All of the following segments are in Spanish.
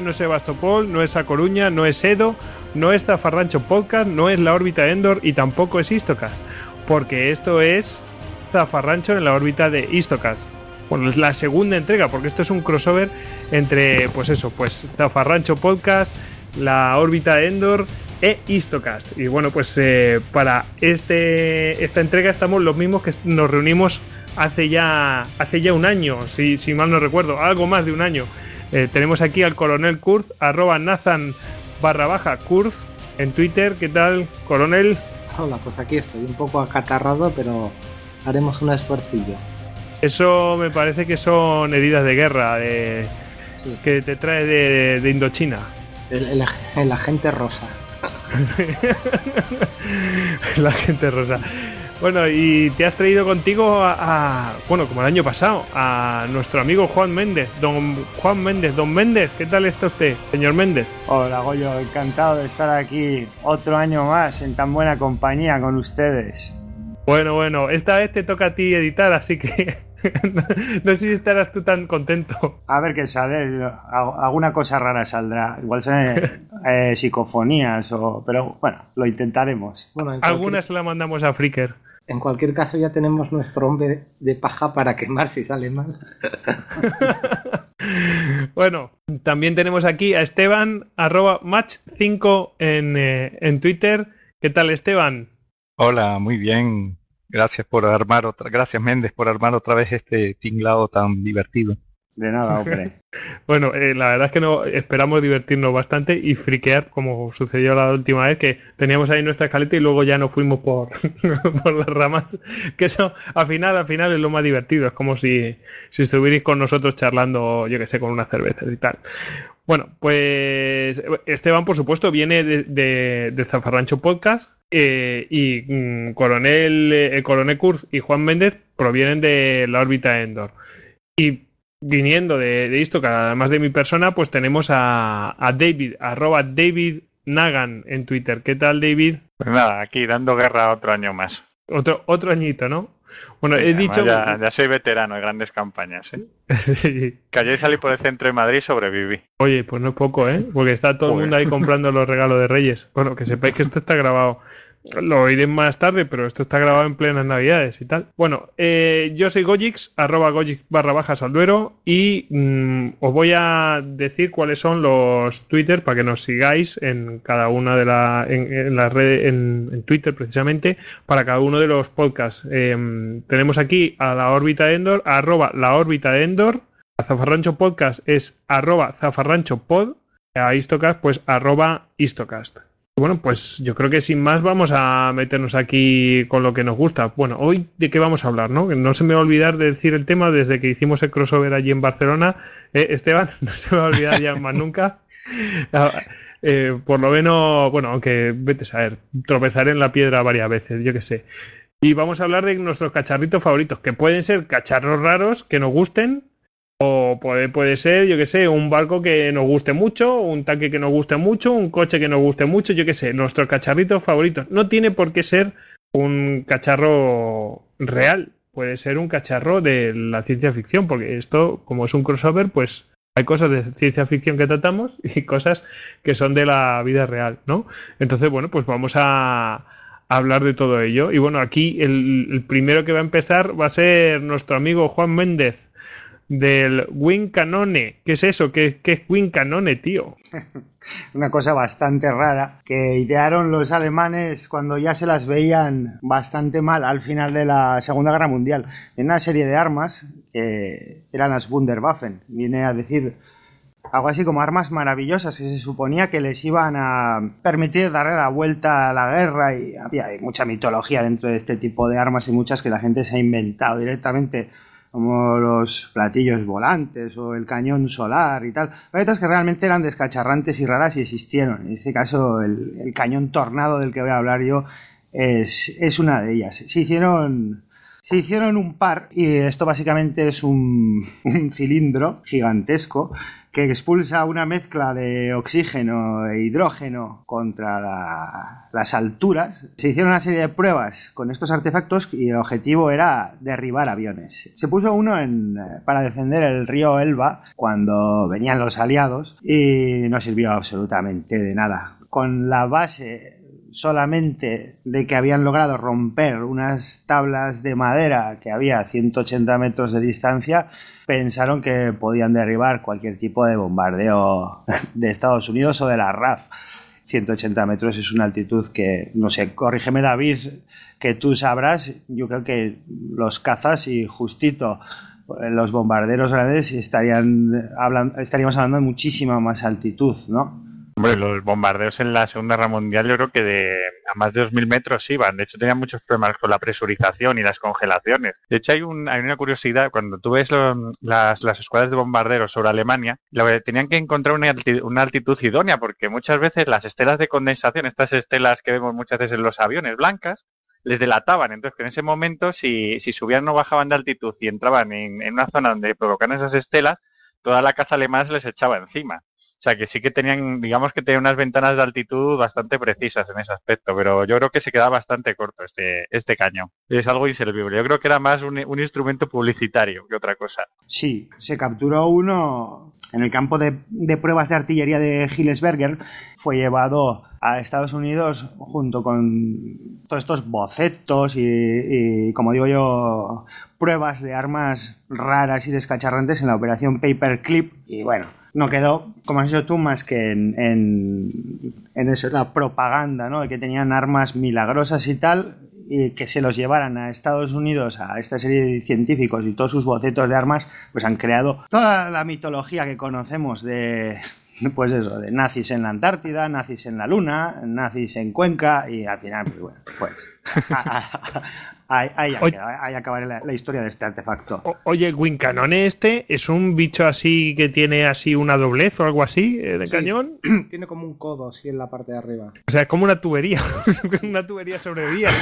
No es Sebastopol, no es A Coruña, no es Edo, no es Zafarrancho Podcast, no es la órbita de Endor y tampoco es Istocast, porque esto es Zafarrancho en la órbita de Istocast. Bueno, es la segunda entrega, porque esto es un crossover entre, pues eso, pues Zafarrancho Podcast, la órbita de Endor e Istocast. Y bueno, pues eh, para este, esta entrega estamos los mismos que nos reunimos hace ya, hace ya un año, si, si mal no recuerdo, algo más de un año. Eh, tenemos aquí al coronel Kurz, arroba Nathan barra baja Kurz en Twitter. ¿Qué tal, coronel? Hola, pues aquí estoy, un poco acatarrado, pero haremos un esfuercillo. Eso me parece que son heridas de guerra que te trae de, Indochina. el agente rosa. el agente rosa. Bueno, y te has traído contigo a, bueno, como el año pasado, a nuestro amigo Juan Méndez, don Juan Méndez, don Méndez, ¿qué tal está usted, señor Méndez? Hola, Goyo, encantado de estar aquí otro año más en tan buena compañía con ustedes. Bueno, bueno, esta vez te toca a ti editar, así que no sé si estarás tú tan contento. A ver qué sale, alguna cosa rara saldrá, igual sean eh, psicofonías, o, pero bueno, lo intentaremos. Bueno, Algunas se la mandamos a Freaker. En cualquier caso ya tenemos nuestro hombre de paja para quemar si sale mal. bueno, también tenemos aquí a Esteban, arroba match5 en, eh, en Twitter. ¿Qué tal Esteban? Hola, muy bien. Gracias por armar otra, gracias Méndez por armar otra vez este tinglado tan divertido. De nada, hombre. bueno, eh, la verdad es que no esperamos divertirnos bastante y friquear, como sucedió la última vez, que teníamos ahí nuestra escaleta y luego ya nos fuimos por, por las ramas. Que eso, al final, al final es lo más divertido. Es como si, si estuvierais con nosotros charlando, yo que sé, con una cerveza y tal. Bueno, pues Esteban, por supuesto, viene de, de, Zafarrancho Podcast eh, y mm, Coronel, eh, Coronel Kurz y Juan Méndez provienen de la órbita Endor. Y viniendo de, esto, que además de mi persona, pues tenemos a, a David, arroba David Nagan en Twitter. ¿Qué tal, David? Pues nada, aquí dando guerra otro año más. Otro, otro añito, ¿no? Bueno, he dicho. Ya, soy veterano de grandes campañas, ¿eh? sí. Que ayer salí por el centro de Madrid y sobreviví. Oye, pues no es poco, ¿eh? Porque está todo el mundo ahí comprando los regalos de Reyes. Bueno, que sepáis que esto está grabado. Lo oiré más tarde, pero esto está grabado en plenas navidades y tal. Bueno, eh, yo soy Gojix, arroba Gojix barra baja salduero y mm, os voy a decir cuáles son los Twitter para que nos sigáis en cada una de las en, las redes, en, Twitter precisamente, para cada uno de los podcasts. Em, tenemos aquí a la órbita de Endor, arroba la órbita de Endor, a Zafarrancho Podcast es arroba zafarrancho pod, a Istocast pues arroba Istocast. Bueno, pues yo creo que sin más vamos a meternos aquí con lo que nos gusta. Bueno, hoy de qué vamos a hablar, ¿no? No se me va a olvidar de decir el tema desde que hicimos el crossover allí en Barcelona. Eh, Esteban, no se me va a olvidar ya más nunca. Ah, eh, por lo menos, bueno, aunque vete a saber, tropezaré en la piedra varias veces, yo qué sé. Y vamos a hablar de nuestros cacharritos favoritos, que pueden ser cacharros raros que nos gusten, o puede, puede ser, yo que sé, un barco que nos guste mucho, un tanque que nos guste mucho, un coche que nos guste mucho, yo que sé, nuestros cacharritos favoritos. No tiene por qué ser un cacharro real, puede ser un cacharro de la ciencia ficción, porque esto, como es un crossover, pues hay cosas de ciencia ficción que tratamos y cosas que son de la vida real, ¿no? Entonces, bueno, pues vamos a, hablar de todo ello. Y bueno, aquí el primero que va a empezar va a ser nuestro amigo Juan Méndez del Wing Canone. ¿Qué es eso? ¿Qué, qué es Wing Canone, tío? Una cosa bastante rara que idearon los alemanes cuando ya se las veían bastante mal al final de la Segunda Guerra Mundial. En una serie de armas que eran las Wunderwaffen. Viene a decir algo así como armas maravillosas que se suponía que les iban a permitir darle la vuelta a la guerra y había mucha mitología dentro de este tipo de armas y muchas que la gente se ha inventado directamente como los platillos volantes o el cañón solar y tal. Hay otras que realmente eran descacharrantes y raras y existieron. En este caso, el, cañón tornado del que voy a hablar yo es, es, una de ellas. Se hicieron Se hicieron un par y esto básicamente es un, un cilindro gigantesco que expulsa una mezcla de oxígeno e hidrógeno contra las alturas. Se hicieron una serie de pruebas con estos artefactos y el objetivo era derribar aviones. Se puso uno en, eh, para defender el río Elba cuando venían los aliados y no sirvió absolutamente de nada. Con la base solamente de que habían logrado romper unas tablas de madera que había a 180 metros de distancia, pensaron que podían derribar cualquier tipo de bombardeo de Estados Unidos o de la RAF. 180 metros es una altitud que, no sé, corrígeme David, que tú sabrás, yo creo que los cazas y justito los bombarderos grandes estarían hablando, estaríamos hablando de muchísima más altitud, ¿no? Hombre, los bombardeos en la Segunda Guerra Mundial yo creo que de, a más de 2.000 metros iban. De hecho, tenían muchos problemas con la presurización y las congelaciones. De hecho, hay, un, hay una curiosidad. Cuando tú ves las, escuadras de bombarderos sobre Alemania, tenían que encontrar una altitud, una altitud idónea porque muchas veces las estelas de condensación, estas estelas que vemos muchas veces en los aviones blancas, les delataban. Entonces, que en ese momento, si, si subían o bajaban de altitud y entraban en, en una zona donde provocaban esas estelas, toda la caza alemana se les echaba encima. Sea que sí que tenían, digamos que tenían unas ventanas de altitud bastante precisas en ese aspecto, pero yo creo que se queda bastante corto este, este caño. Es algo inservible. Yo creo que era más un, un instrumento publicitario que otra cosa. Sí, se capturó uno en el campo de, de pruebas de artillería de Hillesberger. Fue llevado a Estados Unidos junto con todos estos bocetos y, y, como digo yo, pruebas de armas raras y descacharrantes en la operación Paperclip. Y bueno, no quedó, como has dicho tú, más que en, en, en la propaganda, ¿no? De que tenían armas milagrosas y tal, y que se los llevaran a Estados Unidos a esta serie de científicos y todos sus bocetos de armas, pues han creado toda la mitología que conocemos de, pues eso, de nazis en la Antártida, nazis en la Luna, nazis en Cuenca y al final, pues bueno, pues ahí, ahí, ahí, ahí acabará la, la, historia de este artefacto. O, oye, Wincanone este es un bicho así que tiene así una doblez o algo así eh, de Sí. cañón. Tiene como un codo así en la parte de arriba. O sea, es como una tubería, una tubería sobre vías.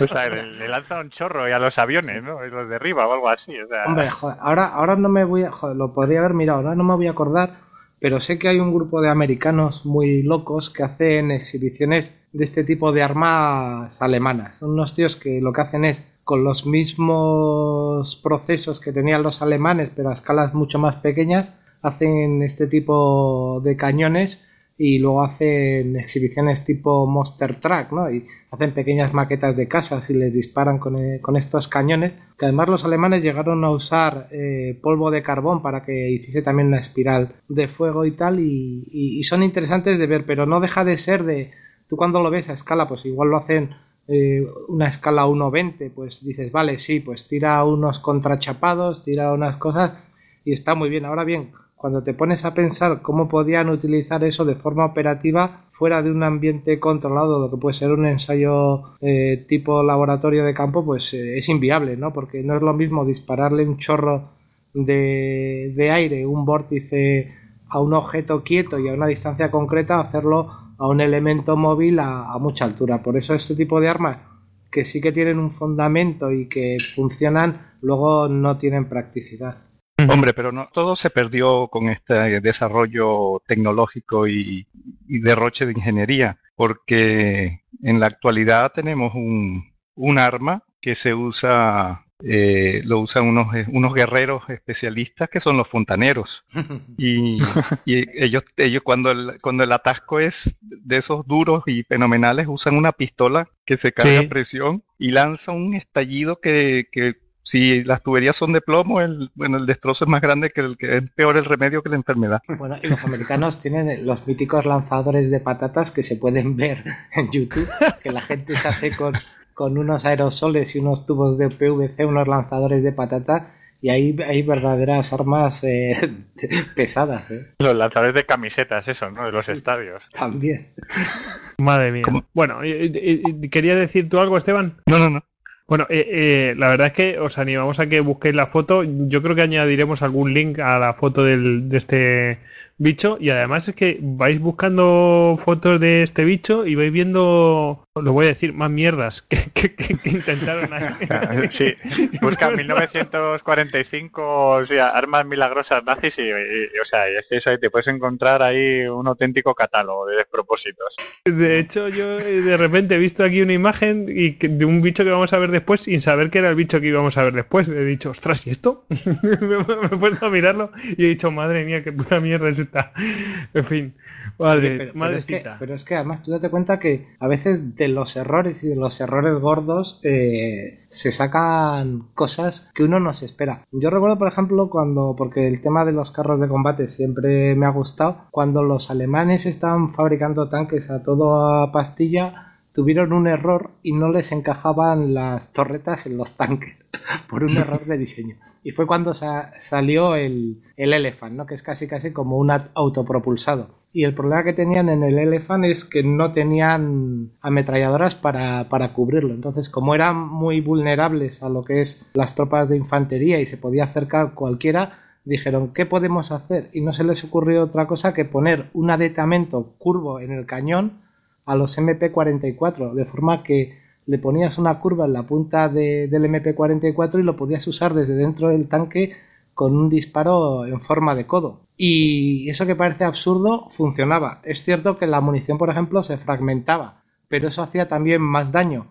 O sea, le, le lanza un chorro y a los aviones, ¿no? Y los derriba o algo así. O sea, Hombre, joder, ahora, ahora no me voy a. Joder, lo podría haber mirado, ahora no me voy a acordar. Pero sé que hay un grupo de americanos muy locos que hacen exhibiciones de este tipo de armas alemanas. Son unos tíos que lo que hacen es con los mismos procesos que tenían los alemanes, pero a escalas mucho más pequeñas, hacen este tipo de cañones y luego hacen exhibiciones tipo Monster Truck, ¿no? Y hacen pequeñas maquetas de casas y les disparan con, eh, con estos cañones, que además los alemanes llegaron a usar eh, polvo de carbón para que hiciese también una espiral de fuego y tal, y, son interesantes de ver, pero no deja de ser de... Tú cuando lo ves a escala, pues igual lo hacen eh, una escala 1.20, pues dices, vale, sí, pues tira unos contrachapados, tira unas cosas, y está muy bien. Ahora bien, cuando te pones a pensar cómo podían utilizar eso de forma operativa fuera de un ambiente controlado, lo que puede ser un ensayo eh, tipo laboratorio de campo, pues eh, es inviable, ¿no? Porque no es lo mismo dispararle un chorro de, aire, un vórtice a un objeto quieto y a una distancia concreta, hacerlo a un elemento móvil a, a mucha altura. Por eso este tipo de armas que sí que tienen un fundamento y que funcionan, luego no tienen practicidad. Hombre, pero no todo se perdió con este desarrollo tecnológico y, y derroche de ingeniería, porque en la actualidad tenemos un, un arma que se usa, eh, lo usan unos, unos guerreros especialistas que son los fontaneros. Y, y ellos, ellos cuando, el, cuando el atasco es de esos duros y fenomenales, usan una pistola que se carga Sí. a presión y lanza un estallido que, que si las tuberías son de plomo, el, bueno, el destrozo es más grande que el que es peor el remedio que la enfermedad. Bueno, y los americanos tienen los míticos lanzadores de patatas que se pueden ver en YouTube, que la gente se hace con, con unos aerosoles y unos tubos de PVC, unos lanzadores de patata, y ahí hay verdaderas armas eh, pesadas, ¿eh? Los lanzadores de camisetas, eso, ¿no? De los Sí. estadios. También. Madre mía. ¿Cómo? Bueno, ¿quería decir tú algo, Esteban? No, no, no. Bueno, eh, eh, la verdad es que os animamos a que busquéis la foto. Yo creo que añadiremos algún link a la foto del, de este bicho y además es que vais buscando fotos de este bicho y vais viendo, lo voy a decir, más mierdas que, intentaron. sí, busca 1945, o sea, armas milagrosas nazis y, o sea, es eso, te puedes encontrar ahí un auténtico catálogo de despropósitos. De hecho, yo eh, de repente he visto aquí una imagen y de un bicho que vamos a ver después sin saber que era el bicho que íbamos a ver después. He dicho, ostras, ¿y esto? me he puesto a mirarlo y he dicho, madre mía, qué puta mierda es esta. en fin. Vale, pero, es que, pero, es que, además tú date cuenta que a veces de los errores y de los errores gordos eh, se sacan cosas que uno no se espera. Yo recuerdo, por ejemplo, cuando, porque el tema de los carros de combate siempre me ha gustado, cuando los alemanes estaban fabricando tanques a toda pastilla, tuvieron un error y no les encajaban las torretas en los tanques por un error de diseño. Y fue cuando salió el, el Elephant, ¿no? que es casi casi como un autopropulsado. Y el problema que tenían en el Elephant es que no tenían ametralladoras para, para cubrirlo. Entonces, como eran muy vulnerables a lo que es las tropas de infantería y se podía acercar cualquiera, dijeron, ¿qué podemos hacer? Y no se les ocurrió otra cosa que poner un adetamento curvo en el cañón a los MP44, de forma que le ponías una curva en la punta del MP44 y lo podías usar desde dentro del tanque con un disparo en forma de codo. Y eso que parece absurdo funcionaba. Es cierto que la munición, por ejemplo, se fragmentaba, pero eso hacía también más daño.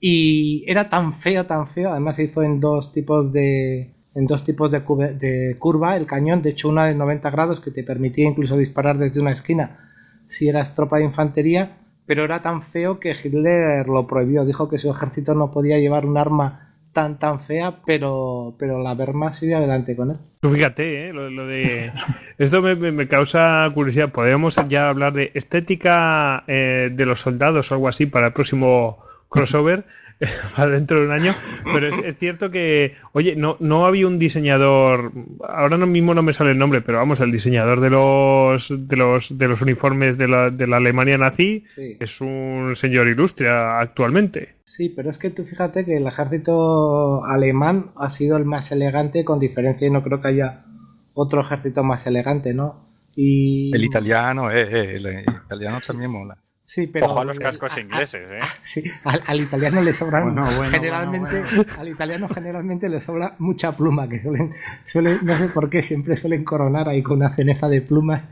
Y era tan feo, tan feo, además se hizo en dos tipos de, en dos tipos de, curva el cañón, de hecho una de 90 grados que te permitía incluso disparar desde una esquina si eras tropa de infantería pero era tan feo que Hitler lo prohibió. Dijo que su ejército no podía llevar un arma tan tan fea, pero, pero la Wehrmacht sigue adelante con él. Tú fíjate, ¿eh? lo, de... Esto me, causa curiosidad. Podríamos ya hablar de estética eh, de los soldados o algo así para el próximo crossover. para dentro de un año, pero es, cierto que, oye, no, no había un diseñador, ahora mismo no me sale el nombre, pero vamos, el diseñador de los de los, de los uniformes de la, de la Alemania nazi es un señor ilustre actualmente. Sí, pero es que tú fíjate que el ejército alemán ha sido el más elegante con diferencia y no creo que haya otro ejército más elegante, ¿no? Y... El italiano, eh, eh el italiano también mola. Sí, pero Ojo a los cascos ingleses, ¿eh? sí, al, italiano le sobran generalmente, al italiano generalmente le sobra mucha pluma, que suelen, suelen, no sé por qué, siempre suelen coronar ahí con una cenefa de plumas,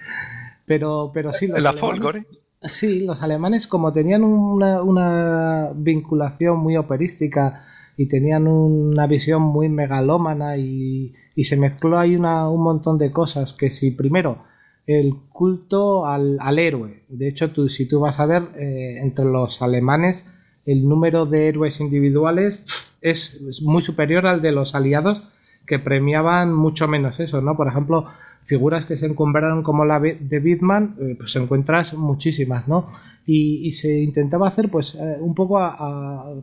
pero, pero sí los alemanes, sí, los alemanes como tenían una, una vinculación muy operística y tenían una visión muy megalómana y, y se mezcló ahí una, un montón de cosas que si primero el culto al, héroe. De hecho, tú, si tú vas a ver eh, entre los alemanes, el número de héroes individuales es, muy superior al de los aliados que premiaban mucho menos eso, ¿no? Por ejemplo, figuras que se encumbraron como la de Bitman, eh, pues encuentras muchísimas, ¿no? Y, se intentaba hacer, pues, eh, un poco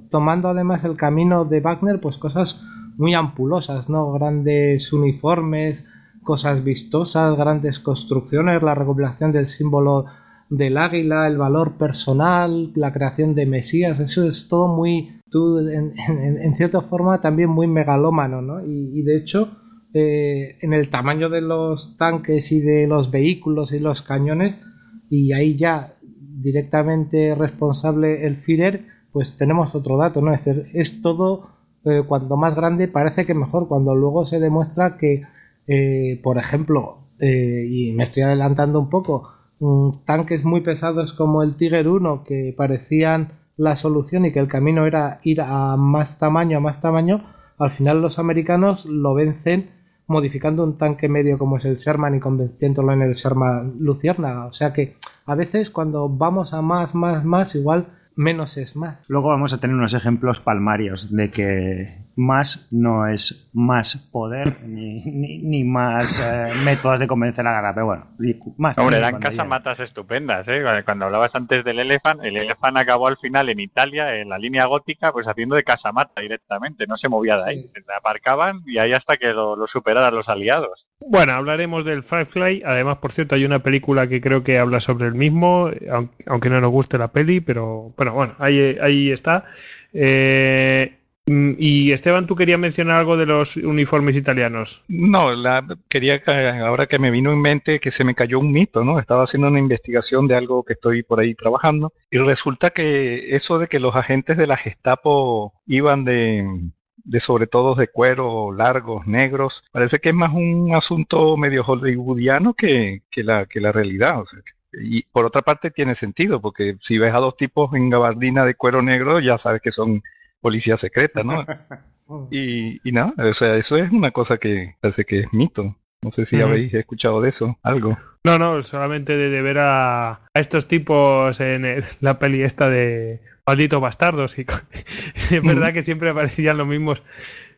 tomando además el camino de Wagner, pues cosas muy ampulosas, ¿no? Grandes uniformes, cosas vistosas, grandes construcciones, la recopilación del símbolo del águila, el valor personal, la creación de Mesías, eso es todo muy, tú, en, cierta forma también muy megalómano, ¿no? Y, de hecho, eh, en el tamaño de los tanques y de los vehículos y los cañones, y ahí ya directamente responsable el Führer, pues tenemos otro dato, ¿no? Es decir, es todo, eh, cuanto más grande parece que mejor, cuando luego se demuestra que eh, por ejemplo, eh, y me estoy adelantando un poco, tanques muy pesados como el Tiger 1 que parecían la solución y que el camino era ir a más tamaño, a más tamaño, al final los americanos lo vencen modificando un tanque medio como es el Sherman y convirtiéndolo en el Sherman Luciérnaga. O sea que a veces cuando vamos a más, más, más, igual menos es más. Luego vamos a tener unos ejemplos palmarios de que más no es más poder ni, más eh, métodos de convencer a la guerra, pero bueno, más. Hombre, eran casamatas estupendas, ¿eh? Cuando hablabas antes del Elephant, el Elephant acabó al final en Italia, en la línea gótica, pues haciendo de casamata directamente, no se movía de ahí. Aparcaban y ahí hasta que lo, lo superaran los aliados. Bueno, hablaremos del Firefly. Además, por cierto, hay una película que creo que habla sobre el mismo, aunque no nos guste la peli, pero bueno, bueno ahí, ahí está. Eh, y Esteban, tú querías mencionar algo de los uniformes italianos. No, la, quería ahora que me vino en mente que se me cayó un mito, ¿no? Estaba haciendo una investigación de algo que estoy por ahí trabajando y resulta que eso de que los agentes de la Gestapo iban de, de sobre todo de cuero largos, negros, parece que es más un asunto medio hollywoodiano que, la, realidad. Y por otra parte tiene sentido, porque si ves a dos tipos en gabardina de cuero negro, ya sabes que son policía secreta, ¿no? y, y nada, o sea, eso es una cosa que parece que es mito. No sé si habéis escuchado de eso, algo. No, no, solamente de, ver a, a, estos tipos en la peli esta de Malditos Bastardos. Y es verdad que siempre aparecían los mismos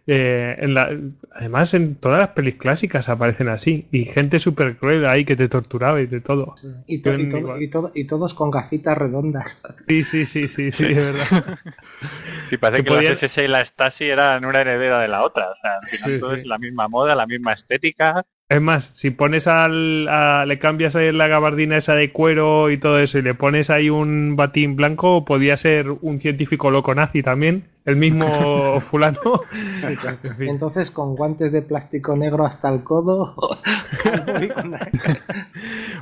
eh, en la, además, en todas las pelis clásicas aparecen así. Y gente súper cruel ahí que te torturaba y de todo. Sí. Y, to y, todo, y, todo, y, todos con gafitas redondas. Sí, sí, sí, sí, sí, es verdad. Sí, parece que, que podía... la SS y la Stasi eran una heredera de la otra. O sea, al final sí, todo sí. es la misma moda, la misma estética. Es más, si pones al. A, le cambias ahí la gabardina esa de cuero y todo eso y le pones ahí un batín blanco, podía ser un científico loco nazi también, el mismo fulano. Sí, claro. en fin. Entonces, con guantes de plástico negro hasta el codo.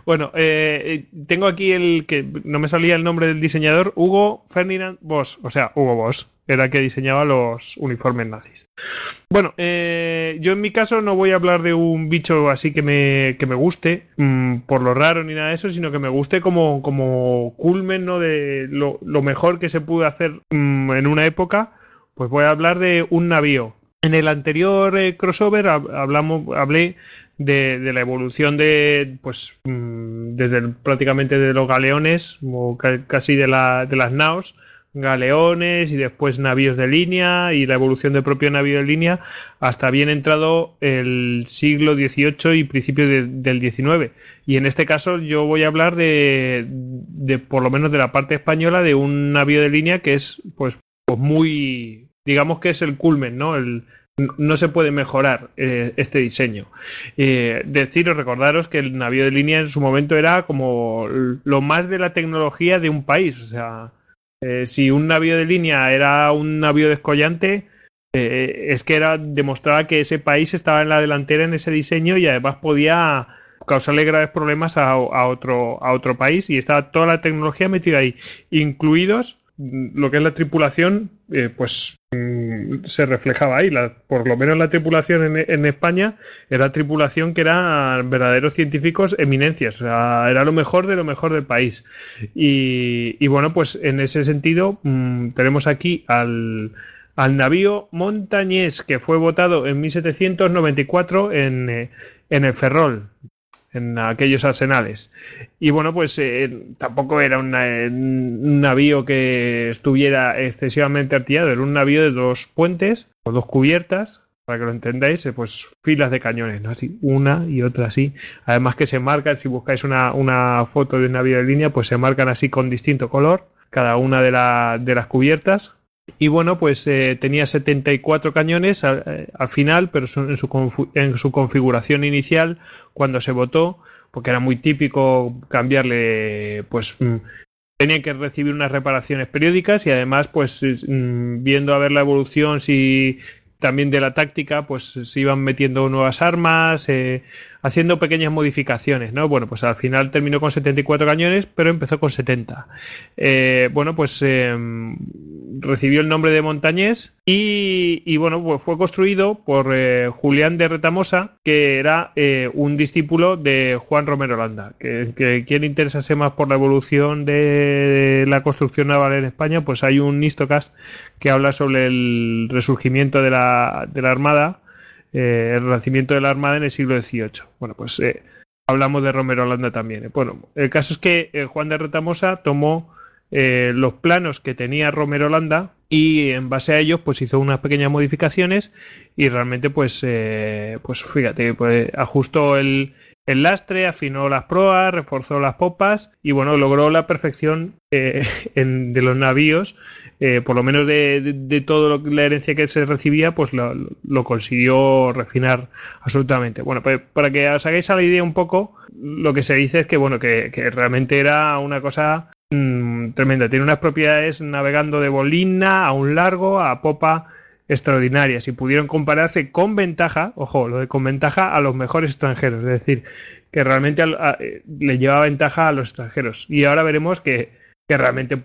bueno, eh, tengo aquí el que no me salía el nombre del diseñador, Hugo Ferdinand Bosch, o sea, Hugo Bosch era que diseñaba los uniformes nazis. Bueno, eh, yo en mi caso no voy a hablar de un bicho así que me, que me guste, mmm, por lo raro ni nada de eso, sino que me guste como, como culmen ¿no? de lo, mejor que se pudo hacer mmm, en una época. Pues voy a hablar de un navío. En el anterior eh, crossover hablamos, hablé de, la evolución de, pues, mmm, desde prácticamente de los galeones, o casi de, la, de las naos, galeones y después navíos de línea y la evolución del propio navío de línea hasta bien entrado el siglo XVIII y principios de, del XIX. Y en este caso yo voy a hablar de, de, por lo menos de la parte española, de un navío de línea que es pues, pues muy, digamos que es el culmen, ¿no? El, no se puede mejorar eh, este diseño. Eh, deciros, recordaros que el navío de línea en su momento era como lo más de la tecnología de un país, o sea, eh, si un navío de línea era un navío descollante, eh, es que era demostraba que ese país estaba en la delantera en ese diseño y además podía causarle graves problemas a, otro, a otro país y estaba toda la tecnología metida ahí, incluidos lo que es la tripulación, eh, pues mm, se reflejaba ahí. La, por lo menos la tripulación en, en, España era tripulación que eran verdaderos científicos eminencias. Era lo mejor de lo mejor del país. Y, y bueno, pues en ese sentido mmm, tenemos aquí al, al navío montañés que fue votado en 1794 en, eh, en el Ferrol en aquellos arsenales. Y bueno, pues eh, tampoco era una, un navío que estuviera excesivamente artillado, era un navío de dos puentes o dos cubiertas, para que lo entendáis, eh, pues filas de cañones, ¿no? Así, una y otra así. Además que se marcan, si buscáis una, una foto de un navío de línea, pues se marcan así con distinto color, cada una de, la, de las cubiertas. Y bueno, pues eh, tenía 74 cañones al, al final, pero en su, en su, configuración inicial, cuando se votó, porque era muy típico cambiarle, pues mm, tenían que recibir unas reparaciones periódicas y además, pues mm, viendo a ver la evolución, si también de la táctica, pues se iban metiendo nuevas armas, eh, haciendo pequeñas modificaciones, ¿no? Bueno, pues al final terminó con 74 cañones, pero empezó con 70. Eh, bueno, pues eh, recibió el nombre de Montañés y, bueno, pues fue construido por eh, Julián de Retamosa, que era eh, un discípulo de Juan Romero Landa. Que, que quien interesase más por la evolución de la construcción naval en España, pues hay un Histocast que habla sobre el resurgimiento de la, de la Armada eh, el renacimiento de la Armada en el siglo XVIII. Bueno, pues eh, hablamos de Romero Holanda también. Bueno, el caso es que eh, Juan de Retamosa tomó eh, los planos que tenía Romero Holanda y en base a ellos pues hizo unas pequeñas modificaciones y realmente pues, eh, pues fíjate, pues ajustó el, el lastre, afinó las proas, reforzó las popas y bueno, logró la perfección eh, de los navíos, eh, por lo menos de, de, de toda la herencia que se recibía, pues lo, consiguió refinar absolutamente. Bueno, pues para que os hagáis a la idea un poco, lo que se dice es que bueno, que, realmente era una cosa mmm, tremenda. Tiene unas propiedades navegando de bolina a un largo, a popa extraordinarias y pudieron compararse con ventaja, ojo, lo de con ventaja a los mejores extranjeros, es decir, que realmente le lleva ventaja a los extranjeros. Y ahora veremos que, realmente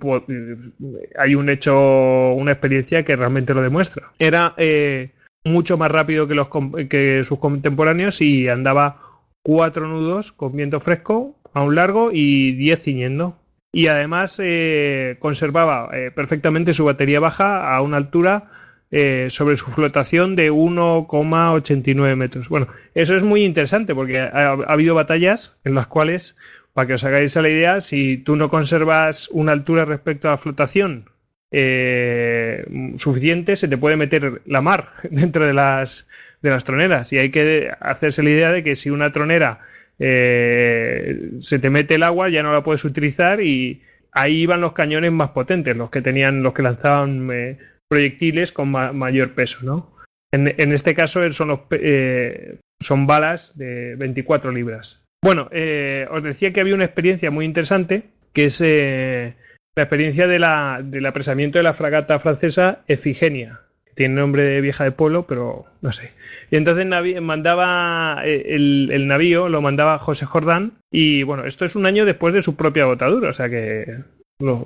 hay un hecho, una experiencia que realmente lo demuestra. Era eh, mucho más rápido que, los, que sus contemporáneos y andaba cuatro nudos con viento fresco a un largo y diez ciñendo. Y además eh, conservaba eh, perfectamente su batería baja a una altura eh, sobre su flotación de 1,89 metros. Bueno, eso es muy interesante porque ha, habido batallas en las cuales, para que os hagáis la idea, si tú no conservas una altura respecto a la flotación eh, suficiente, se te puede meter la mar dentro de las, de las troneras. Y hay que hacerse la idea de que si una tronera eh, se te mete el agua, ya no la puedes utilizar y ahí iban los cañones más potentes, los que tenían, los que lanzaban proyectiles con mayor peso, ¿no? En, este caso son, los, eh, son balas de 24 libras. Bueno, eh, os decía que había una experiencia muy interesante, que es eh, la experiencia de la, del apresamiento de la fragata francesa Efigenia, que tiene nombre de vieja de pueblo, pero no sé. Y entonces mandaba el, el, navío, lo mandaba José Jordán, y bueno, esto es un año después de su propia botadura, o sea que lo,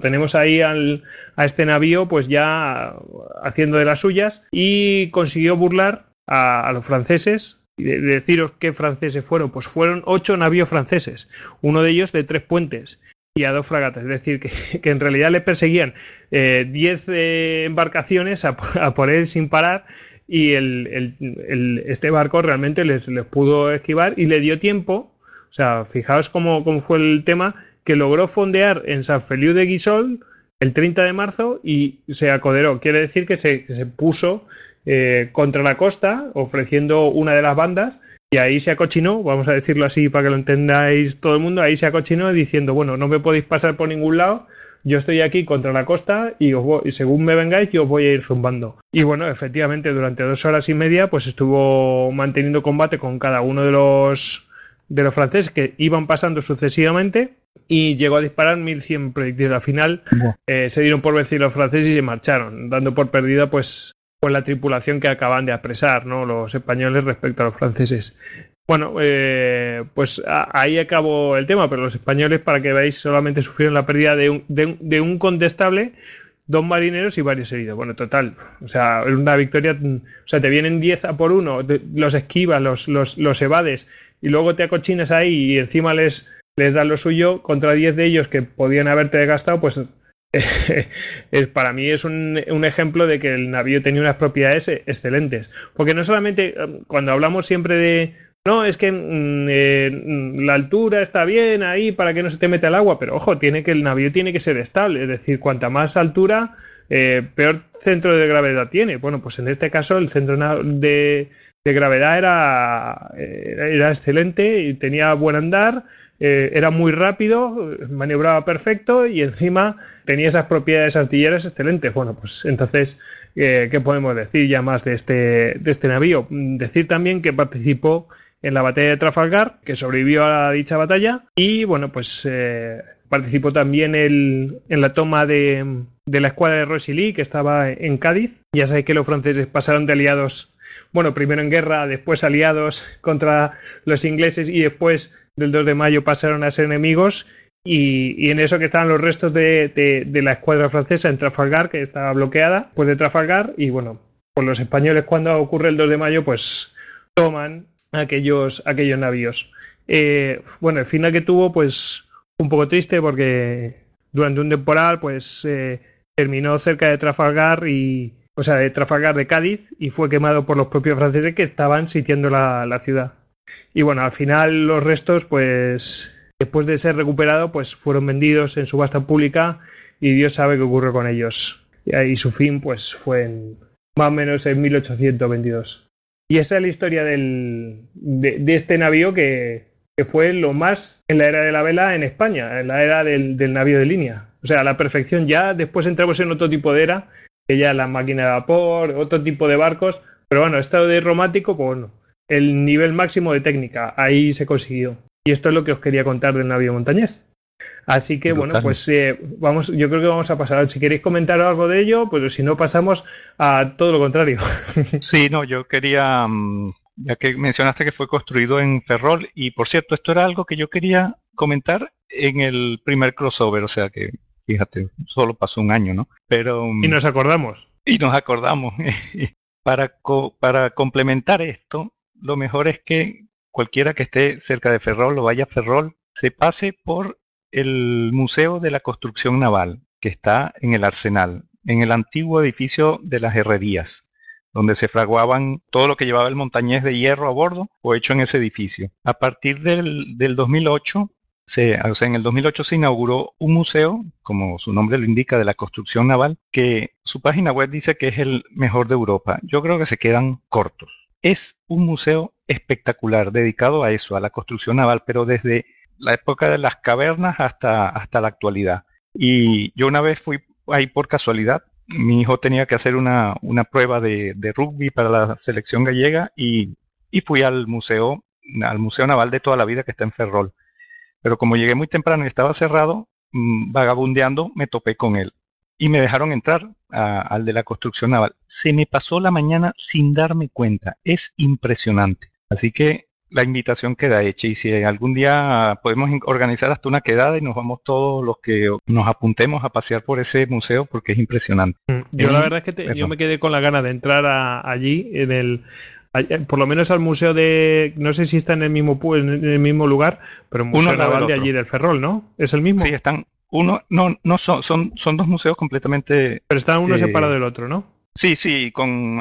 tenemos ahí al, a este navío pues ya haciendo de las suyas y consiguió burlar a, los franceses de, deciros qué franceses fueron pues fueron ocho navíos franceses uno de ellos de tres puentes y a dos fragatas es decir que, en realidad le perseguían eh, diez eh, embarcaciones a, por él sin parar y el, el, este barco realmente les, les pudo esquivar y le dio tiempo o sea, fijaos cómo, cómo fue el tema, que logró fondear en San Feliu de Guisol el 30 de marzo y se acoderó. Quiere decir que se, puso eh, contra la costa, ofreciendo una de las bandas, y ahí se acochinó, vamos a decirlo así para que lo entendáis todo el mundo, ahí se acochinó diciendo, bueno, no me podéis pasar por ningún lado, yo estoy aquí contra la costa y, y, según me vengáis yo os voy a ir zumbando. Y bueno, efectivamente, durante dos horas y media pues estuvo manteniendo combate con cada uno de los de los franceses que iban pasando sucesivamente y llegó a disparar 1100 proyectiles. Al final eh, se dieron por vencidos los franceses y se marcharon, dando por perdida pues, pues la tripulación que acaban de apresar ¿no? los españoles respecto a los franceses. Bueno, eh, pues ahí acabó el tema, pero los españoles, para que veáis, solamente sufrieron la pérdida de un, de, un condestable, dos marineros y varios heridos. Bueno, total, o sea, una victoria, o sea, te vienen 10 a por uno, los esquivas, los, los, los evades y luego te acochinas ahí y encima les, les das lo suyo contra 10 de ellos que podían haberte gastado, pues para mí es un, ejemplo de que el navío tenía unas propiedades excelentes. Porque no solamente um, cuando hablamos siempre de no, es que mm, eh, la altura está bien ahí para que no se te meta el agua, pero ojo, tiene que el navío tiene que ser estable, es decir, cuanta más altura, eh, peor centro de gravedad tiene. Bueno, pues en este caso el centro de, de gravedad era, era excelente y tenía buen andar, eh, era muy rápido, maniobraba perfecto y encima tenía esas propiedades artilleras excelentes. Bueno, pues entonces, eh, ¿qué podemos decir ya más de este, de este navío? Decir también que participó en la batalla de Trafalgar, que sobrevivió a dicha batalla y bueno, pues eh, participó también en la toma de, de la escuadra de Rosilly, que estaba en Cádiz. Ya sabéis que los franceses pasaron de aliados bueno, primero en guerra, después aliados contra los ingleses y después del 2 de mayo pasaron a ser enemigos. Y, en eso que estaban los restos de, la escuadra francesa en Trafalgar, que estaba bloqueada, pues de Trafalgar. Y bueno, pues los españoles cuando ocurre el 2 de mayo, pues toman aquellos, aquellos navíos. Eh, bueno, el final que tuvo, pues un poco triste porque durante un temporal, pues eh, terminó cerca de Trafalgar y, o sea, de Trafalgar de Cádiz y fue quemado por los propios franceses que estaban sitiando la, ciudad. Y bueno, al final los restos, pues después de ser recuperados, pues fueron vendidos en subasta pública y Dios sabe qué ocurrió con ellos. Y su fin, pues fue en, más o menos en 1822. Y esa es la historia del, de, este navío que, fue lo más en la era de la vela en España, en la era del, del navío de línea. O sea, a la perfección. Ya después entramos en otro tipo de era que ya las máquinas de vapor, otro tipo de barcos, pero bueno, estado de romántico, pues bueno, el nivel máximo de técnica, ahí se consiguió. Y esto es lo que os quería contar del navío montañés. Así que bueno, pues eh, vamos, yo creo que vamos a pasar. Si queréis comentar algo de ello, pues si no pasamos a todo lo contrario. Sí, no, yo quería, mm, ya que mencionaste que fue construido en Ferrol, y por cierto, esto era algo que yo quería comentar en el primer crossover, o sea que, fíjate, solo pasó un año, ¿no? Pero... Mm, y nos acordamos. Y nos acordamos. para, para complementar esto, lo mejor es que cualquiera que esté cerca de Ferrol o vaya a Ferrol se pase por el Museo de la Construcción Naval, que está en el Arsenal, en el antiguo edificio de las Herrerías, donde se fraguaban todo lo que llevaba el montañés de hierro a bordo o hecho en ese edificio. A partir del, 2008, se, o en el 2008 se inauguró un museo, como su nombre lo indica, de la construcción naval, que su página web dice que es el mejor de Europa. Yo creo que se quedan cortos. Es un museo espectacular dedicado a eso, a la construcción naval, pero desde la época de las cavernas hasta, hasta la actualidad. Y yo una vez fui ahí por casualidad. Mi hijo tenía que hacer una, una prueba de, de, rugby para la selección gallega y, y, fui al museo, al Museo Naval de toda la vida que está en Ferrol. Pero como llegué muy temprano y estaba cerrado, mm, vagabundeando, me topé con él. Y me dejaron entrar al de la construcción naval. Se me pasó la mañana sin darme cuenta. Es impresionante. Así que la invitación queda hecha y si algún día podemos organizar hasta una quedada y nos vamos todos los que nos apuntemos a pasear por ese museo porque es impresionante. Mm, yo la verdad es que yo me quedé con la gana de entrar allí en el por lo menos al museo de no sé si está en el mismo en el mismo lugar, pero el museo naval de allí del Ferrol, ¿no? ¿Es el mismo? Sí, están uno no no son son son dos museos completamente Pero están uno separado del otro, ¿no? Sí, sí, con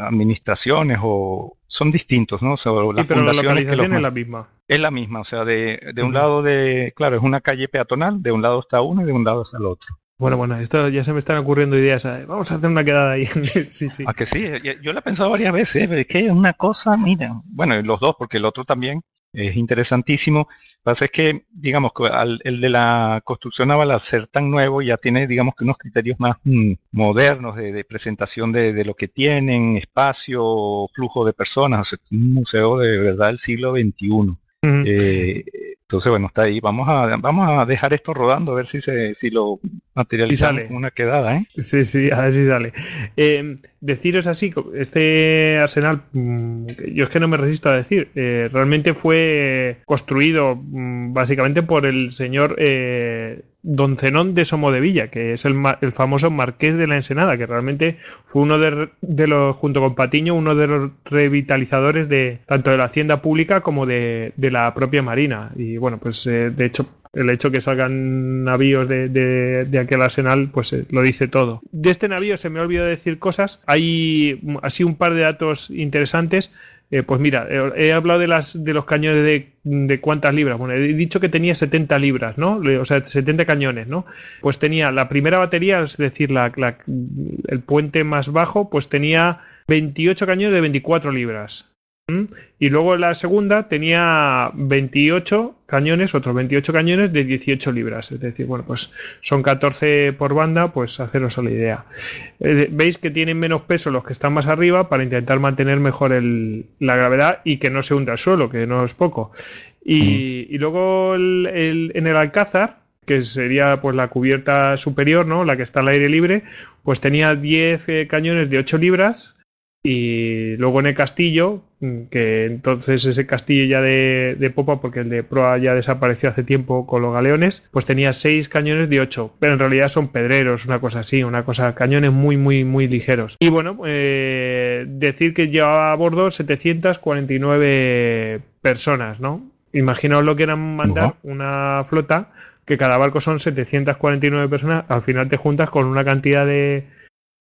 administraciones o son distintos, ¿no? O sí, pero la localización es la misma. Es la misma, o sea, de, de un lado de, claro, es una calle peatonal, de un lado está uno y de un lado está el otro. Bueno, bueno, esto ya se me están ocurriendo ideas. Vamos a hacer una quedada ahí. sí, sí. ¿A que sí? Yo lo he pensado varias veces, pero es que una cosa, mira. Bueno, los dos, porque el otro también es interesantísimo. Lo que pasa es que, digamos, que el de la construcción naval, al ser tan nuevo, ya tiene, digamos, que unos criterios más mm, modernos de, presentación de, lo que tienen, espacio, flujo de personas. O sea, un museo de verdad del siglo XXI. Entonces, bueno, está ahí. Vamos a, vamos a dejar esto rodando a ver si se, si lo materializamos una quedada, ¿eh? Sí, sí, a ver si sale. Eh, deciros así, este arsenal, mm, yo es que no me resisto a decir, eh, realmente fue construido mm, básicamente por el señor eh, Don Zenón de Somodevilla, que es el, el, famoso marqués de la Ensenada, que realmente fue uno de, los, junto con Patiño, uno de los revitalizadores de tanto de la hacienda pública como de, la propia marina. Y bueno, pues eh, de hecho el hecho que salgan navíos de, de, aquel arsenal, pues eh, lo dice todo. De este navío se me ha olvidado decir cosas. Hay así un par de datos interesantes. Eh, pues mira, eh, he hablado de, las, de los cañones de, de, cuántas libras. Bueno, he dicho que tenía 70 libras, ¿no? O sea, 70 cañones, ¿no? Pues tenía la primera batería, es decir, la, el puente más bajo, pues tenía 28 cañones de 24 libras. Y luego la segunda tenía 28 cañones, otros 28 cañones de 18 libras. Es decir, bueno, pues son 14 por banda, pues haceros a la idea. Eh, veis que tienen menos peso los que están más arriba para intentar mantener mejor la gravedad y que no se hunda el suelo, que no es poco. Y, luego en el Alcázar, que sería pues la cubierta superior, ¿no? La que está al aire libre, pues tenía 10 eh, cañones de 8 libras y luego en el castillo, mm, que entonces ese castillo ya de, popa, porque el de proa ya desapareció hace tiempo con los galeones, pues tenía seis cañones de ocho, pero en realidad son pedreros, una cosa así, una cosa, cañones muy, muy, muy ligeros. Y bueno, eh, decir que llevaba a bordo 749 personas, ¿no? Imaginaos lo que eran mandar una flota, que cada barco son 749 personas, al final te juntas con una cantidad de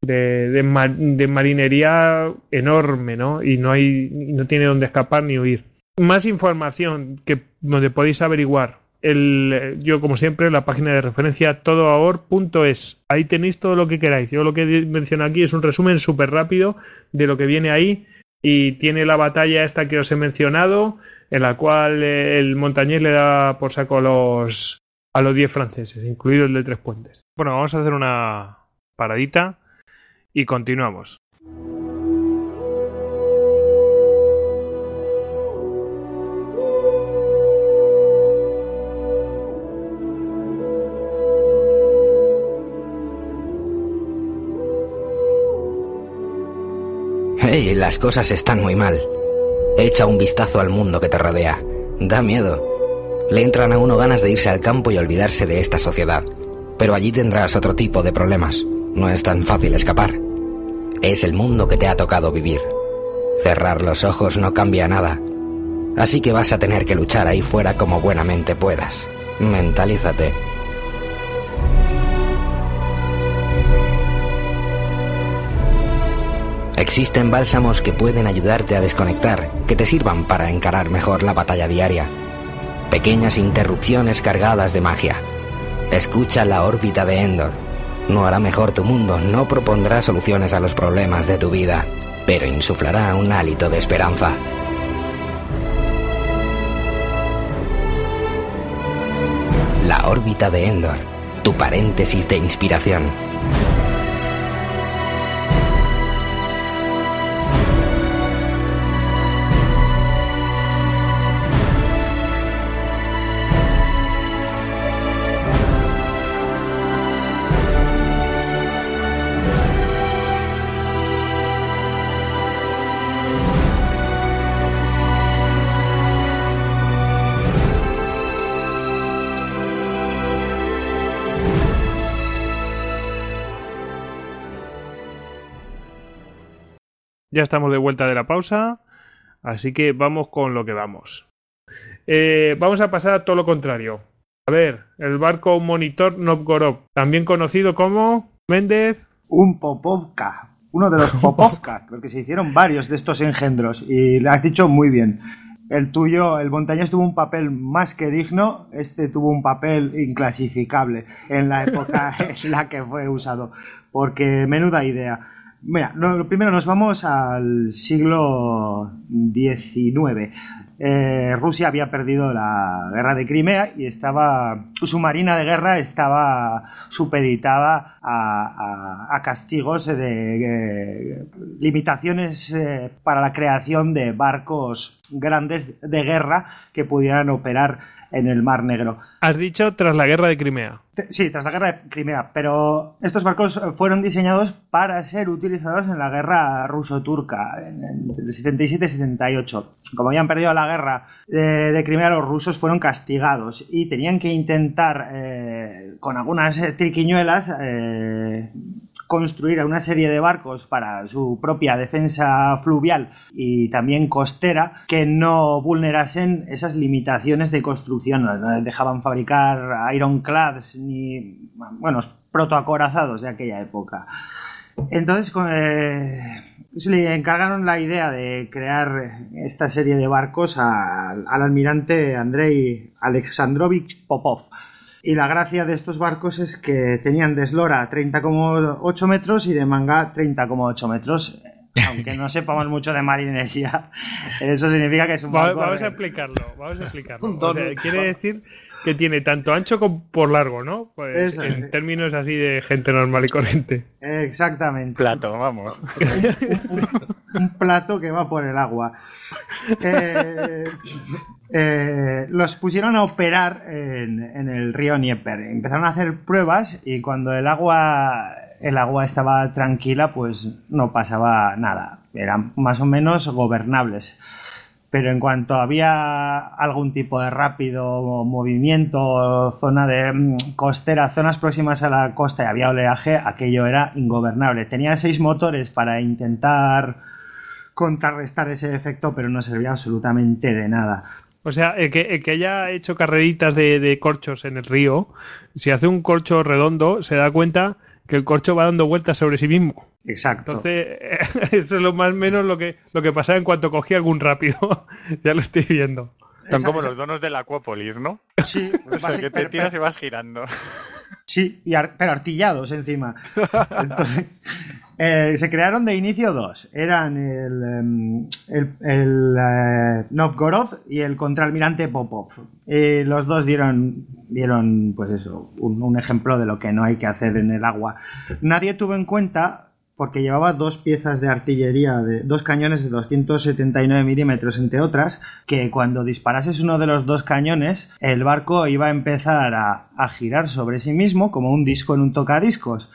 de, marinería enorme, ¿no? Y no hay, no tiene dónde escapar ni huir. Más información que donde podéis averiguar. El, yo, como siempre, la página de referencia todoahor.es. Ahí tenéis todo lo que queráis. Yo lo que menciono aquí es un resumen súper rápido de lo que viene ahí. Y tiene la batalla esta que os he mencionado, en la cual el montañés le da por saco a los a los 10 franceses, incluido el de Tres Puentes. Bueno, vamos a hacer una paradita y continuamos. Hey, las cosas están muy mal. Echa un vistazo al mundo que te rodea. Da miedo. Le entran a uno ganas de irse al campo y olvidarse de esta sociedad. Pero allí tendrás otro tipo de problemas. No es tan fácil escapar. Es el mundo que te ha tocado vivir. Cerrar los ojos no cambia nada. Así que vas a tener que luchar ahí fuera como buenamente puedas. Mentalízate. Existen bálsamos que pueden ayudarte a desconectar, que te sirvan para encarar mejor la batalla diaria. Pequeñas interrupciones cargadas de magia. Escucha la órbita de Endor. No hará mejor tu mundo, no propondrá soluciones a los problemas de tu vida, pero insuflará un hálito de esperanza. La órbita de Endor, tu paréntesis de inspiración. Ya estamos de vuelta de la pausa, así que vamos con lo que vamos. Eh, vamos a pasar a todo lo contrario. A ver, el barco monitor Novgorod, también conocido como Méndez. Un Popovka, uno de los Popovka, porque se hicieron varios de estos engendros y le has dicho muy bien. El tuyo, el montañés tuvo un papel más que digno, este tuvo un papel inclasificable en la época en la que fue usado, porque menuda idea. Mira, lo, primero nos vamos al siglo XIX. Eh, Rusia había perdido la guerra de Crimea y estaba su marina de guerra estaba supeditada a, castigos de, limitaciones eh, para la creación de barcos grandes de guerra que pudieran operar en el Mar Negro. Has dicho tras la guerra de Crimea. Sí, tras la guerra de Crimea, pero estos barcos fueron diseñados para ser utilizados en la guerra ruso-turca, en el 77-78. Como habían perdido la guerra de, Crimea, los rusos fueron castigados y tenían que intentar, eh, con algunas triquiñuelas, eh, construir una serie de barcos para su propia defensa fluvial y también costera que no vulnerasen esas limitaciones de construcción. No dejaban fabricar ironclads ni, bueno, protoacorazados de aquella época. Entonces, eh, se le encargaron la idea de crear esta serie de barcos al almirante Andrei Alexandrovich Popov y la gracia de estos barcos es que tenían de eslora 30,8 metros y de manga 30,8 metros. Aunque no sepamos mucho de marinería, eso significa que es un barco. Vamos a explicarlo, vamos a explicarlo. quiere decir que tiene tanto ancho como por largo, ¿no? Pues en términos así de gente normal y corriente. Exactamente. Plato, vamos. un, plato que va por el agua. Eh, eh, los pusieron a operar en, el río Nieper. Empezaron a hacer pruebas y cuando el agua, el agua estaba tranquila, pues no pasaba nada. Eran más o menos gobernables. Pero en cuanto había algún tipo de rápido movimiento, zona de mm, costera, zonas próximas a la costa y había oleaje, aquello era ingobernable. Tenía seis motores para intentar contrarrestar ese efecto, pero no servía absolutamente de nada. O sea, el que, haya hecho carreritas de, corchos en el río, si hace un corcho redondo, se da cuenta que el corcho va dando vueltas sobre sí mismo. Exacto. Entonces, eso es lo más o menos lo que, lo que pasaba en cuanto cogía algún rápido. ya lo estoy viendo. Son como los donos de la Acuópolis, ¿no? Sí, que te tiras y vas girando. Sí, y pero artillados encima. Entonces, eh, se crearon de inicio dos. Eran el, em, eh, Novgorod y el contraalmirante Popov. Los dos dieron, dieron pues eso, un, ejemplo de lo que no hay que hacer en el agua. Nadie tuvo en cuenta porque llevaba dos piezas de artillería, de dos cañones de 279 milímetros, entre otras, que cuando disparases uno de los dos cañones, el barco iba a empezar a, a girar sobre sí mismo como un disco en un tocadiscos.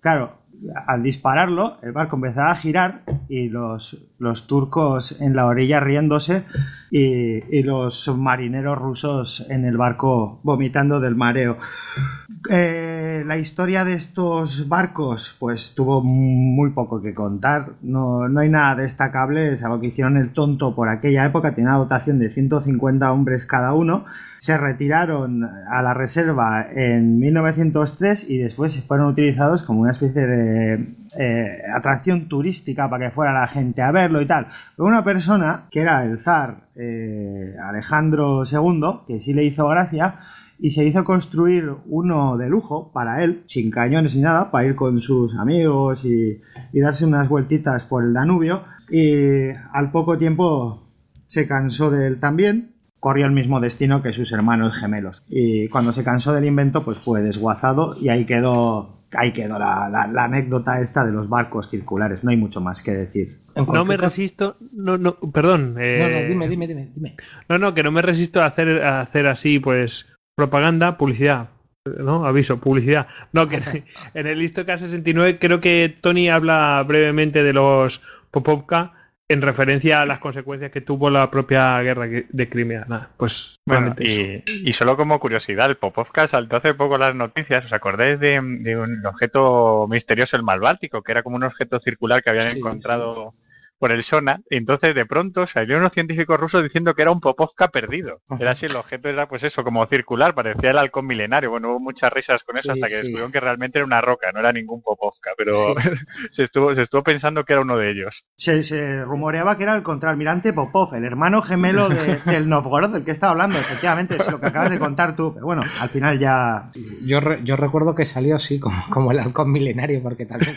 Claro, al dispararlo, el barco empezaba a girar y los, los turcos en la orilla riéndose y, los marineros rusos en el barco vomitando del mareo. Eh, la historia de estos barcos, pues tuvo muy poco que contar. No, no hay nada destacable, algo que hicieron el tonto por aquella época. Tenía una dotación de 150 hombres cada uno se retiraron a la reserva en 1903 y después fueron utilizados como una especie de eh, atracción turística para que fuera la gente a verlo y tal. Una persona, que era el zar eh, Alejandro II, que sí le hizo gracia, y se hizo construir uno de lujo para él, sin cañones ni nada, para ir con sus amigos y, y darse unas vueltitas por el Danubio. Y al poco tiempo se cansó de él también corrió el mismo destino que sus hermanos gemelos. Y cuando se cansó del invento, pues fue desguazado y ahí quedó, ahí quedó la, anécdota esta de los barcos circulares. No hay mucho más que decir. No me resisto, no, no, perdón. Eh, no, no, dime, dime, dime, dime. No, no, que no me resisto a hacer, a hacer así, pues, propaganda, publicidad. ¿no? Aviso, publicidad. No, que en el listo K69 creo que Tony habla brevemente de los Popovka en referencia a las consecuencias que tuvo la propia guerra de Crimea. Nada, pues y, solo como curiosidad, el Popovka saltó hace poco las noticias. ¿Os acordáis de, un objeto misterioso, el Mal Báltico, que era como un objeto circular que habían encontrado por el Sona, y entonces de pronto salieron unos científicos rusos diciendo que era un Popovka perdido. Era así, el objeto era pues eso, como circular, parecía el halcón milenario. Bueno, hubo muchas risas con eso hasta que descubrieron que realmente era una roca, no era ningún Popovka, pero se, estuvo, se estuvo pensando que era uno de ellos. Se, rumoreaba que era el contraalmirante Popov, el hermano gemelo del Novgorod del que estaba hablando, efectivamente, es lo que acabas de contar tú, pero bueno, al final ya... Yo, yo recuerdo que salió así como, como el halcón milenario, porque también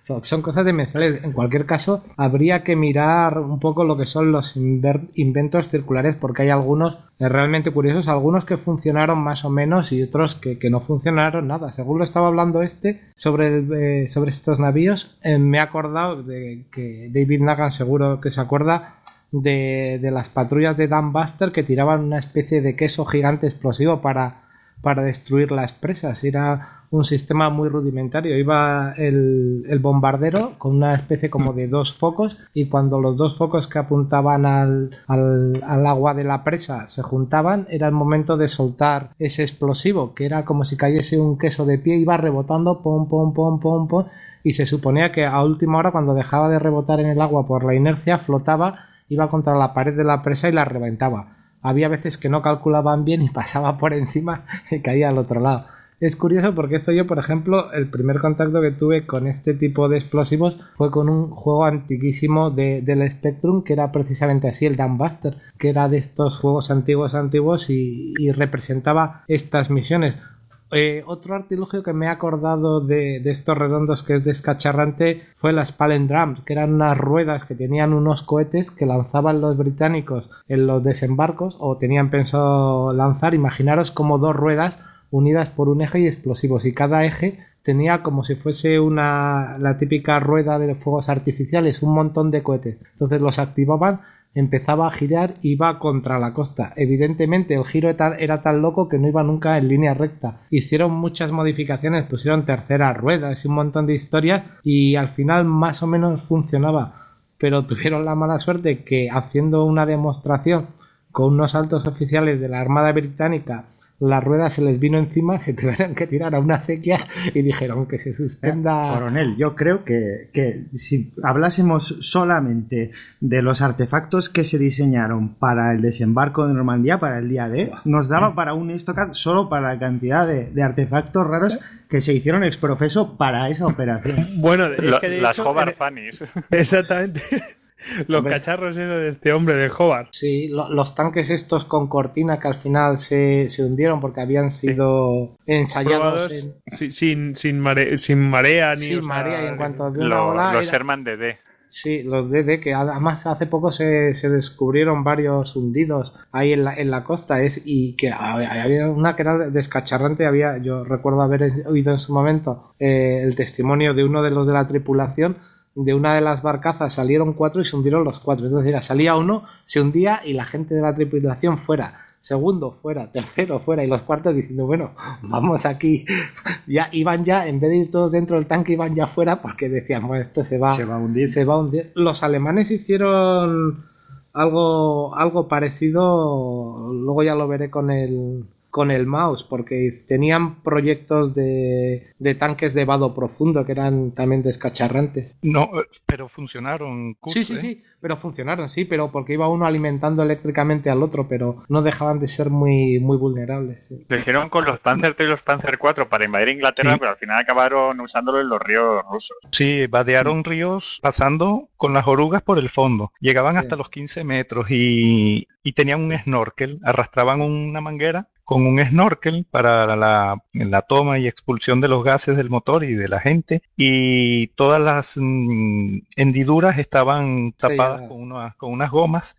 son, son cosas dimensionales. En cualquier caso, habría que mirar un poco lo que son los inventos circulares porque hay algunos realmente curiosos, algunos que funcionaron más o menos y otros que, no funcionaron nada. Según lo estaba hablando este sobre, eh, sobre estos navíos, eh, me he acordado de que David Nagan seguro que se acuerda de, de las patrullas de Dan Buster que tiraban una especie de queso gigante explosivo para, para destruir las presas. Era un sistema muy rudimentario. Iba el, el, bombardero con una especie como de dos focos y cuando los dos focos que apuntaban al, al, al, agua de la presa se juntaban era el momento de soltar ese explosivo que era como si cayese un queso de pie iba rebotando pom pom pom pom pom y se suponía que a última hora cuando dejaba de rebotar en el agua por la inercia flotaba iba contra la pared de la presa y la reventaba. Había veces que no calculaban bien y pasaba por encima y caía al otro lado es curioso porque esto yo, por ejemplo, el primer contacto que tuve con este tipo de explosivos fue con un juego antiquísimo de, del Spectrum que era precisamente así, el Buster, que era de estos juegos antiguos antiguos y, representaba estas misiones. Eh, otro artilugio que me he acordado de, de, estos redondos que es descacharrante fue las Palindrums, que eran unas ruedas que tenían unos cohetes que lanzaban los británicos en los desembarcos o tenían pensado lanzar. Imaginaros como dos ruedas unidas por un eje y explosivos y cada eje tenía como si fuese una la típica rueda de fuegos artificiales, un montón de cohetes. Entonces los activaban, empezaba a girar y iba contra la costa. Evidentemente el giro era tan loco que no iba nunca en línea recta. Hicieron muchas modificaciones, pusieron terceras ruedas y un montón de historias y al final más o menos funcionaba. Pero tuvieron la mala suerte que haciendo una demostración con unos altos oficiales de la Armada Británica la rueda se les vino encima, se tuvieron que tirar a una acequia y dijeron que se suspenda. Eh, coronel, yo creo que, que, si hablásemos solamente de los artefactos que se diseñaron para el desembarco de Normandía, para el día D, nos daba para un Istocad solo para la cantidad de, de artefactos raros que se hicieron exprofeso para esa operación. Bueno, es que de las Hobart Fannies. Exactamente. Los cacharros esos de este hombre, de Hobart. Sí, los tanques estos con cortina que al final se, se hundieron porque habían sido ensayados sin, sin, mare, sin marea ni sin marea y en cuanto ola los Sherman DD. Sí, los DD, que además hace poco se, se, descubrieron varios hundidos ahí en la, en la costa es y que había una que era descacharrante, había, yo recuerdo haber oído en su momento eh, el testimonio de uno de los de la tripulación de una de las barcazas salieron cuatro y se hundieron los cuatro. Es decir, salía uno, se hundía y la gente de la tripulación fuera. segundo fuera, tercero fuera y los cuartos diciendo, bueno, vamos aquí. Ya iban ya, en vez de ir todos dentro del tanque, iban ya fuera porque decían, bueno, esto se va, Se va a hundir. se va a hundir. Los alemanes hicieron algo, algo parecido, luego ya lo veré con el con el mouse, porque tenían proyectos de, de tanques de vado profundo que eran también descacharrantes. No, eh, pero funcionaron. Kurt, Sí, sí, ¿eh? sí, pero funcionaron, sí, pero porque iba uno alimentando eléctricamente al otro, pero no dejaban de ser muy, muy vulnerables. sí. Lo hicieron con los Panzer 3 y los Panzer 4 para invadir Inglaterra, Sí. pero al final acabaron usándolo en los ríos rusos. Sí, vadearon ríos pasando con las orugas por el fondo. Llegaban Sí. hasta los 15 metros y, y tenían un snorkel. Arrastraban una manguera con un snorkel para la, la toma y expulsión de los gases del motor y de la gente. Y todas las mm, hendiduras estaban tapadas con, unas- con unas gomas.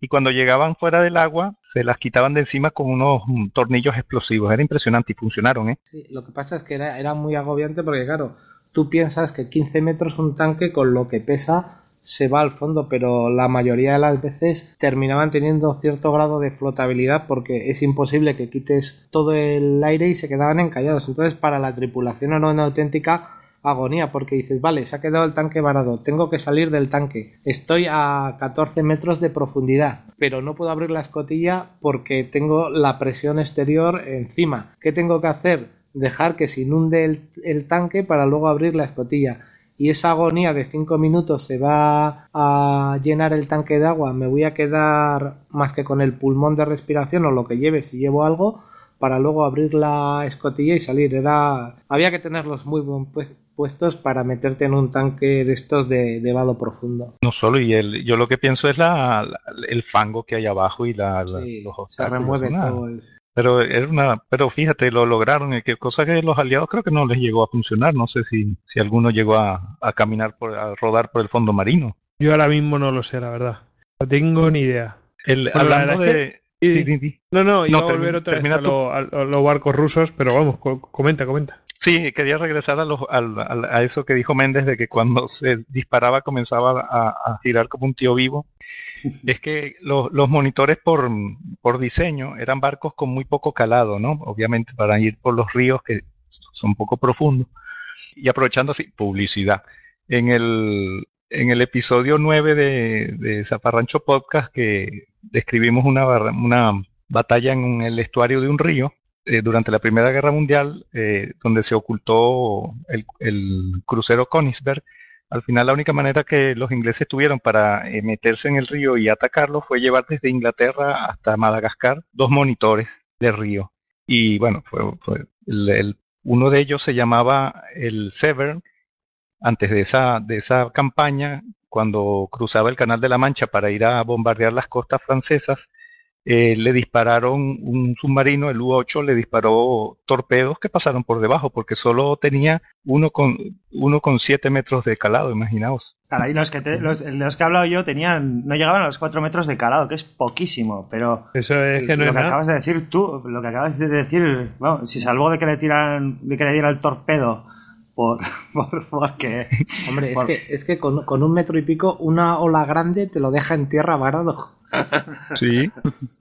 Y cuando llegaban fuera del agua, se las quitaban de encima con unos mm, tornillos explosivos. Era impresionante y funcionaron, ¿eh? Sí, lo que pasa es que era, era muy agobiante porque, claro, tú piensas que 15 metros un tanque con lo que pesa se va al fondo, pero la mayoría de las veces terminaban teniendo cierto grado de flotabilidad porque es imposible que quites todo el aire y se quedaban encallados. Entonces, para la tripulación era una auténtica agonía porque dices, vale, se ha quedado el tanque varado, tengo que salir del tanque, estoy a 14 metros de profundidad, pero no puedo abrir la escotilla porque tengo la presión exterior encima. ¿Qué tengo que hacer? Dejar que se inunde el, el tanque para luego abrir la escotilla. Y esa agonía de 5 minutos se va a llenar el tanque de agua, me voy a quedar más que con el pulmón de respiración o lo que lleve si llevo algo para luego abrir la escotilla y salir. Era había que tenerlos muy bien pues- puestos para meterte en un tanque de estos de, de vado profundo. No solo, y el, yo lo que pienso es la, la- el fango que hay abajo y la, la- Sí, los se remueve todo. eso. Pero era una, pero fíjate, lo lograron, y que cosa que los aliados creo que no les llegó a funcionar. No sé si, si alguno llegó a, a caminar por, a rodar por el fondo marino. Yo ahora mismo no lo sé, la verdad. No tengo ni idea. El, Bueno, hablando de, es Y- sí, sí, sí. no, no, iba a termina- volver otra vez a, lo- a- a los barcos rusos, pero vamos, co- comenta, comenta. Sí, quería regresar a, los, a eso que dijo Méndez de que cuando se disparaba comenzaba a, a girar como un tío vivo. Es que los, monitores por, diseño eran barcos con muy poco calado, ¿no? Obviamente para ir por los ríos que son poco profundos. Y aprovechando así, publicidad. En el, en el episodio 9 de, Zafarrancho Podcast que describimos una, una batalla en el estuario de un río, eh, durante la Primera Guerra Mundial, eh, donde se ocultó el, el crucero Königsberg, al final la única manera que los ingleses tuvieron para eh, meterse en el río y atacarlo fue llevar desde Inglaterra hasta Madagascar dos monitores de río. Y bueno, fue, uno de ellos se llamaba el Severn. Antes de esa, de esa campaña, cuando cruzaba el Canal de la Mancha para ir a bombardear las costas francesas, eh, le dispararon un submarino, el U-8, le disparó torpedos que pasaron por debajo, porque solo tenía uno con, uno con siete metros de calado, imaginaos. Claro, y los que, te- los, de los que he hablado yo tenían, no llegaban a los 4 metros de calado, que es poquísimo, pero Eso es que no lo es que nada. acabas de decir tú, lo que acabas de decir, bueno, si salvó de que le tiran, de que le diera el torpedo por, por porque Hombre, es que, es que con, con un metro y pico, una ola grande te lo deja en tierra varado. Sí.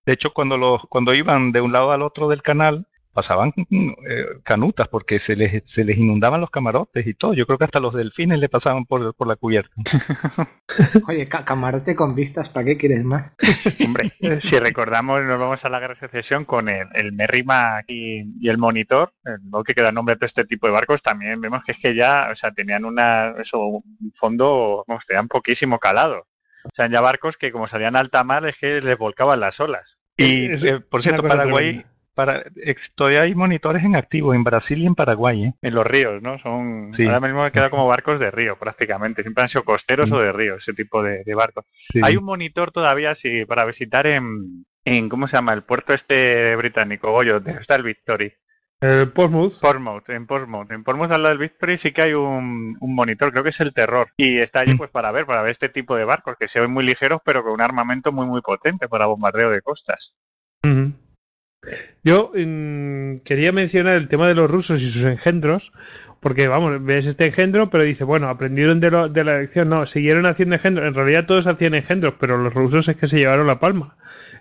De hecho, cuando los, cuando iban de un lado al otro del canal, pasaban mm, eh, canutas porque se les, se les inundaban los camarotes y todo. Yo creo que hasta los delfines le pasaban por, por la cubierta. Oye, ca- camarote con vistas, ¿para qué quieres más? Hombre, si recordamos, nos vamos a la Guerra de Secesión con el, el Merrimack y, y el Monitor, el ¿no? que queda nombre de este tipo de barcos, también vemos que es que ya, o sea, tenían una, eso, un fondo, vamos, tenían poquísimo calado. O sea, ya barcos que como salían a alta mar es que les volcaban las olas. Y Es eh, por cierto, Paraguay, tremenda. Para, ex- todavía hay monitores en activo en Brasil y en Paraguay. ¿eh? En los ríos, ¿no? Son, Sí. ahora mismo queda como barcos de río prácticamente. Siempre han sido costeros Mm. o de río, ese tipo de, de barcos. Sí. Hay un monitor todavía sí, para visitar en, en, ¿cómo se llama? El puerto este británico, Goyo, donde está el Victory. El Portsmouth. Portsmouth, en Portsmouth. En Portsmouth al lado del Victory sí que hay un, un monitor, creo que es el Terror. Y está allí pues para ver, para ver este tipo de barcos que se ven muy ligeros pero con un armamento muy muy potente para bombardeo de costas. Ujú. Yo mm, quería mencionar el tema de los rusos y sus engendros, porque vamos, ves este engendro, pero dice, bueno, aprendieron de, lo- de la lección, no, siguieron haciendo engendros, en realidad todos hacían engendros, pero los rusos es que se llevaron la palma.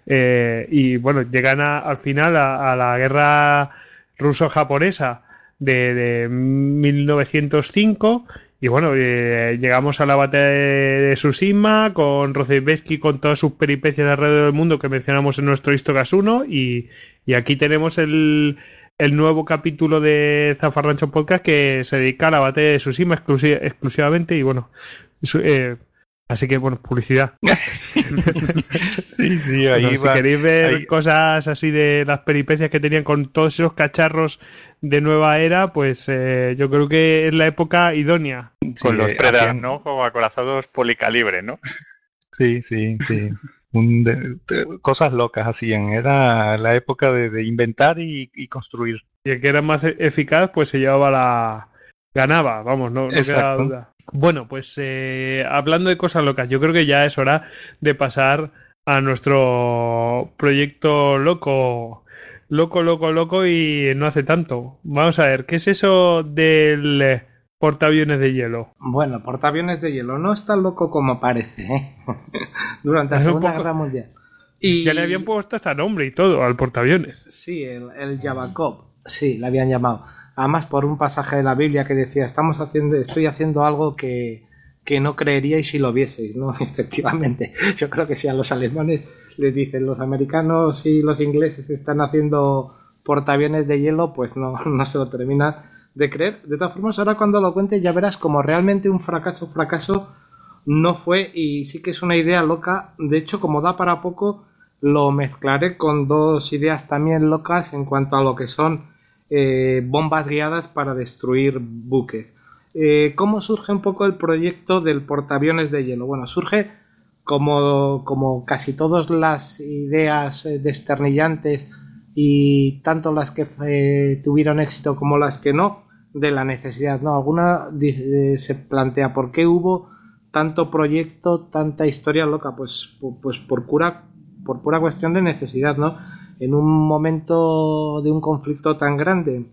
Eh, y bueno, llegan al final a, la guerra ruso-japonesa de, de 1905 y bueno, eh, llegamos a la batalla de Tsushima con Rozebeski con todas sus peripecias alrededor del mundo que mencionamos en nuestro Histogas 1 y, y aquí tenemos el, el nuevo capítulo de Zafarrancho Podcast que se dedica a la batalla de Tsushima exclusivamente y bueno, eh, así que bueno, publicidad. sí, sí, ahí Si queréis ver cosas así de las peripecias que tenían con todos esos cacharros de nueva era, pues eh, yo creo que es la época idónea. Con los Predators, ¿no? Como acorazados policalibre, ¿no? Sí, sí, sí. Cosas locas hacían. Era la época de, inventar y, construir. Y el que era más e-, eficaz, pues se llevaba la. ganaba, vamos, no, no queda duda. Bueno, pues eh, hablando de cosas locas, yo creo que ya es hora de pasar a nuestro proyecto loco loco, loco, loco y no hace tanto. Vamos a ver, ¿qué es eso del portaaviones de hielo? Bueno, portaaviones de hielo no es tan loco como parece ¿eh? durante la Segunda Guerra Mundial. Y... Ya le habían puesto hasta nombre y todo al portaaviones. Sí, el, el Sí, le habían llamado. Además, por un pasaje de la Biblia que decía, estamos haciendo, estoy haciendo algo que, que no creeríais si lo vieseis, ¿no? Efectivamente, yo creo que si a los alemanes les dicen los americanos y los ingleses están haciendo portaaviones de hielo, pues no, no se lo terminan de creer. De todas formas, ahora cuando lo cuente ya verás como realmente un fracaso, fracaso no fue y sí que es una idea loca. De hecho, como da para poco, lo mezclaré con dos ideas también locas en cuanto a lo que son eh, bombas guiadas para destruir buques. Eh, ¿Cómo surge un poco el proyecto del portaaviones de hielo? Bueno, surge como, como casi todas las ideas eh, desternillantes y tanto las que eh, tuvieron éxito como las que no, de la necesidad, ¿no? Alguna se plantea por qué hubo tanto proyecto, tanta historia loca, pues, pues por, pura, por pura cuestión de necesidad, ¿no? En un momento de un conflicto tan grande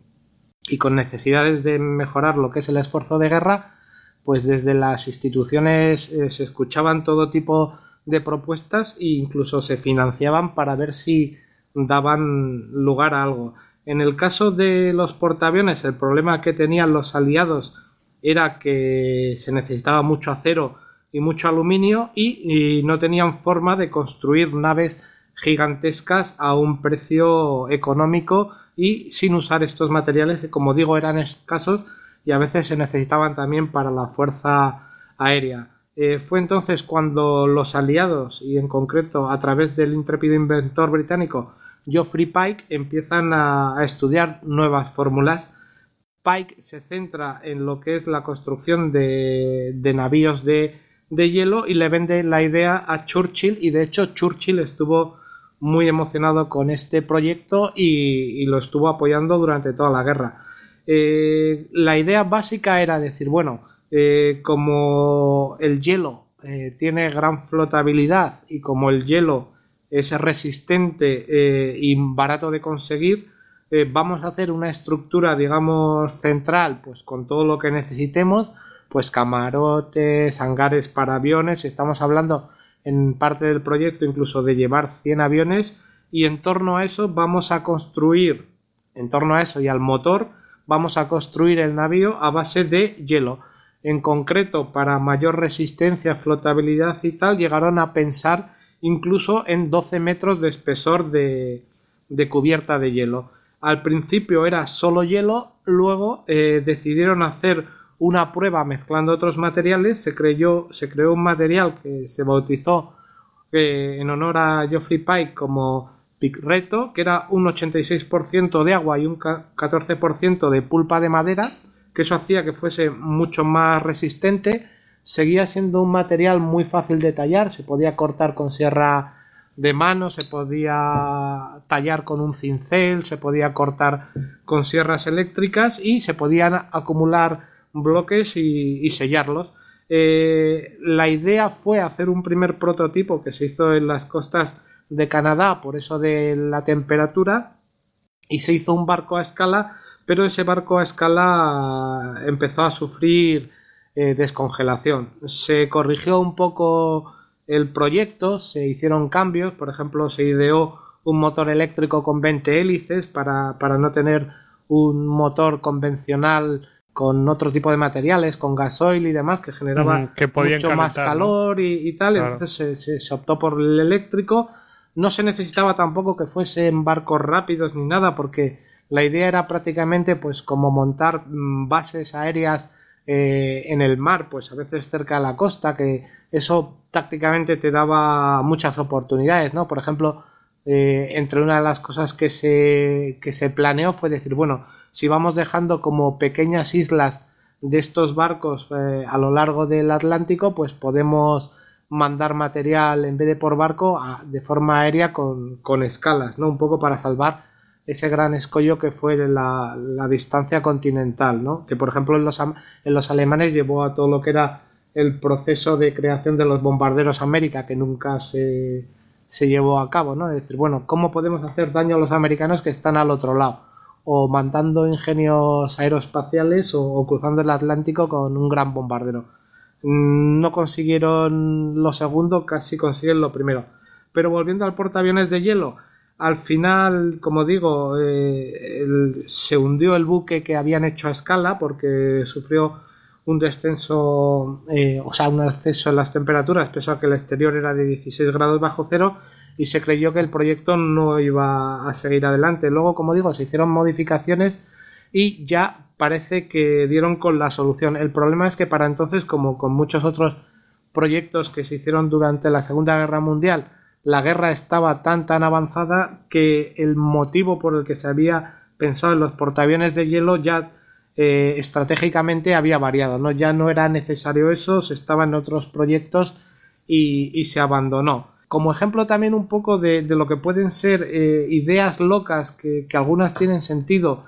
y con necesidades de mejorar lo que es el esfuerzo de guerra, pues desde las instituciones eh, se escuchaban todo tipo de propuestas e incluso se financiaban para ver si daban lugar a algo. En el caso de los portaaviones, el problema que tenían los aliados era que se necesitaba mucho acero y mucho aluminio y, y no tenían forma de construir naves gigantescas a un precio económico y sin usar estos materiales que como digo eran escasos y a veces se necesitaban también para la fuerza aérea. Eh, fue entonces cuando los aliados y en concreto a través del intrépido inventor británico Geoffrey Pike empiezan a, estudiar nuevas fórmulas. Pike se centra en lo que es la construcción de, navíos de, hielo y le vende la idea a Churchill y de hecho Churchill estuvo muy emocionado con este proyecto y, lo estuvo apoyando durante toda la guerra. Eh, la idea básica era decir, bueno, eh, como el hielo eh, tiene gran flotabilidad y como el hielo es resistente y barato de conseguir, vamos a hacer una estructura, digamos, central, pues con todo lo que necesitemos, pues camarotes, hangares para aviones, estamos hablando en parte del proyecto incluso de llevar 100 aviones y en torno a eso vamos a construir, en torno a eso y al motor, vamos a construir el navío a base de hielo. En concreto, para mayor resistencia, flotabilidad y tal, llegaron a pensar incluso en 12 metros de espesor de, cubierta de hielo. Al principio era solo hielo, luego eh, decidieron hacer una prueba mezclando otros materiales, se, creyó, se creó un material que se bautizó eh, en honor a Geoffrey Pike como Reto, que era un 86% de agua y un 14% de pulpa de madera, que eso hacía que fuese mucho más resistente. Seguía siendo un material muy fácil de tallar, se podía cortar con sierra de mano, se podía tallar con un cincel, se podía cortar con sierras eléctricas y se podían acumular bloques y, sellarlos. Eh, la idea fue hacer un primer prototipo que se hizo en las costas de Canadá, por eso de la temperatura, y se hizo un barco a escala, pero ese barco a escala empezó a sufrir eh, descongelación. Se corrigió un poco el proyecto, se hicieron cambios, por ejemplo, se ideó un motor eléctrico con 20 hélices para, para no tener un motor convencional con otro tipo de materiales, con gasoil y demás, que generaba que mucho más calor y, tal. Entonces se, optó por el eléctrico. No se necesitaba tampoco que fuesen barcos rápidos ni nada, porque la idea era prácticamente pues como montar mm, bases aéreas eh, en el mar, pues a veces cerca de la costa, que eso tácticamente te daba muchas oportunidades, ¿no? Por ejemplo, eh, entre una de las cosas que se, que se planeó fue decir, bueno, si vamos dejando como pequeñas islas de estos barcos eh, a lo largo del Atlántico, pues podemos mandar material en vez de por barco de forma aérea con, escalas, ¿no? Un poco para salvar ese gran escollo que fue la, distancia continental, ¿no? Que por ejemplo en los, en los alemanes llevó a todo lo que era el proceso de creación de los bombarderos América, que nunca se, se llevó a cabo, ¿no? Es decir, bueno, ¿cómo podemos hacer daño a los americanos que están al otro lado? O mandando ingenios aeroespaciales o, cruzando el Atlántico con un gran bombardero. Mm, no consiguieron lo segundo, casi consiguen lo primero. Pero volviendo al portaaviones de hielo, al final, como digo, eh, se hundió el buque que habían hecho a escala porque sufrió un descenso, eh, o sea, un ascenso en las temperaturas, pese a que el exterior era de 16 grados bajo cero y se creyó que el proyecto no iba a seguir adelante. Luego, como digo, se hicieron modificaciones y ya parece que dieron con la solución. El problema es que para entonces, como con muchos otros proyectos que se hicieron durante la Segunda Guerra Mundial, la guerra estaba tan tan avanzada que el motivo por el que se había pensado en los portaaviones de hielo ya eh, estratégicamente había variado, ¿no? Ya no era necesario eso, se estaba en otros proyectos y, se abandonó. Como ejemplo también un poco de, lo que pueden ser eh, ideas locas que, algunas tienen sentido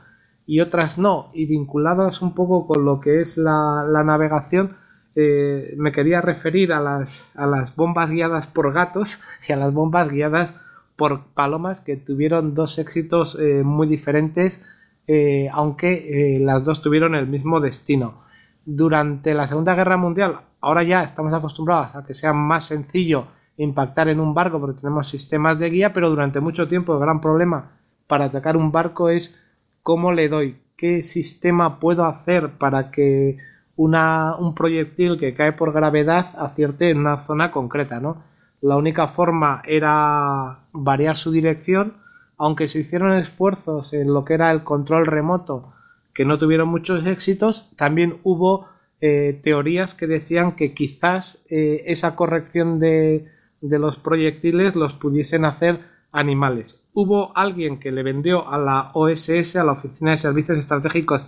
y otras no, y vinculadas un poco con lo que es la, navegación, eh, me quería referir a las, a las bombas guiadas por gatos y a las bombas guiadas por palomas que tuvieron dos éxitos muy diferentes eh, aunque eh, las dos tuvieron el mismo destino. Durante la Segunda Guerra Mundial, ahora ya estamos acostumbrados a que sea más sencillo impactar en un barco porque tenemos sistemas de guía, pero durante mucho tiempo el gran problema para atacar un barco es cómo le doy, qué sistema puedo hacer para que un proyectil que cae por gravedad acierte en una zona concreta, ¿no? La única forma era variar su dirección aunque se hicieron esfuerzos en lo que era el control remoto que no tuvieron muchos éxitos, también hubo eh, teorías que decían que quizás eh, esa corrección de, de los proyectiles los pudiesen hacer animales. Hubo alguien que le vendió a la OSS, a la Oficina de Servicios Estratégicos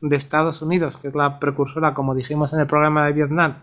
de Estados Unidos, que es la precursora, como dijimos en el programa de Vietnam,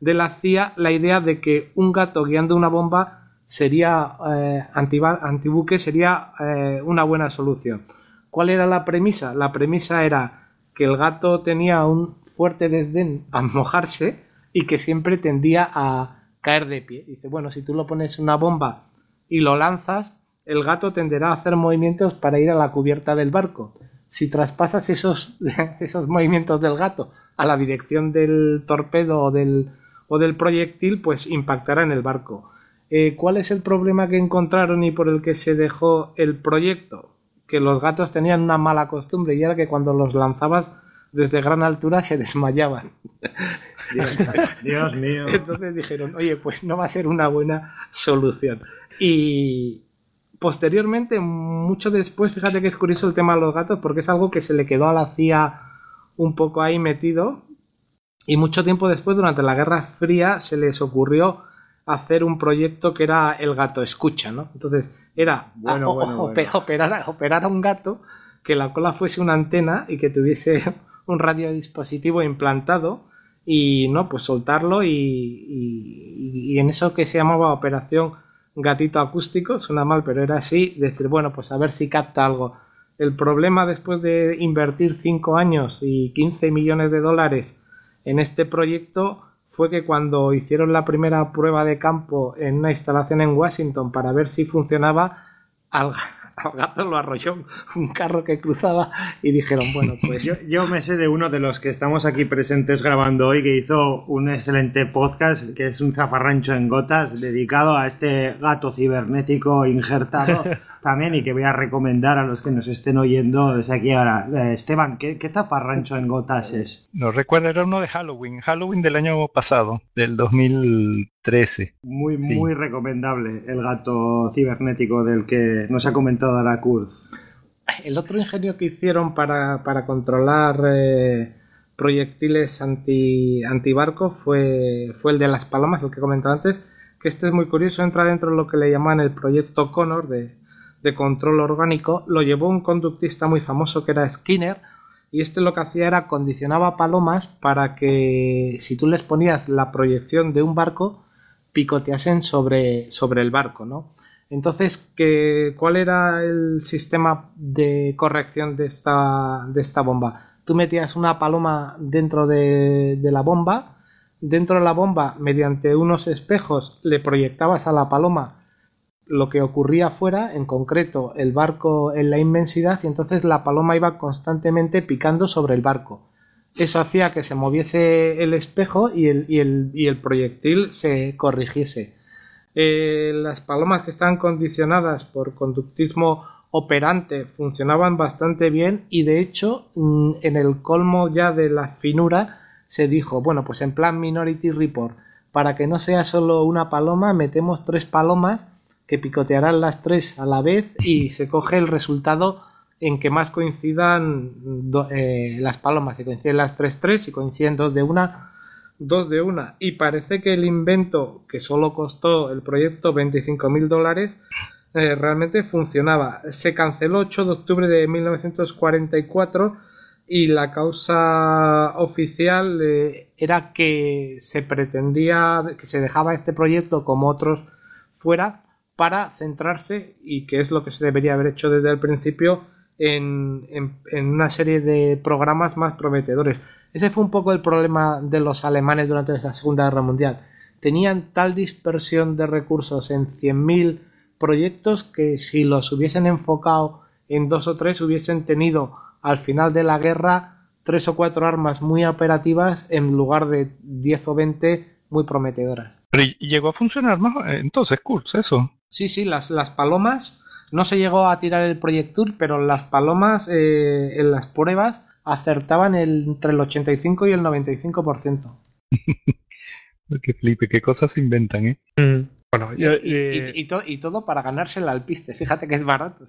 de la CIA, la idea de que un gato guiando una bomba sería eh, antibuque sería eh, una buena solución. ¿Cuál era la premisa? La premisa era que el gato tenía un fuerte desdén a mojarse y que siempre tendía a caer de pie. Dice, bueno, si tú lo pones una bomba y lo lanzas, el gato tenderá a hacer movimientos para ir a la cubierta del barco. Si traspasas esos, esos movimientos del gato a la dirección del torpedo o del, o del proyectil, pues impactará en el barco. Eh, ¿Cuál es el problema que encontraron y por el que se dejó el proyecto? Que los gatos tenían una mala costumbre y era que cuando los lanzabas desde gran altura se desmayaban. Dios, mío. Entonces dijeron, oye, pues no va a ser una buena solución. Y posteriormente, mucho después, fíjate que es curioso el tema de los gatos porque es algo que se le quedó a la CIA un poco ahí metido. Y mucho tiempo después, durante la Guerra Fría, se les ocurrió hacer un proyecto que era el gato escucha, ¿no? Entonces era bueno, Operar, operar, a un gato que la cola fuese una antena y que tuviese un radiodispositivo implantado y no pues soltarlo y, y, en eso que se llamaba operación gatito acústico suena mal pero era así decir bueno pues a ver si capta algo el problema después de invertir 5 años y 15 millones de dólares en este proyecto fue que cuando hicieron la primera prueba de campo en una instalación en Washington para ver si funcionaba, al, al gato lo arrolló un carro que cruzaba y dijeron, bueno, pues... Yo, yo, me sé de uno de los que estamos aquí presentes grabando hoy que hizo un excelente podcast que es un zafarrancho en gotas dedicado a este gato cibernético injertado también y que voy a recomendar a los que nos estén oyendo desde aquí ahora. Eh, Esteban, ¿qué, ¿qué zafarrancho en gotas es? No recuerdo, era uno de Halloween, Halloween del año pasado, del 2013. Muy, sí. muy recomendable el gato cibernético del que nos ha comentado la Kurz. El otro ingenio que hicieron para, para controlar eh, proyectiles anti, antibarco fue, fue el de las palomas, el que he comentado antes, que este es muy curioso, entra dentro de lo que le llaman el proyecto Connor de, de control orgánico, lo llevó un conductista muy famoso que era Skinner, y este lo que hacía era condicionaba palomas para que si tú les ponías la proyección de un barco, picoteasen sobre, sobre el barco, ¿no? Entonces, ¿qué, ¿cuál era el sistema de corrección de esta, de esta bomba? Tú metías una paloma dentro de, de la bomba, dentro de la bomba, mediante unos espejos, le proyectabas a la paloma lo que ocurría afuera, en concreto el barco en la inmensidad, y entonces la paloma iba constantemente picando sobre el barco. Eso hacía que se moviese el espejo y el, y el, y el proyectil se corrigiese. Eh, las palomas que estaban condicionadas por conductismo operante funcionaban bastante bien y de hecho mm, en el colmo ya de la finura se dijo, bueno, pues en plan Minority Report, para que no sea solo una paloma, metemos tres palomas que picotearán las tres a la vez y se coge el resultado en que más coincidan eh, las palomas, si coinciden las tres tres, y coinciden dos de una, dos de una. Y parece que el invento, que solo costó el proyecto 25 mil dólares, eh, realmente funcionaba. Se canceló 8 de octubre de 1944 y la causa oficial eh, era que se pretendía que se dejaba este proyecto como otros fuera para centrarse y que es lo que se debería haber hecho desde el principio en, una serie de programas más prometedores. Ese fue un poco el problema de los alemanes durante la Segunda Guerra Mundial. Tenían tal dispersión de recursos en 100.000 proyectos que si los hubiesen enfocado en dos o tres hubiesen tenido al final de la guerra tres o cuatro armas muy operativas en lugar de 10 o 20 muy prometedoras. Pero llegó a funcionar más entonces, Kurz, eso. Sí, sí, las, las palomas no se llegó a tirar el proyectil, pero las palomas eh, en las pruebas acertaban el, entre el 85 y el 95%. qué flipe, qué cosas inventan, ¿eh? Mm. Bueno, y, yo, y, eh, y, y, to, y, todo para ganarse el alpiste. Fíjate que es barato.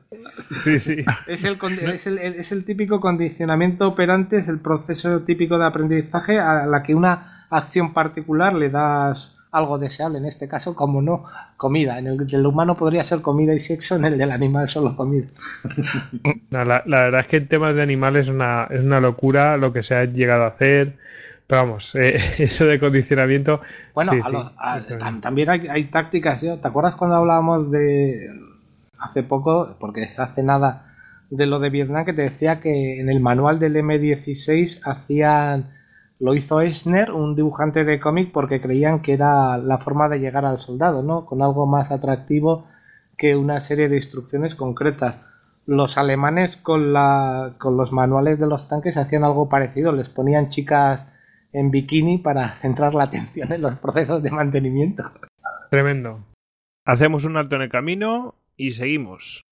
Sí, sí. Es el, es, el, es el típico condicionamiento operante, es el proceso típico de aprendizaje a la que una acción particular le das algo deseable, en este caso, como no, comida. En el del humano podría ser comida y sexo, en el del animal solo comida. No, la, la, verdad es que en temas de animales es una, es una locura lo que se ha llegado a hacer. Pero vamos, eh, eso de condicionamiento. Bueno, sí, a lo, a, también hay, hay, tácticas. ¿sí? ¿Te acuerdas cuando hablábamos de hace poco, porque hace nada, de lo de Vietnam, que te decía que en el manual del M16 hacían lo hizo Eisner, un dibujante de cómic, porque creían que era la forma de llegar al soldado, ¿no? Con algo más atractivo que una serie de instrucciones concretas. Los alemanes con, la, con los manuales de los tanques hacían algo parecido, les ponían chicas en bikini para centrar la atención en los procesos de mantenimiento. Tremendo. Hacemos un alto en el camino y seguimos.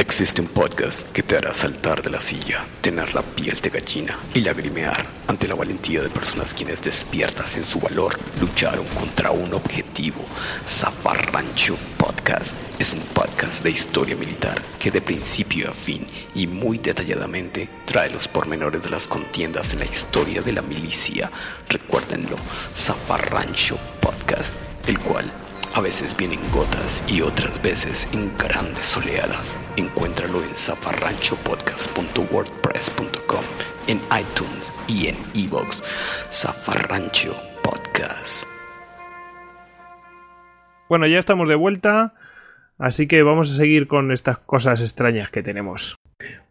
Existe un podcast que te hará saltar de la silla, tener la piel de gallina y lagrimear ante la valentía de personas quienes despiertas en su valor lucharon contra un objetivo. Zafarrancho Podcast es un podcast de historia militar que de principio a fin y muy detalladamente trae los pormenores de las contiendas en la historia de la milicia. Recuérdenlo, Zafarrancho Podcast, el cual a veces vienen gotas y otras veces en grandes oleadas. Encuéntralo en zafarranchopodcast.wordpress.com, en iTunes y en iVoox. Zafarrancho Podcast. Bueno, ya estamos de vuelta, así que vamos a seguir con estas cosas extrañas que tenemos.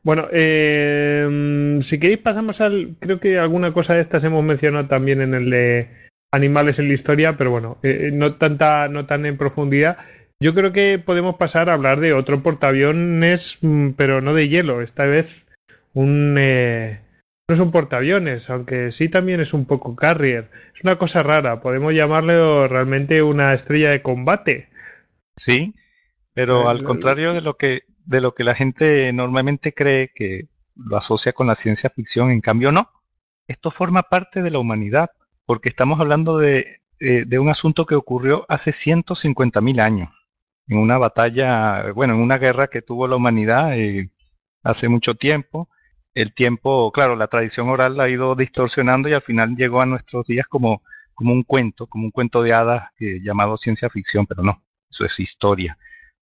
Bueno, eh, si queréis pasamos al... Creo que alguna cosa de estas hemos mencionado también en el de animales en la historia, pero bueno, eh, no tanta, no tan en profundidad. Yo creo que podemos pasar a hablar de otro portaaviones, mm, pero no de hielo. Esta vez un... Eh, no es un portaaviones, aunque sí también es un poco carrier. Es una cosa rara. Podemos llamarlo realmente una estrella de combate. Sí, pero al contrario de lo que de lo que la gente normalmente cree que lo asocia con la ciencia ficción, en cambio no. Esto forma parte de la humanidad, porque estamos hablando de, eh, de un asunto que ocurrió hace 150.000 años, en una batalla, bueno, en una guerra que tuvo la humanidad eh, hace mucho tiempo. El tiempo, claro, la tradición oral la ha ido distorsionando y al final llegó a nuestros días como, como un cuento, como un cuento de hadas eh, llamado ciencia ficción, pero no, eso es historia.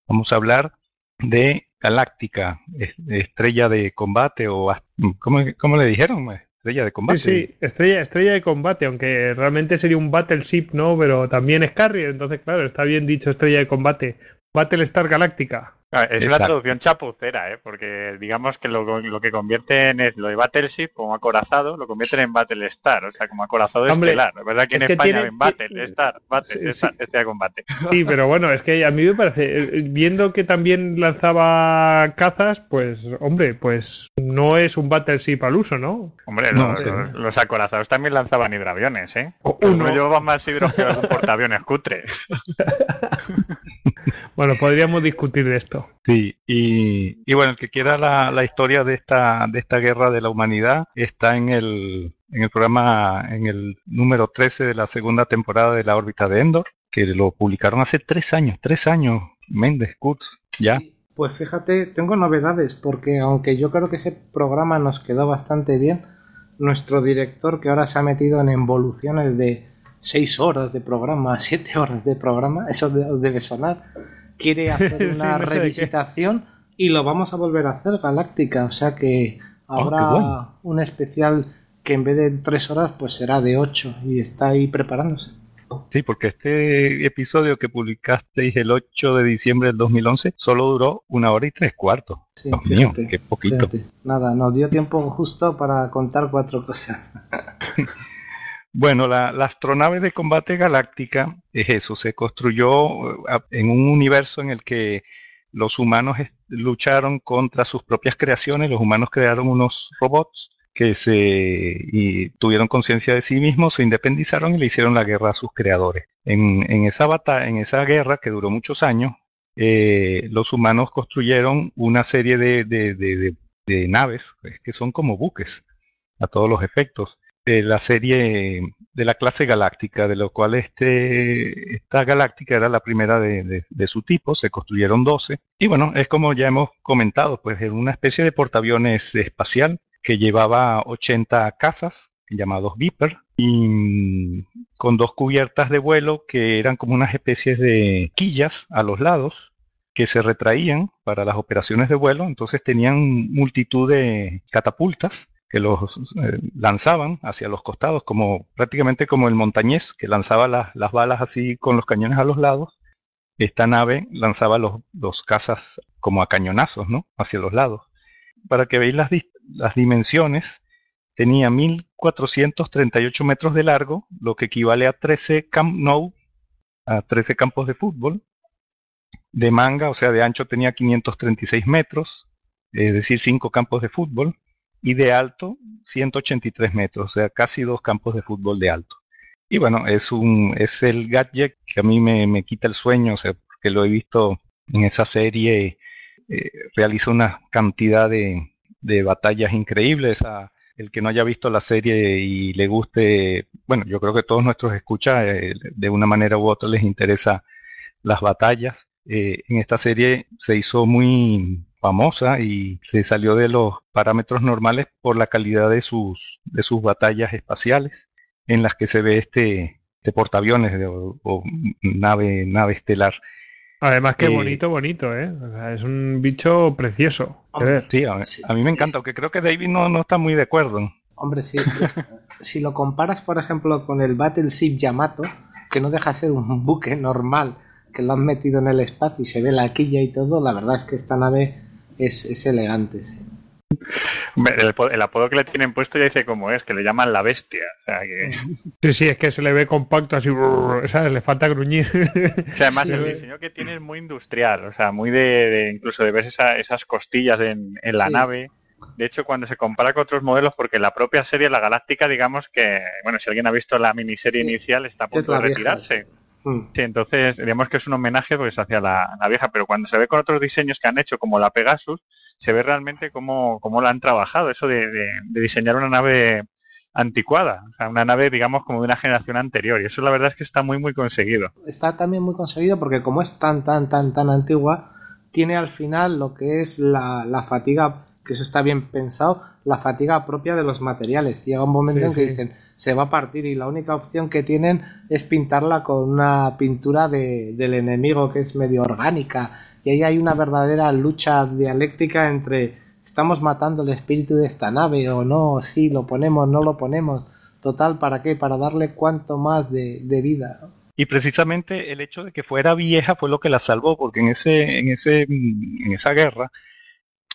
Vamos a hablar de Galáctica, estrella de combate o ¿cómo, cómo le dijeron? Estrella de combate. Sí, sí, estrella, estrella de combate, aunque realmente sería un battleship, ¿no? Pero también es carrier, entonces claro, está bien dicho estrella de combate. Battlestar Galáctica. Es una traducción chapucera, ¿eh? porque digamos que lo, lo, que convierten es lo de Battleship como acorazado, lo convierten en Battlestar, o sea, como acorazado estelar. La verdad que en España en Battlestar, Battlestar, este de combate. Sí, pero bueno, es que a mí me parece, eh, viendo que también lanzaba cazas, pues, hombre, pues no es un Battleship al uso, ¿no? Hombre, los, acorazados también lanzaban hidroaviones, ¿eh? Uno llevaba más hidro que un portaaviones cutre. bueno, podríamos discutir de esto. Sí, y, bueno, el que quiera la, historia de esta, de esta guerra de la humanidad está en el, en el programa, en el número 13 de la segunda temporada de la órbita de Endor, que lo publicaron hace tres años, tres años, Méndez, Kurtz, ya. pues fíjate, tengo novedades, porque aunque yo creo que ese programa nos quedó bastante bien, nuestro director que ahora se ha metido en evoluciones de seis horas de programa, siete horas de programa, eso os debe sonar quiere hacer una revisitación y lo vamos a volver a hacer Galáctica. O sea que ah, habrá un especial que en vez de tres horas pues será de ocho y está ahí preparándose. Sí, porque este episodio que publicasteis el 8 de diciembre del 2011 solo duró una hora y tres cuartos. Sí, Dios mío, qué poquito. Nada, nos dio tiempo justo para contar cuatro cosas. Bueno, la, astronave de combate galáctica es eso, se construyó eh, en un universo en el que los humanos lucharon contra sus propias creaciones, los humanos crearon unos robots que se y tuvieron conciencia de sí mismos, se independizaron y le hicieron la guerra a sus creadores. En, esa batalla, en esa guerra que duró muchos años, eh, los humanos construyeron una serie de, de naves pues, que son como buques a todos los efectos de la serie de la clase galáctica, de lo cual este, esta galáctica era la primera de, su tipo, se construyeron 12. Y bueno, es como ya hemos comentado, pues era una especie de portaaviones espacial que llevaba 80 casas, llamados Viper, y con dos cubiertas de vuelo que eran como unas especies de quillas a los lados que se retraían para las operaciones de vuelo, entonces tenían multitud de catapultas que los eh, lanzaban hacia los costados, como prácticamente como el montañés, que lanzaba las balas así con los cañones a los lados. Esta nave lanzaba los, los cazas como a cañonazos, ¿no? Hacia los lados. Para que veáis las, dimensiones, tenía 1438 metros de largo, lo que equivale a 13 Camp Nou, a 13 campos de fútbol. De manga, o sea, de ancho tenía 536 metros, es decir, 5 campos de fútbol y de alto 183 metros, o sea, casi dos campos de fútbol de alto. Y bueno, es un es el gadget que a mí me, quita el sueño, o sea, porque lo he visto en esa serie, eh, realiza una cantidad de, de batallas increíbles. A, el que no haya visto la serie y le guste, bueno, yo creo que todos nuestros escuchas eh, de una manera u otra les interesa las batallas. Eh, en esta serie se hizo muy famosa y se salió de los parámetros normales por la calidad de sus, de sus batallas espaciales en las que se ve este, este portaaviones o, nave, nave estelar. Además que eh, bonito, bonito, ¿eh? es un bicho precioso. Sí, a, mí me encanta, aunque creo que David no, no está muy de acuerdo. Hombre, sí. si lo comparas, por ejemplo, con el Battleship Yamato, que no deja de ser un buque normal, que lo han metido en el espacio y se ve la quilla y todo, la verdad es que esta nave es, elegante. El, apodo que le tienen puesto ya dice cómo es, que le llaman la bestia. O sea que... Sí, sí, es que se le ve compacto así, ¿sabes? Le falta gruñir. O sea, además el diseño que tiene es muy industrial, o sea, muy de, incluso de ver esas costillas en, la nave. De hecho, cuando se compara con otros modelos, porque la propia serie La Galáctica, digamos que, bueno, si alguien ha visto la miniserie inicial, está a punto de retirarse. Sí, entonces digamos que es un homenaje pues hacia la, vieja, pero cuando se ve con otros diseños que han hecho, como la Pegasus, se ve realmente cómo, cómo la han trabajado, eso de, diseñar una nave anticuada, o sea, una nave, digamos, como de una generación anterior. Y eso la verdad es que está muy, muy conseguido. Está también muy conseguido porque como es tan, tan, tan, tan antigua, tiene al final lo que es la, la fatiga, que eso está bien pensado, la fatiga propia de los materiales. Llega un momento en que dicen, se va a partir y la única opción que tienen es pintarla con una pintura de, del enemigo que es medio orgánica. Y ahí hay una verdadera lucha dialéctica entre estamos matando el espíritu de esta nave o no, sí, lo ponemos, no lo ponemos. Total, ¿para qué? Para darle cuanto más de, de vida. Y precisamente el hecho de que fuera vieja fue lo que la salvó, porque en ese, en ese, en esa guerra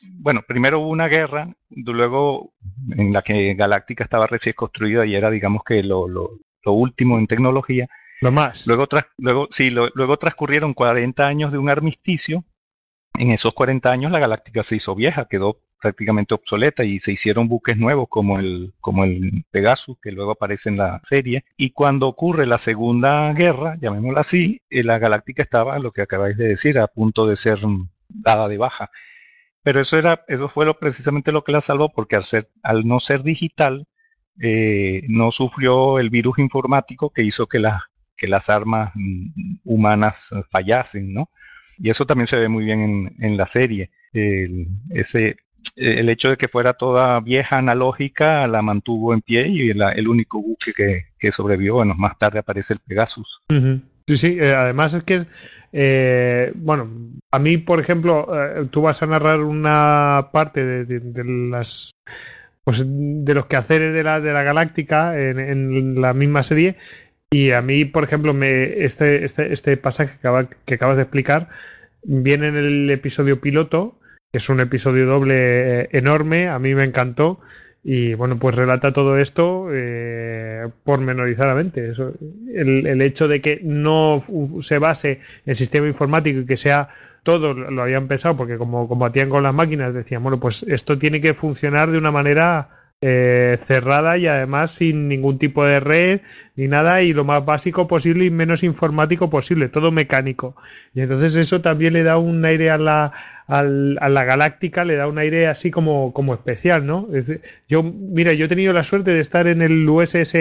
bueno, primero hubo una guerra, luego en la que Galáctica estaba recién construida y era, digamos que lo, lo, último en tecnología. Lo más. Luego, luego, sí, luego transcurrieron 40 años de un armisticio. En esos 40 años la Galáctica se hizo vieja, quedó prácticamente obsoleta y se hicieron buques nuevos como el, como el Pegasus, que luego aparece en la serie. Y cuando ocurre la Segunda Guerra, llamémosla así, eh, la Galáctica estaba, lo que acabáis de decir, a punto de ser dada de baja. Pero eso era, eso fue lo, precisamente lo que la salvó, porque al ser, al no ser digital, eh, no sufrió el virus informático que hizo que las, que las armas mm, humanas fallasen, ¿no? Y eso también se ve muy bien en, en la serie. El, ese, el hecho de que fuera toda vieja analógica la mantuvo en pie y el único buque que, que, sobrevivió, bueno, más tarde aparece el Pegasus. Sí, sí, eh, además es que eh, bueno, a mí, por ejemplo, eh, tú vas a narrar una parte de, las pues de los quehaceres de la, de la Galáctica en, la misma serie. Y a mí, por ejemplo, me, este, este, este pasaje que, que acabas de explicar viene en el episodio piloto, que es un episodio doble enorme, a mí me encantó y bueno, pues relata todo esto eh, pormenorizadamente. Eso, el, el, hecho de que no se base en sistema informático y que sea todo, lo habían pensado, porque como combatían con las máquinas, decían, bueno, pues esto tiene que funcionar de una manera eh, cerrada y además sin ningún tipo de red ni nada y lo más básico posible y menos informático posible, todo mecánico. Y entonces eso también le da un aire a la, a la galáctica, le da un aire así como, como especial, ¿no? yo, mira, yo he tenido la suerte de estar en el USS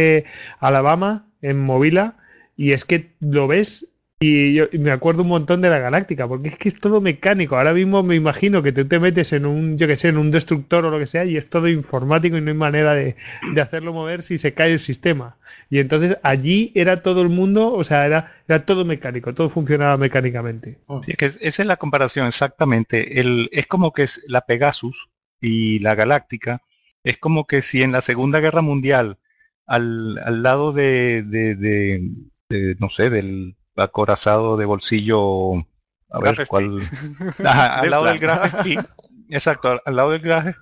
Alabama, en Movila, y es que lo ves y yo me acuerdo un montón de la Galáctica, porque es que es todo mecánico. Ahora mismo me imagino que tú te metes en un, yo que sé, en un destructor o lo que sea, y es todo informático y no hay manera de, hacerlo mover si se cae el sistema. Y entonces allí era todo el mundo, o sea, era, era todo mecánico, todo funcionaba mecánicamente. Sí, que esa es la comparación, exactamente. El, es como que es la Pegasus y la Galáctica, es como que si en la Segunda Guerra Mundial, al, al lado de, de no sé, del acorazado de bolsillo. A ver cuál. al lado del Graf Exacto, al lado del Graf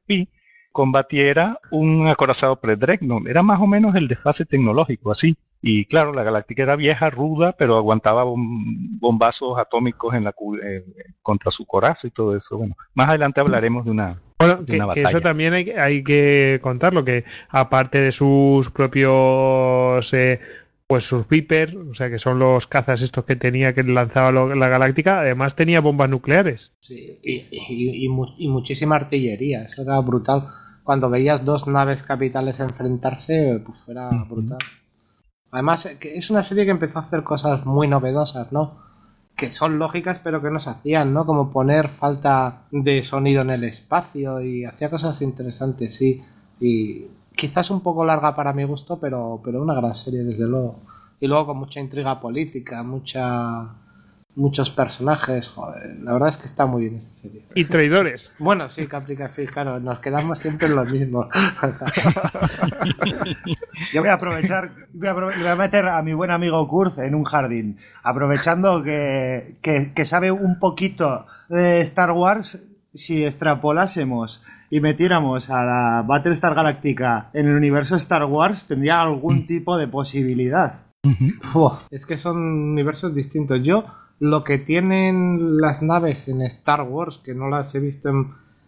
combatiera un acorazado pre-Dreadnought. Era más o menos el desfase tecnológico, así. Y claro, la Galáctica era vieja, ruda, pero aguantaba bombazos atómicos en la eh, contra su coraza y todo eso. Bueno, más adelante hablaremos de una, bueno, que, eso también hay, hay, que contarlo, que aparte de sus propios eh, pues sus Viper, o sea que son los cazas estos que tenía que lanzaba la Galáctica, además tenía bombas nucleares. Sí, y, y, muchísima artillería, eso era brutal. Cuando veías dos naves capitales enfrentarse, pues era brutal. Además, es una serie que empezó a hacer cosas muy novedosas, ¿no? Que son lógicas, pero que no se hacían, ¿no? Como poner falta de sonido en el espacio y hacía cosas interesantes, sí. Y quizás un poco larga para mi gusto, pero, pero una gran serie, desde luego. Y luego con mucha intriga política, mucha muchos personajes, joder, la verdad es que está muy bien esa serie. Y traidores. Bueno, sí, Caprica, sí, claro, nos quedamos siempre en lo mismo. Yo voy a aprovechar, voy a, voy a, meter a mi buen amigo Kurz en un jardín, aprovechando que, que, que sabe un poquito de Star Wars si extrapolásemos y metiéramos a la Battlestar Galactica en el universo Star Wars, tendría algún mm. tipo de posibilidad. es que son universos distintos. Yo, lo que tienen las naves en Star Wars, que no las he visto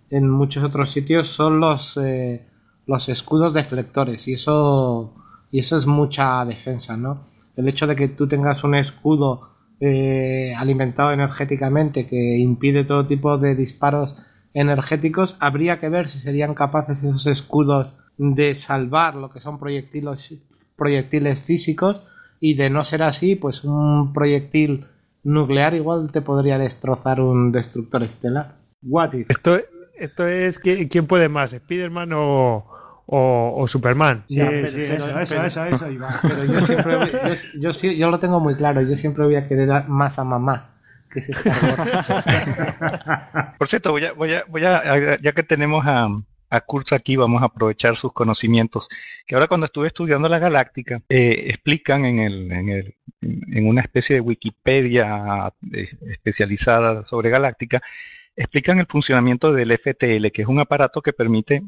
en, muchos otros sitios, son los, eh, los escudos deflectores. Y eso, y eso es mucha defensa, ¿no? El hecho de que tú tengas un escudo eh, alimentado energéticamente que impide todo tipo de disparos energéticos, habría que ver si serían capaces esos escudos de salvar lo que son proyectiles, proyectiles físicos y de no ser así, pues un proyectil nuclear igual te podría destrozar un destructor estelar. What Esto, esto es quién puede más, Spider-Man o, o, Superman. Sí, sí, eso, eso, eso, eso, Pero yo siempre, yo, yo, yo, lo tengo muy claro, yo siempre voy a querer más a mamá que ese Por cierto, voy a, voy a, voy a, ya que tenemos a, a Kurz aquí, vamos a aprovechar sus conocimientos, que ahora cuando estuve estudiando la galáctica, eh, explican en, el, en, el, en una especie de Wikipedia eh, especializada sobre galáctica, explican el funcionamiento del FTL, que es un aparato que permite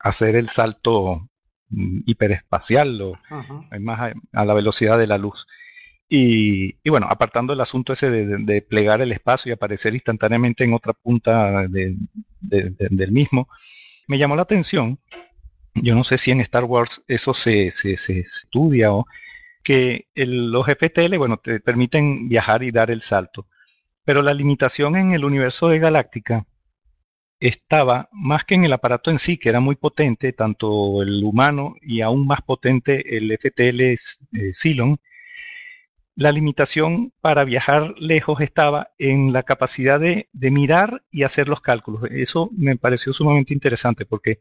hacer el salto mm, hiperespacial o más a, la velocidad de la luz. Y, bueno, apartando el asunto ese de, plegar el espacio y aparecer instantáneamente en otra punta del mismo, me llamó la atención, yo no sé si en Star Wars eso se, se, estudia o que los FTL, bueno, te permiten viajar y dar el salto. Pero la limitación en el universo de Galáctica estaba más que en el aparato en sí, que era muy potente, tanto el humano y aún más potente el FTL eh, Cylon, la limitación para viajar lejos estaba en la capacidad de, de, mirar y hacer los cálculos. Eso me pareció sumamente interesante porque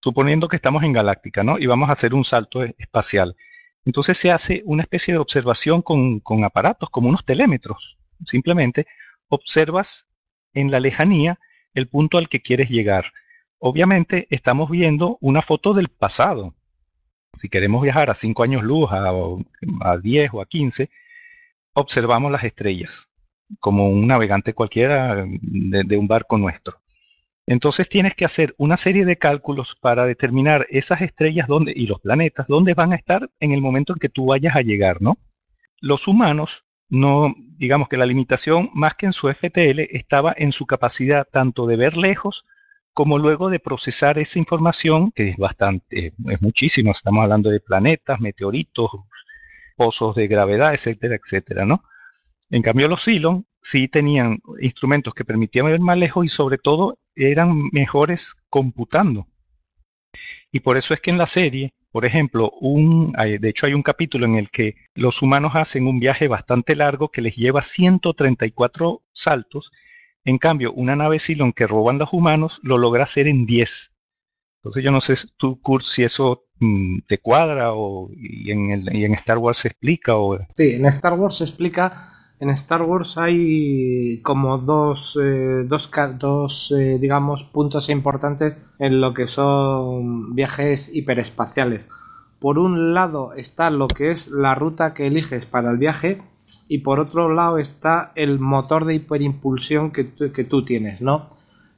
suponiendo que estamos en Galáctica, ¿no? Y vamos a hacer un salto espacial. Entonces se hace una especie de observación con, con aparatos, como unos telémetros. Simplemente observas en la lejanía el punto al que quieres llegar. Obviamente estamos viendo una foto del pasado. Si queremos viajar a 5 años luz, a, a 10 o a 15, observamos las estrellas, como un navegante cualquiera de, un barco nuestro. Entonces tienes que hacer una serie de cálculos para determinar esas estrellas dónde, y los planetas, dónde van a estar en el momento en que tú vayas a llegar, ¿no? Los humanos no, digamos que la limitación más que en su FTL estaba en su capacidad tanto de ver lejos como luego de procesar esa información, que es bastante, es muchísimo, estamos hablando de planetas, meteoritos, pozos de gravedad, etcétera, etcétera, ¿no? En cambio los Cylon sí tenían instrumentos que permitían ver más lejos y sobre todo eran mejores computando. Y por eso es que en la serie por ejemplo, un, de hecho hay un capítulo en el que los humanos hacen un viaje bastante largo que les lleva 134 saltos. En cambio, una nave Cylon que roban los humanos lo logra hacer en 10. Entonces yo no sé tú, Kurt, si eso mm, te cuadra o y en, el, y en Star Wars se explica. O... Sí, en Star Wars se explica en Star Wars hay como dos, eh, dos, dos eh, digamos, puntos importantes en lo que son viajes hiperespaciales. Por un lado está lo que es la ruta que eliges para el viaje y por otro lado está el motor de hiperimpulsión que, que tú tienes, ¿no?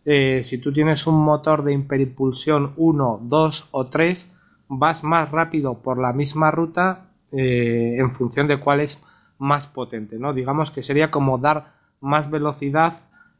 Eh, si tú tienes un motor de hiperimpulsión 1, 2 o 3, vas más rápido por la misma ruta en función de cuál es más potente, ¿no? Digamos que sería como dar más velocidad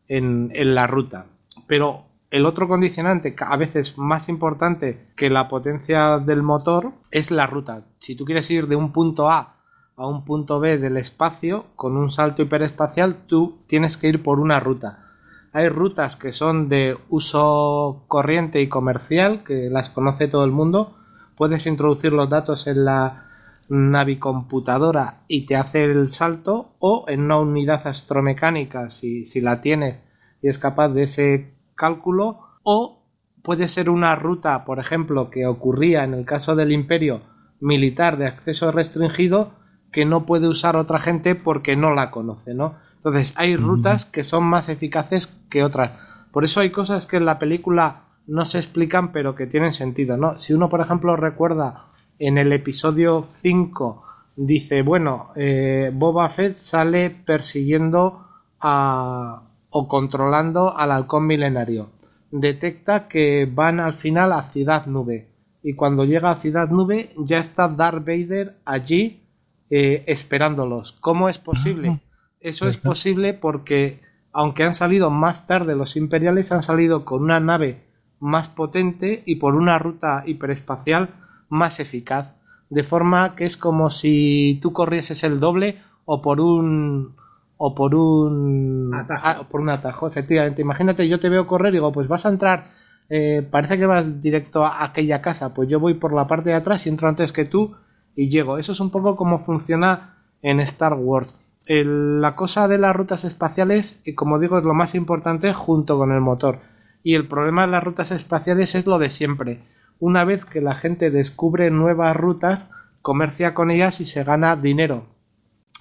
en, la ruta. Pero el otro condicionante, a veces más importante que la potencia del motor, es la ruta. Si tú quieres ir de un punto A a un punto B del espacio con un salto hiperespacial, tú tienes que ir por una ruta. Hay rutas que son de uso corriente y comercial, que las conoce todo el mundo. Puedes introducir los datos en la navicomputadora y te hace el salto o en una unidad astromecánica si, si la tiene y es capaz de ese cálculo o puede ser una ruta por ejemplo que ocurría en el caso del imperio militar de acceso restringido que no puede usar otra gente porque no la conoce ¿no? entonces hay rutas que son más eficaces que otras por eso hay cosas que en la película no se explican pero que tienen sentido ¿no? si uno por ejemplo recuerda en el episodio 5 dice, bueno, eh, Boba Fett sale persiguiendo a, o controlando al halcón milenario. Detecta que van al final a Ciudad Nube. Y cuando llega a Ciudad Nube ya está Darth Vader allí eh, esperándolos. ¿Cómo es posible? Eso es posible porque, aunque han salido más tarde los imperiales, han salido con una nave más potente y por una ruta hiperespacial más eficaz. De forma que es como si tú corrieses el doble o por un o por un Atajo. por un atajo, efectivamente. Imagínate, yo te veo correr y digo, pues vas a entrar, eh, parece que vas directo a aquella casa, pues yo voy por la parte de atrás y entro antes que tú y llego. Eso es un poco como funciona en Star Wars. El- la cosa de las rutas espaciales, y como digo, es lo más importante junto con el motor. Y el problema de las rutas espaciales es lo de siempre. Una vez que la gente descubre nuevas rutas, comercia con ellas y se gana dinero.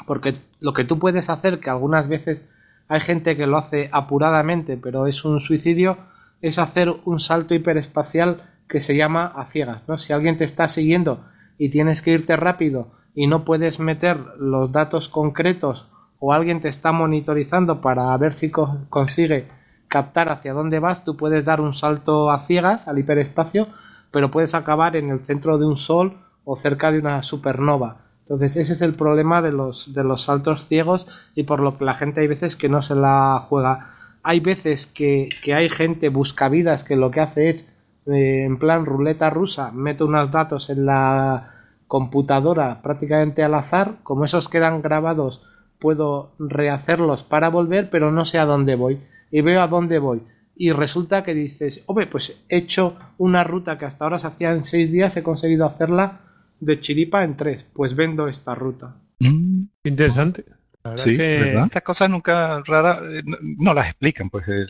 Porque lo que tú puedes hacer, que algunas veces hay gente que lo hace apuradamente, pero es un suicidio, es hacer un salto hiperespacial que se llama a ciegas. ¿no? Si alguien te está siguiendo y tienes que irte rápido y no puedes meter los datos concretos o alguien te está monitorizando para ver si co- consigue captar hacia dónde vas, tú puedes dar un salto a ciegas al hiperespacio, pero puedes acabar en el centro de un sol o cerca de una supernova. Entonces ese es el problema de los, de los saltos ciegos y por lo que la gente hay veces que no se la juega. Hay veces que, que hay gente buscavidas que lo que hace es, eh, en plan ruleta rusa, mete unos datos en la computadora prácticamente al azar, como esos quedan grabados, puedo rehacerlos para volver, pero no sé a dónde voy. Y veo a dónde voy. Y resulta que dices, hombre, pues he hecho una ruta que hasta ahora se hacía en seis días, he conseguido hacerla de chiripa en tres. Pues vendo esta ruta. Mm, Interesante. La verdad sí, es que- ¿verdad? Estas cosas nunca raras eh, no, no las explican, pues el-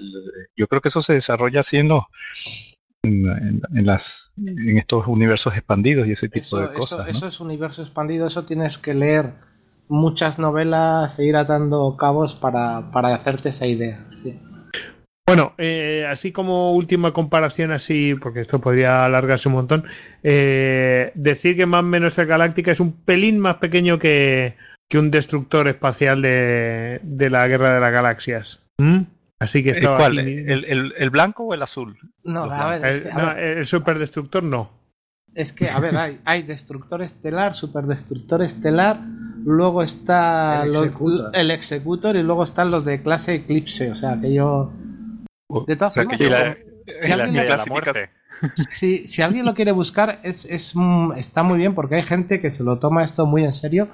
yo creo que eso se desarrolla así en los en, en- en las en estos universos expandidos y ese tipo Eso, de eso, cosas, ¿no? eso es universo expandido, eso tienes que leer muchas novelas e ir atando cabos para, para hacerte esa idea. sí. Bueno, eh, así como última comparación, así, porque esto podría alargarse un montón, eh, decir que más o menos el Galáctica es un pelín más pequeño que, que un destructor espacial de, de la Guerra de las Galaxias. ¿Mm? Así que ¿El estaba cuál? aquí- ¿El, el, el blanco o el azul? No, a ver, el, es que, a no, ver, el superdestructor no. es que, a ver, hay, hay destructor estelar, superdestructor estelar, luego está El los- Executor. el Executor y luego están los de clase Eclipse, o sea que yo... De todas formas, si alguien lo quiere buscar, es, es, mm, está muy bien porque hay gente que se lo toma esto muy en serio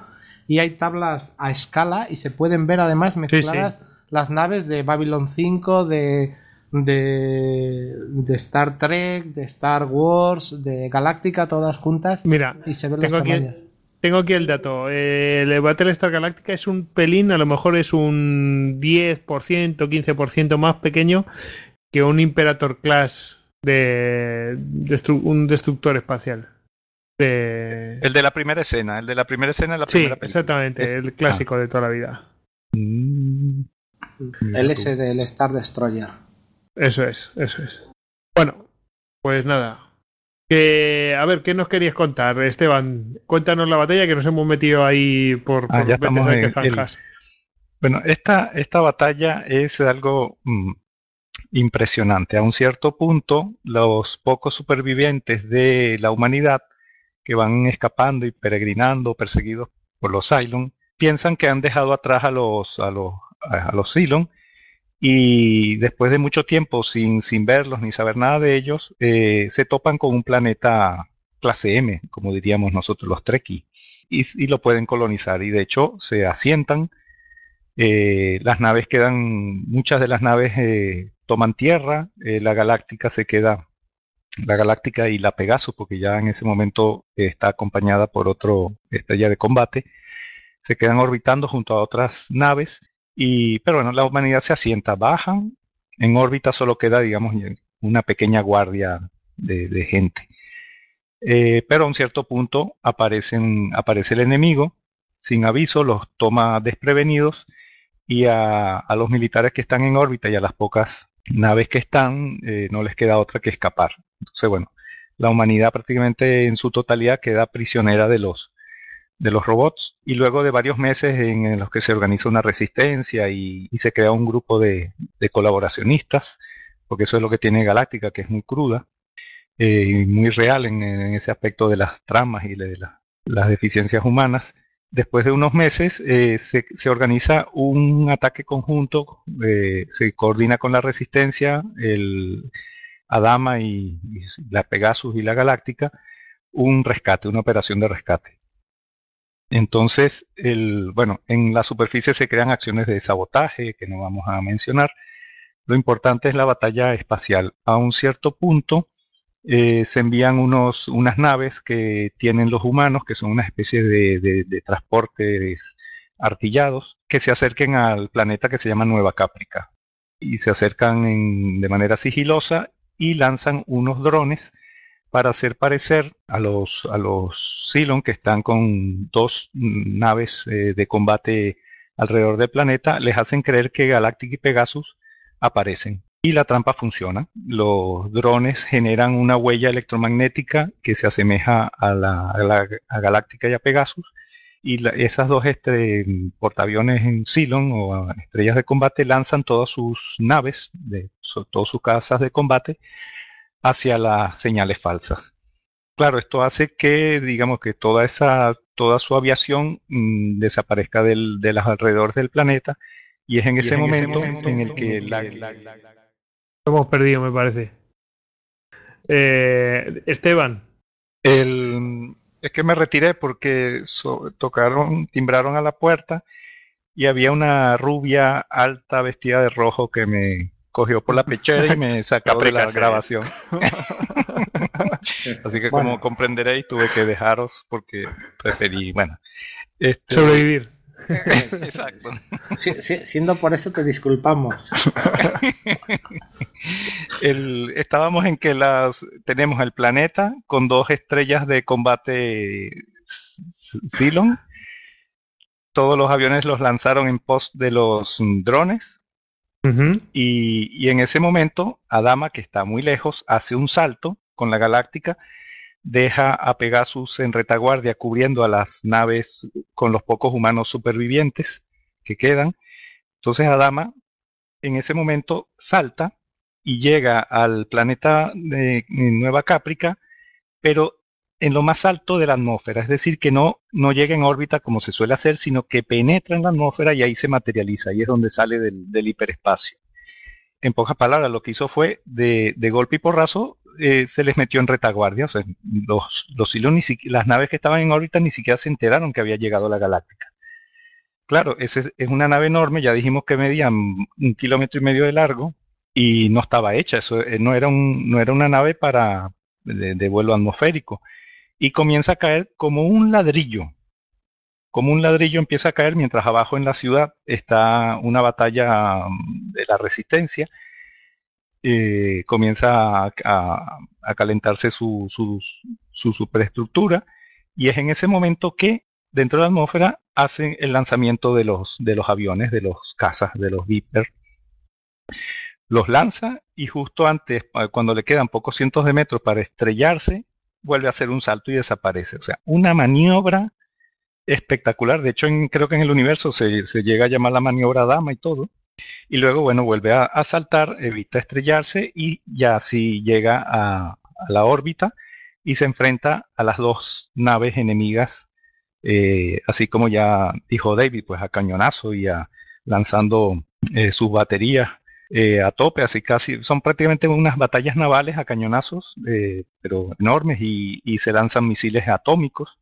y hay tablas a escala y se pueden ver además mezcladas las naves de Babylon 5, de, de, de Star Trek, de Star Wars, de Galáctica, todas juntas Mira, y se ven los tengo aquí. Tengo aquí el dato. Eh, el Battlestar Galactica es un pelín, a lo mejor es un 10%, 15% más pequeño que un Imperator Class de destru- un destructor espacial. De- El de la primera escena, el de la primera escena de la Sí, primera película. exactamente, Es- el clásico de toda la vida. Mm. El. S del Star Destroyer. Eso es, eso es. Bueno, pues nada. Que, a ver, ¿qué nos querías contar, Esteban? Cuéntanos la batalla que nos hemos metido ahí por, Ah, por ya vete estamos en el-. Bueno, esta, esta batalla es algo mm, impresionante. A un cierto punto, los pocos supervivientes de la humanidad que van escapando y peregrinando, perseguidos por los Cylon, piensan que han dejado atrás a los, a los, a los Cylon y después de mucho tiempo sin, sin verlos ni saber nada de ellos, eh, se topan con un planeta clase M, como diríamos nosotros los Trekkie, y, lo pueden colonizar y de hecho se asientan eh, las naves quedan, muchas de las naves eh, toman tierra, la galáctica se queda, la galáctica y la Pegasus, porque ya en ese momento está acompañada por otro estrella de combate, se quedan orbitando junto a otras naves, y, pero bueno, la humanidad se asienta, bajan, en órbita solo queda, digamos, una pequeña guardia de, gente. Eh, pero a un cierto punto aparecen, aparece el enemigo, sin aviso, los toma desprevenidos y a, a los militares que están en órbita y a las pocas naves que están, eh, no les queda otra que escapar. Entonces, bueno, la humanidad prácticamente en su totalidad queda prisionera de los, de los robots y luego de varios meses en, los que se organiza una resistencia y, se crea un grupo de, colaboracionistas, porque eso es lo que tiene Galáctica, que es muy cruda eh, y muy real en, ese aspecto de las tramas y de las deficiencias humanas. Después de unos meses eh, se, organiza un ataque conjunto, eh, se coordina con la resistencia, el Adama y la Pegasus y la Galáctica, un rescate, una operación de rescate. Entonces, bueno, en la superficie se crean acciones de sabotaje que no vamos a mencionar. Lo importante es la batalla espacial. A un cierto punto eh, se envían unas naves que tienen los humanos, que son una especie de, de, transportes artillados, que se acerquen al planeta que se llama Nueva Cáprica. Y se acercan de manera sigilosa y lanzan unos drones para hacer parecer a los, a los Cylon que están con dos naves eh, de combate alrededor del planeta, les hacen creer que Galactic y Pegasus aparecen. Y la trampa funciona. Los drones generan una huella electromagnética que se asemeja a la, a Galáctica y a Pegasus. Y esas dos este, portaaviones en Cylon o estrellas de combate lanzan todas sus naves, de, todas sus casas de combate, hacia las señales falsas. Claro, esto hace que, digamos, que toda esa, toda su aviación mm, desaparezca del, de los alrededores del planeta y es en, ese, momento en el que la, hemos perdido, me parece. Eh, Esteban. El, es que me retiré porque tocaron, timbraron a la puerta y había una rubia alta vestida de rojo que me cogió por la pechera y me sacó de la grabación. Así que como comprenderéis tuve que dejaros porque preferí, bueno. Este, Sobrevivir. Exacto. siendo por eso te disculpamos. estábamos en que las, tenemos el planeta con dos estrellas de combate Cylon. Todos los aviones los lanzaron en pos de los drones y, en ese momento, Adama, que está muy lejos, hace un salto con la Galáctica, deja a Pegasus en retaguardia cubriendo a las naves con los pocos humanos supervivientes que quedan. Entonces Adama en ese momento salta y llega al planeta de Nueva Cáprica, pero en lo más alto de la atmósfera, es decir, que no, no llega en órbita como se suele hacer, sino que penetra en la atmósfera y ahí se materializa, y es donde sale del, hiperespacio. En pocas palabras, lo que hizo fue, de, golpe y porrazo, eh, se les metió en retaguardia. O sea, los, los las naves que estaban en órbita ni siquiera se enteraron que había llegado la galáctica. Claro, esa es, una nave enorme, ya dijimos que medía un kilómetro y medio de largo y no estaba hecha, eso eh, no era, un, no era una nave para, de vuelo atmosférico y comienza a caer como un ladrillo. Como un ladrillo empieza a caer mientras abajo en la ciudad está una batalla mm, de la resistencia. Eh, comienza a, calentarse su, superestructura y es en ese momento que dentro de la atmósfera hacen el lanzamiento de los, de los aviones, de los cazas, de los Viper. Los lanza y justo antes, cuando le quedan pocos cientos de metros para estrellarse, vuelve a hacer un salto y desaparece. O sea, una maniobra espectacular. De hecho, creo que en el universo se, llega a llamar la maniobra dama y todo. Y luego, bueno, vuelve a, saltar, evita estrellarse y ya así llega a, la órbita y se enfrenta a las dos naves enemigas, eh, así como ya dijo David, pues a cañonazo y a lanzando eh, sus baterías eh, a tope, así casi son prácticamente unas batallas navales a cañonazos, eh, pero enormes, y, se lanzan misiles atómicos.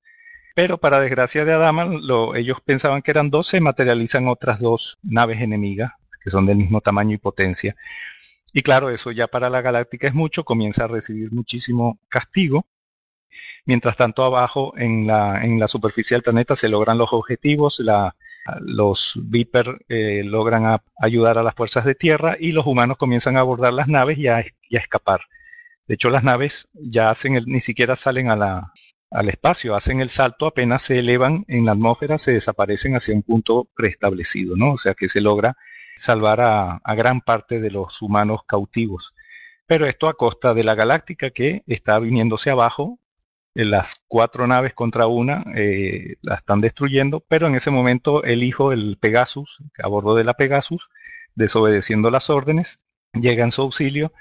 Pero para desgracia de Adama, ellos pensaban que eran dos, se materializan otras dos naves enemigas, que son del mismo tamaño y potencia. Y claro, eso ya para la galáctica es mucho, comienza a recibir muchísimo castigo. Mientras tanto, abajo en la, en la superficie del planeta se logran los objetivos, la, los Viper eh, logran ayudar a las fuerzas de tierra y los humanos comienzan a abordar las naves y a, escapar. De hecho, las naves ya hacen el, ni siquiera salen al espacio, hacen el salto, apenas se elevan en la atmósfera, se desaparecen hacia un punto preestablecido, ¿no? O sea que se logra salvar a, a gran parte de los humanos cautivos. Pero esto a costa de la galáctica que está viniéndose abajo las cuatro naves contra una la están destruyendo, pero en ese momento el hijo, el Pegasus, a bordo de la Pegasus, desobedeciendo las órdenes, llega en su auxilio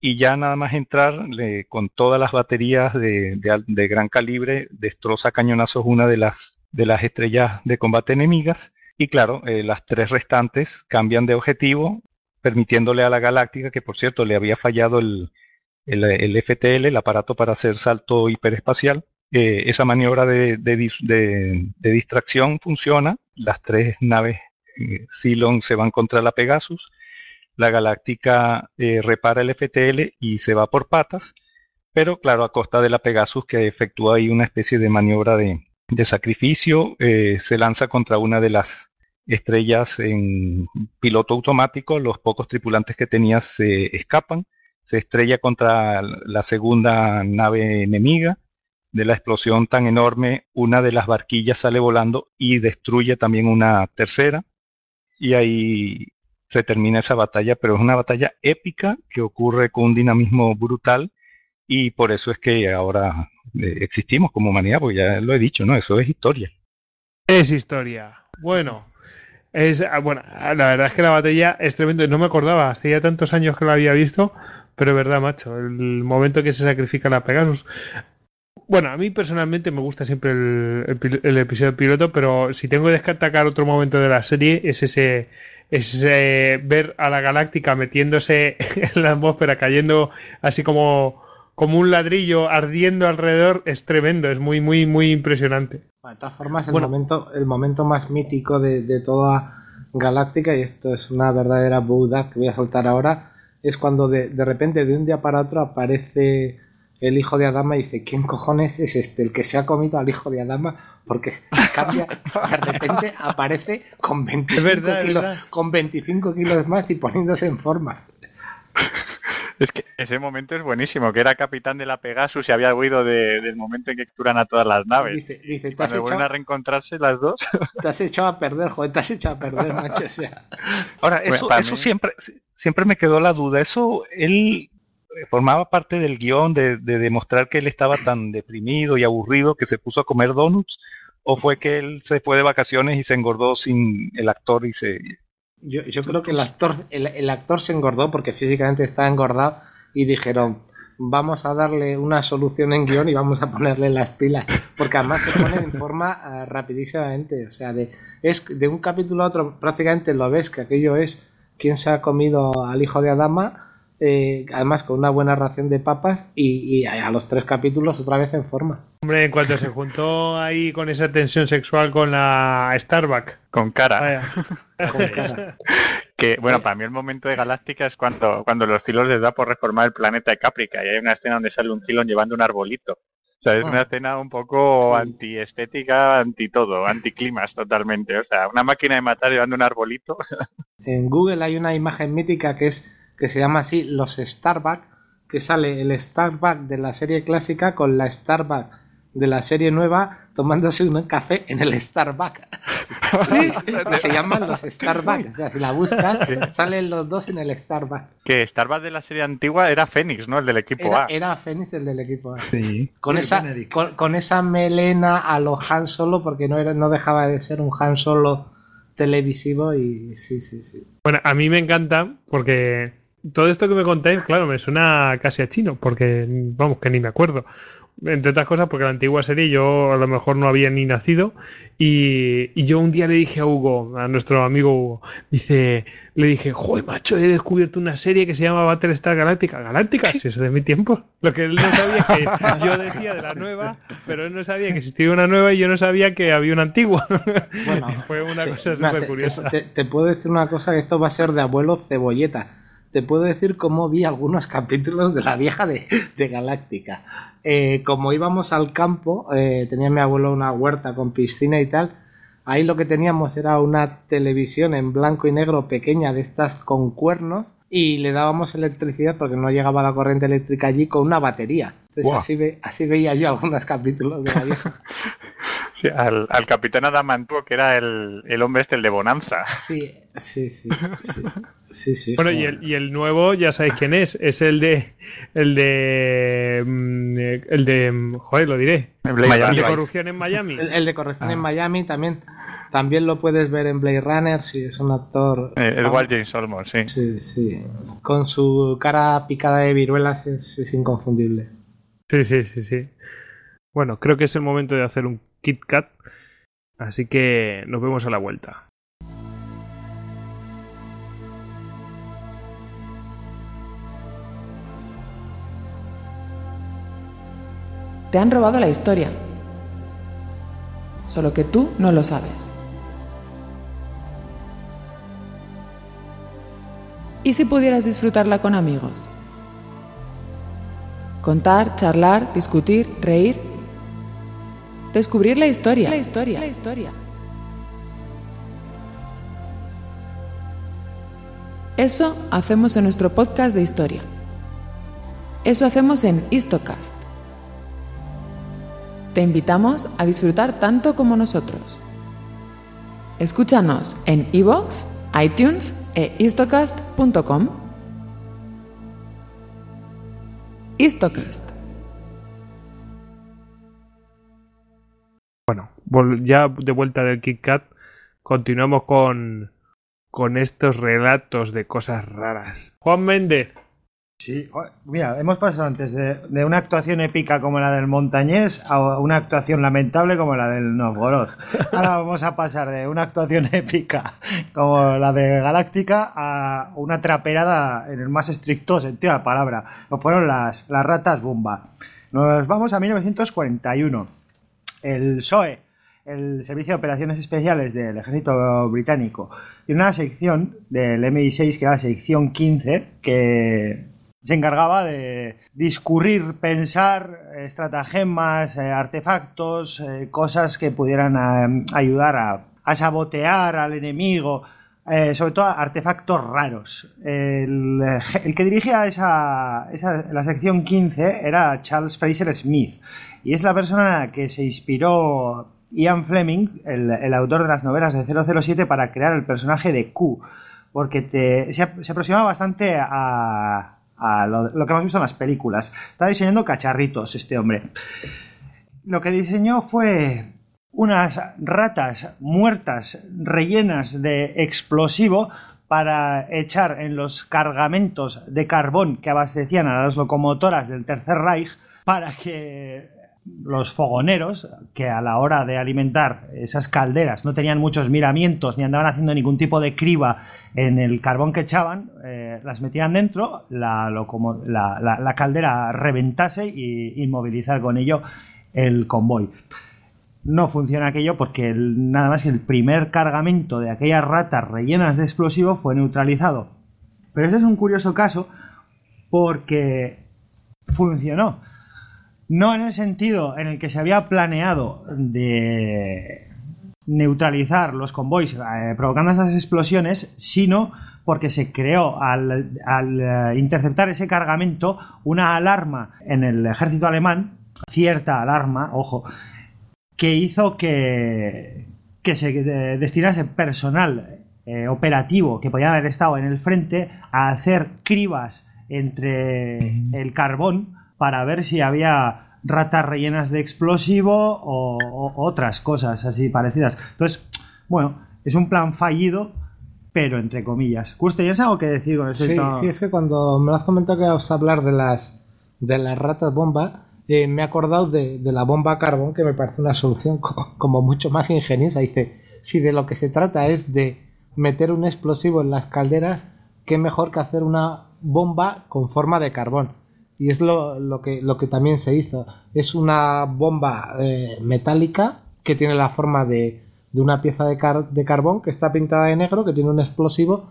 y ya nada más entrar con todas las baterías de, de, gran calibre destroza cañonazos una de las, de las estrellas de combate enemigas y claro, eh, las tres restantes cambian de objetivo permitiéndole a la galáctica, que por cierto le había fallado el, el, FTL, el aparato para hacer salto hiperespacial, eh, esa maniobra de, distracción funciona, las tres naves eh, se van contra la Pegasus, la Galáctica eh, repara el FTL y se va por patas, pero claro, a costa de la Pegasus que efectúa ahí una especie de maniobra de, sacrificio, eh, se lanza contra una de las estrellas en piloto automático, los pocos tripulantes que tenía se escapan, se estrella contra la segunda nave enemiga, de la explosión tan enorme, una de las barquillas sale volando y destruye también una tercera. Y ahí se termina esa batalla, pero es una batalla épica que ocurre con un dinamismo brutal y por eso es que ahora eh, existimos como humanidad, porque ya lo he dicho, ¿no? Eso es historia. Es historia. Bueno, es ah, bueno, la verdad es que la batalla es tremendo, no me acordaba, hacía tantos años que la había visto, pero es verdad, macho, el momento que se sacrifica la Pegasus. Bueno, a mí personalmente me gusta siempre el, el episodio piloto, pero si tengo que destacar otro momento de la serie es ese es eh, ver a la galáctica metiéndose en la atmósfera, cayendo así como, como un ladrillo ardiendo alrededor, es tremendo, es muy, muy, muy impresionante. De todas formas, el, momento, el momento más mítico de, toda Galáctica, y esto es una verdadera buda que voy a soltar ahora, es cuando de, de repente, de un día para otro, aparece el hijo de Adama dice, ¿quién cojones es este? El que se ha comido al hijo de Adama porque cambia, de repente aparece con 25, kilos, con 25 kilos más y poniéndose en forma. Es que ese momento es buenísimo, que era capitán de la Pegasus y había huido del momento en que capturan a todas las naves. Dice, dice ¿te has vuelven a reencontrarse las dos. Te has echado a perder, joder, te has echado a perder, macho. O sea. Ahora, eso, eso siempre, siempre me quedó la duda. Eso, él formaba parte del guion de, demostrar que él estaba tan deprimido y aburrido que se puso a comer donuts? ¿O fue que él se fue de vacaciones y se engordó sin el actor y se... Yo, yo creo que el actor, el, actor se engordó porque físicamente estaba engordado y dijeron, vamos a darle una solución en guion y vamos a ponerle las pilas. Porque además se pone en forma uh, rapidísimamente. O sea, de, es de un capítulo a otro prácticamente lo ves que aquello es quién se ha comido al hijo de Adama eh, además con una buena ración de papas y, a los tres capítulos otra vez en forma. Hombre, en cuanto se juntó ahí con esa tensión sexual con la Starbuck. Con cara. que bueno, para mí el momento de Galáctica es cuando, cuando los Cylons les da por reformar el planeta de Caprica y hay una escena donde sale un Cylon llevando un arbolito. O sea, es una ah. escena un poco antiestética, anti todo, anticlimas totalmente. O sea, una máquina de matar llevando un arbolito. En Google hay una imagen mítica que es que se llama así Los Starbuck, que sale el Starbuck de la serie clásica con la Starbuck de la serie nueva tomándose un café en el Starbucks. se llaman los Starbucks. O sea, si la buscan, salen los dos en el Starbucks. Que Starbucks de la serie antigua era Fénix, ¿no? El del equipo A. Era Era Fénix el del equipo A. Sí. Con esa, con, esa melena a lo Han Solo, porque no, era, no dejaba de ser un Han Solo televisivo y sí, sí, sí. Bueno, a mí me encanta porque todo esto que me contáis, claro, me suena casi a chino, porque vamos, que ni me acuerdo. Entre otras cosas, porque la antigua serie yo a lo mejor no había ni nacido. Y, yo un día le dije a Hugo, a nuestro amigo Hugo, dice, le dije, joder, macho, he descubierto una serie que se llama Battlestar Galáctica. ¿Galáctica? Si eso de mi tiempo. Lo que él no sabía que yo decía de la nueva, pero él no sabía que existía una nueva y yo no sabía que había una antigua. Bueno, fue una cosa súper curiosa. te puedo decir una cosa, que esto va a ser de abuelo cebolleta te puedo decir cómo vi algunos capítulos de la vieja de, Galáctica. Eh, como íbamos al campo, eh, tenía mi abuelo una huerta con piscina y tal. Ahí lo que teníamos era una televisión en blanco y negro pequeña de estas con cuernos y le dábamos electricidad porque no llegaba la corriente eléctrica allí con una batería. Entonces así, veía yo algunos capítulos de la vieja. al, al, capitán Adamantuo, que era el, el, hombre este, el de Bonanza. Sí, sí, sí. sí. sí, bueno, y el, y el, nuevo, ya sabéis quién es, es el de el de mm, de. El de. Joder, lo diré. El de corrupción en Miami. El, el de corrección Ah. en Miami también. También lo puedes ver en Blade Runner, si es un actor. Eh, el fam- Walt James Olmos, sí. Sí, sí. Con su cara picada de viruelas es, es inconfundible. Sí, sí, sí, sí. Bueno, creo que es el momento de hacer un Kit Kat. Así que nos vemos a la vuelta. Te han robado la historia. Solo que tú no lo sabes. ¿Y si pudieras disfrutarla con amigos? Contar, charlar, discutir, reír. Descubrir la historia. La historia. La historia. Eso hacemos en nuestro podcast de historia. Eso hacemos en Histocast. Te invitamos a disfrutar tanto como nosotros. Escúchanos en iVoox, iTunes e istocast.com. Istocast. Ya de vuelta del Kit Kat, continuamos con, con estos relatos de cosas raras. Juan Méndez. Sí, o- mira, hemos pasado antes de, de una actuación épica como la del Montañés a una actuación lamentable como la del Novgorod. Ahora vamos a pasar de una actuación épica como la de Galáctica a una traperada en el más estricto sentido de la palabra. Fueron las, las ratas bomba. Nos vamos a 1941. El SOE, el Servicio de Operaciones Especiales del Ejército Británico, tiene una sección del MI6 que era la sección 15 que se encargaba de discurrir, pensar estratagemas, eh, artefactos, eh, cosas que pudieran eh, ayudar a, sabotear al enemigo, eh, sobre todo artefactos raros. El, eh, que dirigía esa- la sección 15 era Charles Fraser Smith y es la persona que se inspiró Ian Fleming, el, autor de las novelas de 007, para crear el personaje de Q, porque se, se aproximaba bastante a, a lo, lo que hemos visto en las películas. Estaba diseñando cacharritos este hombre. Lo que diseñó fue unas ratas muertas rellenas de explosivo para echar en los cargamentos de carbón que abastecían a las locomotoras del Tercer Reich para que los fogoneros, que a la hora de alimentar esas calderas no tenían muchos miramientos ni andaban haciendo ningún tipo de criba en el carbón que echaban, eh, las metían dentro, la, la- caldera reventase y inmovilizar con ello el convoy. No funciona aquello porque nada más el primer cargamento de aquellas ratas rellenas de explosivo fue neutralizado. Pero ese es un curioso caso porque funcionó. No en el sentido en el que se había planeado de neutralizar los convoys eh, provocando esas explosiones, sino porque se creó al, eh, interceptar ese cargamento una alarma en el ejército alemán, cierta alarma, ojo, que hizo que, que se eh, destinase personal operativo que podía haber estado en el frente a hacer cribas entre el carbón para ver si había ratas rellenas de explosivo o, o otras cosas así parecidas. Entonces, bueno, es un plan fallido, pero entre comillas. Curste, ¿tienes algo que decir con Sí, esto? sí, es que cuando me lo has comentado que vas a hablar de las de las ratas bomba, eh, me he acordado de, de la bomba carbón, que me parece una solución co- como mucho más ingeniosa. Dice, si de lo que se trata es de meter un explosivo en las calderas, qué mejor que hacer una bomba con forma de carbón. Y es lo, lo que, lo que también se hizo. Es una bomba eh, metálica que tiene la forma de, de una pieza de, car- de carbón que está pintada de negro, que tiene un explosivo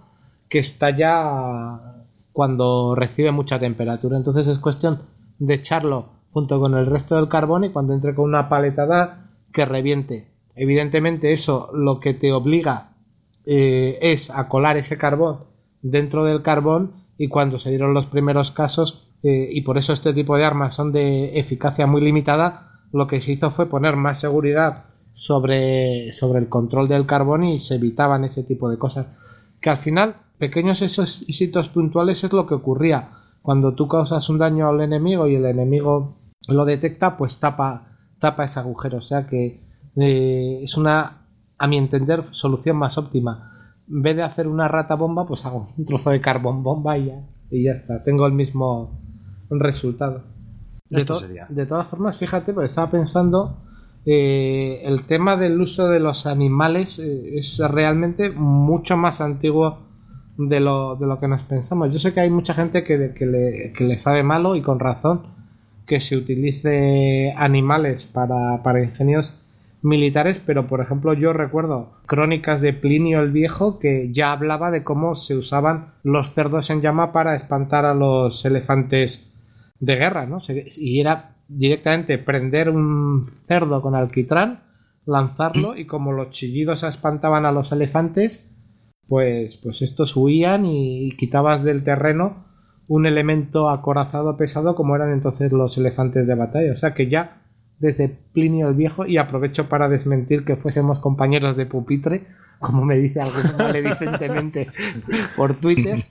que estalla cuando recibe mucha temperatura. Entonces es cuestión de echarlo junto con el resto del carbón y cuando entre con una paletada que reviente. Evidentemente eso lo que te obliga eh, es a colar ese carbón dentro del carbón y cuando se dieron los primeros casos eh, y por eso este tipo de armas son de eficacia muy limitada, lo que se hizo fue poner más seguridad sobre, sobre el control del carbón y se evitaban ese tipo de cosas. Que al final, pequeños esos hitos puntuales es lo que ocurría. Cuando tú causas un daño al enemigo y el enemigo lo detecta, pues tapa, tapa ese agujero. O sea que eh, es una, a mi entender, solución más óptima. En vez de hacer una rata bomba, pues hago un trozo de carbón bomba y ya, y ya está. Tengo el mismo resultado. De, Esto sería. de todas formas, fíjate, pues estaba pensando, eh, el tema del uso de los animales eh, es realmente mucho más antiguo de lo, de lo que nos pensamos. Yo sé que hay mucha gente que, que le, que le sabe malo y con razón que se utilice animales para, para ingenios militares, pero por ejemplo yo recuerdo crónicas de Plinio el Viejo que ya hablaba de cómo se usaban los cerdos en llama para espantar a los elefantes de guerra, ¿no? Se- Y era directamente prender un cerdo con alquitrán, lanzarlo y como los chillidos espantaban a los elefantes, pues, pues estos huían y quitabas del terreno un elemento acorazado pesado como eran entonces los elefantes de batalla. O sea que ya desde Plinio el Viejo, y aprovecho para desmentir que fuésemos compañeros de pupitre, como me dice alguno maledicentemente por Twitter,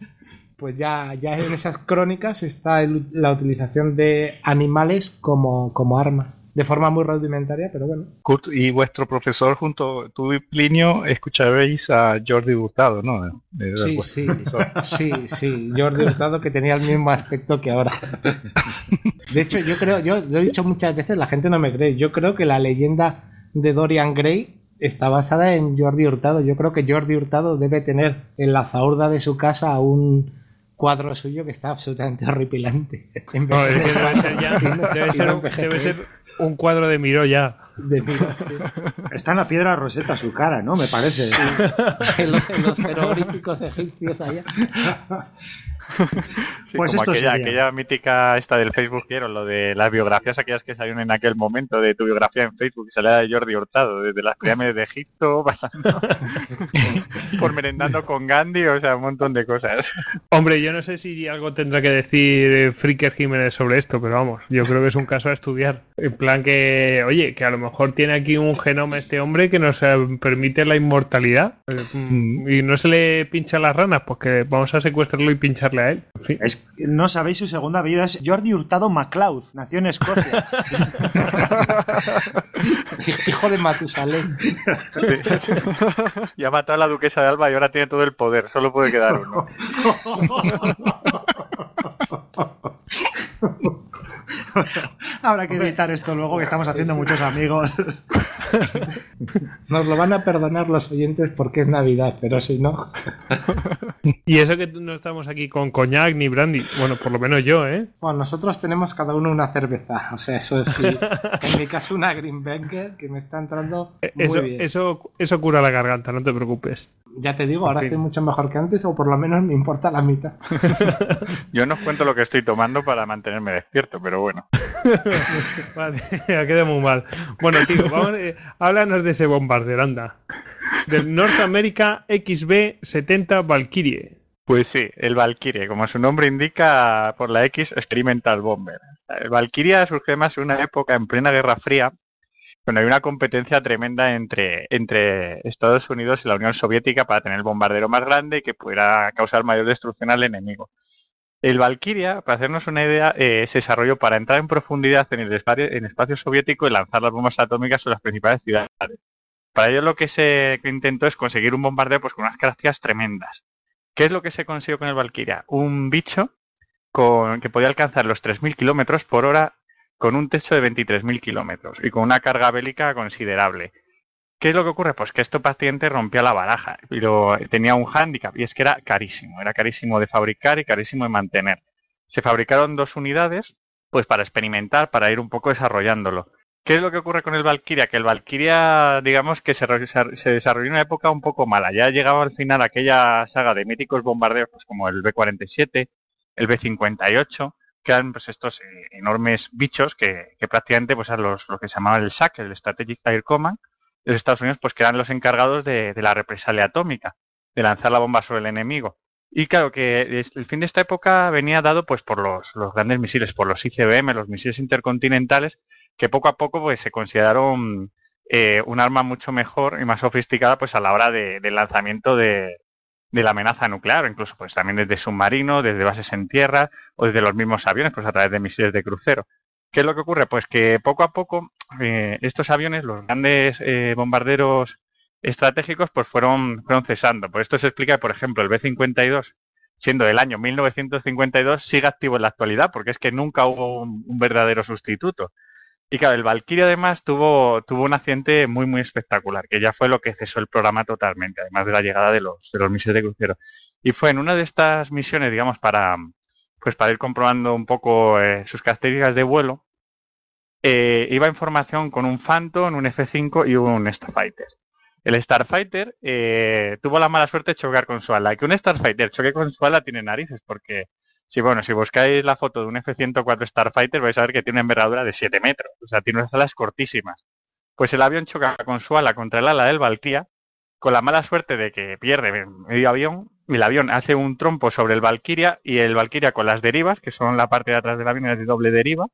pues ya, ya en esas crónicas está el- la utilización de animales como, como armas. De forma muy rudimentaria, pero bueno. Kurt y vuestro profesor, junto tú y Plinio, escucharéis a Jordi Hurtado, ¿no? Sí, sí, sí, sí. Jordi Hurtado que tenía el mismo aspecto que ahora. De hecho, yo creo, yo lo he dicho muchas veces, la gente no me cree. Yo creo que la leyenda de Dorian Gray está basada en Jordi Hurtado. Yo creo que Jordi Hurtado debe tener en la zaurda de su casa un cuadro suyo que está absolutamente horripilante. No, debe ser, ya- debe un, envejece. debe ser un cuadro de Miró ya. De mira, sí. Está en la piedra roseta su cara, ¿no? Me parece. En los, en los jeroglíficos egipcios allá. Sí, Pues como esto aquella, sería. aquella mítica esta del Facebook, quiero, lo de las biografías aquellas que salieron en aquel momento de tu biografía en Facebook, que salía de Jordi Hurtado, desde las pirámides de Egipto, pasando por merendando con Gandhi, o sea, un montón de cosas. Hombre, yo no sé si algo tendrá que decir Fricker Jiménez sobre esto, pero vamos, yo creo que es un caso a estudiar. En plan que, oye, que a lo mejor tiene aquí un genoma este hombre que nos eh, permite la inmortalidad eh, mm, y no se le pincha las ranas, pues que vamos a secuestrarlo y pincharle a él. En fin. Es que no sabéis su segunda vida, es Jordi Hurtado MacLeod, nació en Escocia. Hijo de Matusalén. Ya mató a la duquesa de Alba y ahora tiene todo el poder, solo puede quedar uno. Habrá que editar esto luego, que estamos haciendo muchos amigos. Nos lo van a perdonar los oyentes porque es Navidad, pero si no. Y eso que no estamos aquí con coñac ni brandy, bueno, por lo menos yo, ¿eh? Bueno, nosotros tenemos cada uno una cerveza. O sea, eso sí. En mi caso, una Greenbanger que me está entrando muy Eso, bien. eso, eso cura la garganta, no te preocupes. Ya te digo, ahora En fin. estoy mucho mejor que antes, o por lo menos me importa la mitad. Yo no os cuento lo que estoy tomando para mantenerme despierto, pero bueno. Vale, ha quedado muy mal. Bueno, tío, vamos, eh, háblanos de ese bombardero, anda. Del North America XB-70 Valkyrie. Pues sí, el Valkyrie, como su nombre indica por la X, Experimental Bomber. El Valkyria surge además en una época en plena Guerra Fría, cuando hay una competencia tremenda entre, Estados Unidos y la Unión Soviética para tener el bombardero más grande y que pudiera causar mayor destrucción al enemigo. El Valkyria, para hacernos una idea, eh, se desarrolló para entrar en profundidad en el espacio, en espacio soviético y lanzar las bombas atómicas sobre las principales ciudades. Para ello lo que se intentó es conseguir un bombardero pues, con unas características tremendas. ¿Qué es lo que se consiguió con el Valkyria? Un bicho con, que podía alcanzar los 3.000 kilómetros por hora con un techo de 23.000 kilómetros y con una carga bélica considerable. ¿Qué es lo que ocurre? Pues que esto paciente rompía la baraja, pero tenía un hándicap y es que era carísimo, era carísimo de fabricar y carísimo de mantener. Se fabricaron dos unidades, pues para experimentar, para ir un poco desarrollándolo. ¿Qué es lo que ocurre con el Valkyria? Que el Valkyria, digamos que se, desarrolló en una época un poco mala. Ya llegaba al final aquella saga de míticos bombarderos pues como el B-47, el B-58, que eran pues estos eh, enormes bichos que, que prácticamente pues eran los, lo que se llamaba el SAC, el Strategic Air Command, de los Estados Unidos, pues que eran los encargados de, de la represalia atómica, de lanzar la bomba sobre el enemigo. Y claro que el fin de esta época venía dado pues por los, los grandes misiles, por los ICBM, los misiles intercontinentales, que poco a poco pues se consideraron eh, un arma mucho mejor y más sofisticada pues a la hora de- del lanzamiento de, de la amenaza nuclear, incluso pues también desde submarino, desde bases en tierra o desde los mismos aviones, pues a través de misiles de crucero. ¿Qué es lo que ocurre? Pues que poco a poco eh, estos aviones, los grandes eh, bombarderos estratégicos, pues fueron, fueron cesando. Por esto se explica, por ejemplo, el B-52, siendo del año 1952, sigue activo en la actualidad, porque es que nunca hubo un, verdadero sustituto. Y claro, el Valkyrie además tuvo, tuvo un accidente muy, muy espectacular, que ya fue lo que cesó el programa totalmente, además de la llegada de los, de los misiles de crucero. Y fue en una de estas misiones, digamos, para, pues para ir comprobando un poco eh, sus características de vuelo, eh, iba información con un Phantom, un F5 y un Starfighter. El Starfighter eh, tuvo la mala suerte de chocar con su ala. Que un Starfighter choque con su ala tiene narices, porque si bueno, si buscáis la foto de un F-104 Starfighter vais a ver que tiene envergadura de 7 metros, o sea, tiene unas alas cortísimas. Pues el avión choca con su ala contra el ala del Valkyria, con la mala suerte de que pierde medio avión, y el avión hace un trompo sobre el Valkyria, y el Valkyria con las derivas, que son la parte de atrás del avión, es de doble deriva,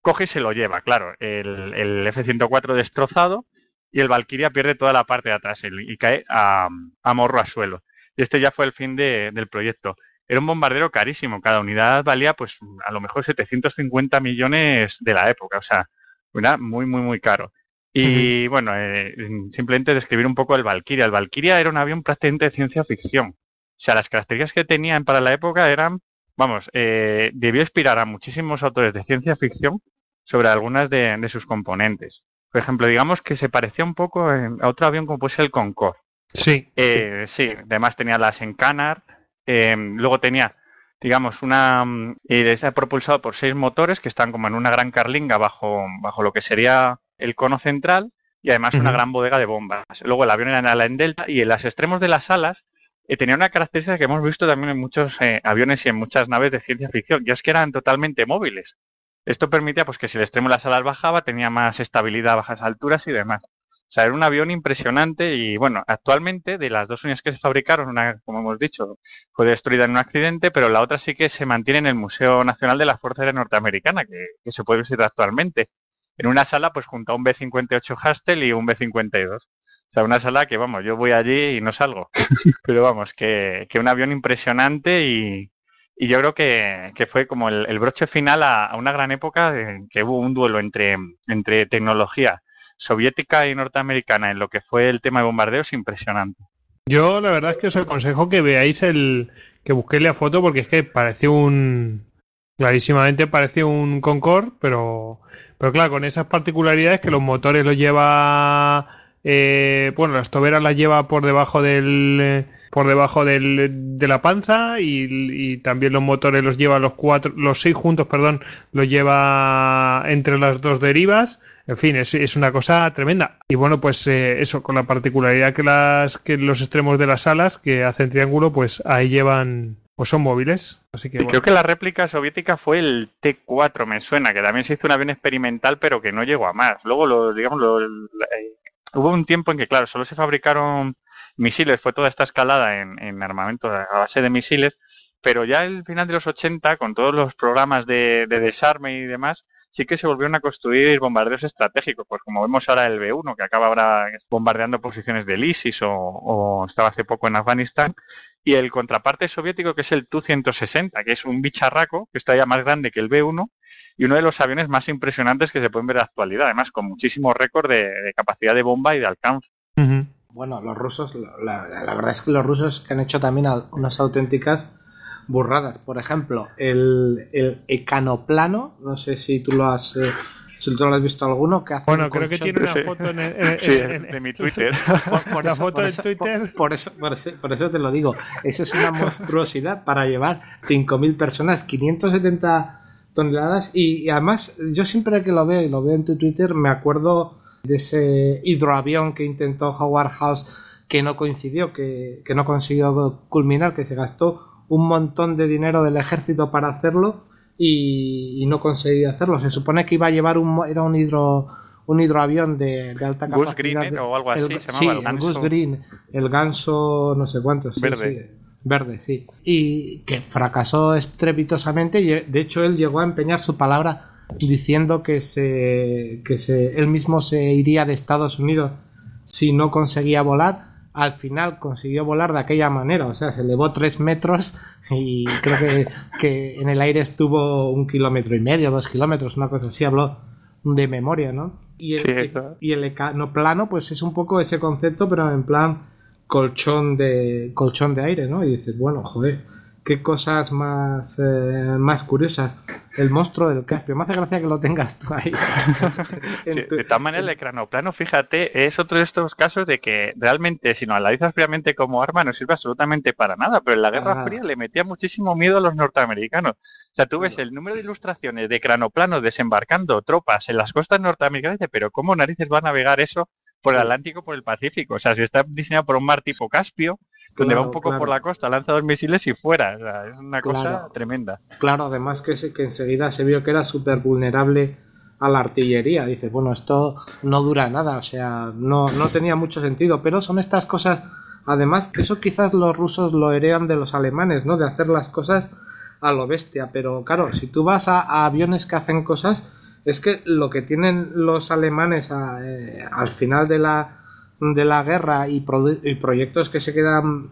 coge y se lo lleva, claro, el, F-104 destrozado y el Valkyria pierde toda la parte de atrás y cae a, morro a suelo. Y este ya fue el fin del proyecto. Era un bombardero carísimo, cada unidad valía pues a lo mejor 750 millones de la época, o sea, era muy, muy, muy caro. Y bueno, eh, simplemente describir un poco el Valkyria. El Valkyria era un avión prácticamente de ciencia ficción. O sea, las características que tenían para la época eran vamos, eh, debió inspirar a muchísimos autores de ciencia ficción sobre algunas de, sus componentes. Por ejemplo, digamos que se parecía un poco a otro avión como puede ser el Concorde. Sí. Eh, sí, además tenía las Encanard, eh, luego tenía, digamos, una. Eh, ha propulsado por seis motores que están como en una gran carlinga bajo, bajo lo que sería el cono central y además una gran bodega de bombas. Luego el avión era en ala en delta y en los extremos de las alas eh, tenía una característica que hemos visto también en muchos eh, aviones y en muchas naves de ciencia ficción, y es que eran totalmente móviles. Esto permitía pues, que si el extremo de las alas bajaba, tenía más estabilidad a bajas alturas y demás. O sea, era un avión impresionante y bueno, actualmente de las dos unidades que se fabricaron, una, como hemos dicho, fue destruida en un accidente, pero la otra sí que se mantiene en el Museo Nacional de la Fuerza Aérea Norteamericana, que, que se puede visitar actualmente. En una sala, pues junto a un B-58 Hastel y un B-52. O sea, una sala que, vamos, yo voy allí y no salgo. Pero vamos, que, que un avión impresionante y, y yo creo que, que fue como el, broche final a, una gran época en que hubo un duelo entre, entre tecnología soviética y norteamericana en lo que fue el tema de bombardeos impresionante. Yo la verdad es que os aconsejo que veáis el que busquéis la foto porque es que parece un clarísimamente parece un Concorde, pero pero claro, con esas particularidades que los motores los lleva eh, bueno, las toberas las lleva por debajo del por debajo del, de la panza y, también los motores los lleva los cuatro, los seis juntos, perdón, los lleva entre las dos derivas. En fin, es, es una cosa tremenda. Y bueno, pues eh, eso, con la particularidad que las que los extremos de las alas que hacen triángulo, pues ahí llevan pues son móviles. Así que, Creo que la réplica soviética fue el T4, me suena, que también se hizo un avión experimental, pero que no llegó a más. Luego, lo, digamos, lo, hubo un tiempo en que, claro, solo se fabricaron misiles, fue toda esta escalada en, armamento a base de misiles, pero ya el final de los 80, con todos los programas de, desarme y demás, sí que se volvieron a construir bombarderos estratégicos, pues como vemos ahora el B-1, que acaba ahora bombardeando posiciones del ISIS o, estaba hace poco en Afganistán, y el contraparte soviético, que es el Tu-160, que es un bicharraco, que está ya más grande que el B-1, y uno de los aviones más impresionantes que se pueden ver en la actualidad, además con muchísimos récords de, capacidad de bomba y de alcance. Bueno, los rusos, la, verdad es que los rusos que han hecho también unas auténticas burradas. Por ejemplo, el, el ecanoplano, no sé si tú lo has... Eh, si tú lo has visto alguno, que hace Bueno, creo que tiene una foto en, de mi Twitter. Por, la foto de Twitter. Por, eso, por, eso, te lo digo. Eso es una monstruosidad para llevar 5.000 personas, 570 toneladas. Y, además, yo siempre que lo veo y lo veo en tu Twitter, me acuerdo de ese hidroavión que intentó Howard House que no coincidió, que, no consiguió culminar, que se gastó un montón de dinero del ejército para hacerlo y, no conseguía hacerlo. Se supone que iba a llevar un era un hidro un hidroavión de, alta capacidad. Green o algo así, el, se sí, el, ganso. Green, el ganso no sé cuántos. Verde. Verde, sí. Y que fracasó estrepitosamente y de hecho él llegó a empeñar su palabra diciendo que se que se él mismo se iría de Estados Unidos si no conseguía volar al final consiguió volar de aquella manera, o sea, se elevó tres metros y creo que, que en el aire estuvo un kilómetro y medio, dos kilómetros, una cosa así, habló de memoria, ¿no? Y el, Sí, y- claro. y el no plano, pues es un poco ese concepto, pero en plan colchón de colchón de aire, ¿no? Y dices, bueno, joder, qué cosas más, eh, más curiosas. El monstruo del Caspio. Me hace gracia que lo tengas tú ahí. Sí, tu- de todas maneras, el cranoplano, fíjate, es otro de estos casos de que realmente, si lo analizas fríamente como arma, no sirve absolutamente para nada. Pero en la Guerra. Fría le metía muchísimo miedo a los norteamericanos. O sea, tú ves el número de ilustraciones de cranoplanos desembarcando tropas en las costas norteamericanas, y dices, pero ¿cómo narices va a navegar eso por el. Atlántico o por el Pacífico? O sea, si está diseñado por un mar tipo Caspio, donde va Claro, un poco claro. por la costa, lanza dos misiles y fuera. O sea, es una cosa Claro. tremenda. Claro, además que, se- que enseguida se vio que era súper vulnerable a la artillería. Dices, bueno, esto no dura nada, o sea, no, no tenía mucho sentido, pero son estas cosas, además, que eso quizás los rusos lo heredan de los alemanes, ¿no? De hacer las cosas a lo bestia, pero claro, si tú vas a, a aviones que hacen cosas, es que lo que tienen los alemanes a- eh, al final de la de la guerra y, y proyectos que se quedan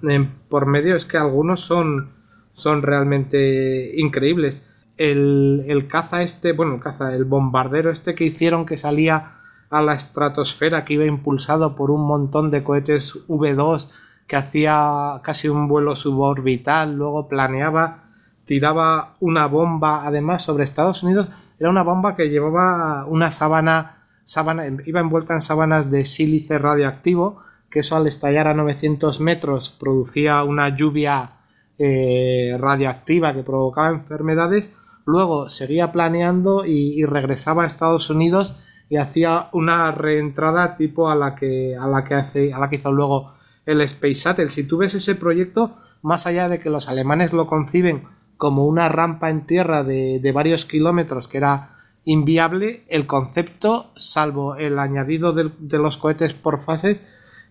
por medio es que algunos son son realmente increíbles. El, el caza este, bueno, el caza, el bombardero este que hicieron que salía a la estratosfera, que iba impulsado por un montón de cohetes V2, que hacía casi un vuelo suborbital, luego planeaba, tiraba una bomba, además, sobre Estados Unidos, era una bomba que llevaba una sábana, sábana iba envuelta en sábanas de sílice radioactivo, que eso al estallar a 900 metros producía una lluvia eh, radioactiva que provocaba enfermedades, luego seguía planeando y, y regresaba a Estados Unidos y hacía una reentrada tipo a la que a la que hace a la que hizo luego el Space Shuttle. Si tú ves ese proyecto, más allá de que los alemanes lo conciben como una rampa en tierra de, de varios kilómetros que era inviable, el concepto, salvo el añadido de, los cohetes por fases,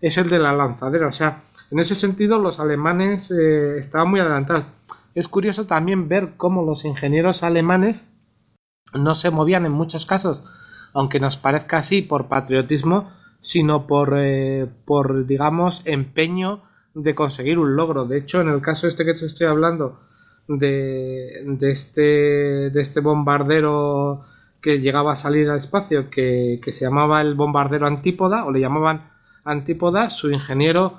es el de la lanzadera. O sea, en ese sentido los alemanes eh, estaban muy adelantados. Es curioso también ver cómo los ingenieros alemanes no se movían en muchos casos, aunque nos parezca así por patriotismo, sino por, eh, por digamos, empeño de conseguir un logro. De hecho, en el caso este que te estoy hablando, de, de, este, de este bombardero que llegaba a salir al espacio, que, que se llamaba el bombardero Antípoda, o le llamaban Antípoda, su ingeniero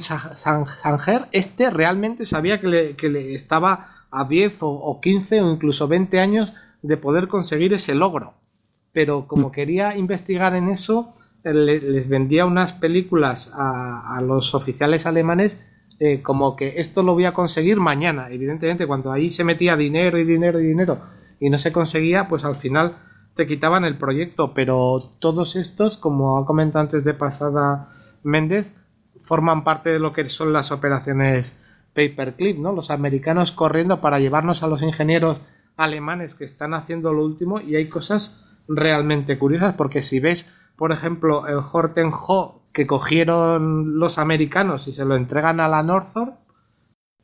San- Sanger, este realmente sabía que le, que le estaba a 10 o, o 15 o incluso 20 años de poder conseguir ese logro. Pero como quería investigar en eso, le- les vendía unas películas a, a los oficiales alemanes eh, como que esto lo voy a conseguir mañana. Evidentemente, cuando ahí se metía dinero y dinero y dinero y no se conseguía, pues al final te quitaban el proyecto. Pero todos estos, como ha comentado antes de pasada Méndez, forman parte de lo que son las operaciones paperclip, ¿no? Los americanos corriendo para llevarnos a los ingenieros alemanes que están haciendo lo último y hay cosas realmente curiosas porque si ves, por ejemplo, el Horten Ho que cogieron los americanos y se lo entregan a la Northrop,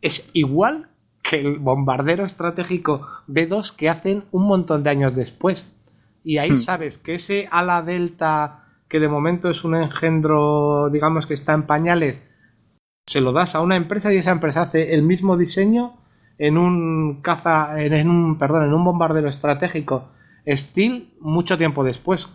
es igual que el bombardero estratégico B2 que hacen un montón de años después. Y ahí Hmm. sabes que ese ala delta, que de momento es un engendro, digamos que está en pañales, se lo das a una empresa y esa empresa hace el mismo diseño en un caza, en, en un, perdón, en un bombardero estratégico Steel mucho tiempo después.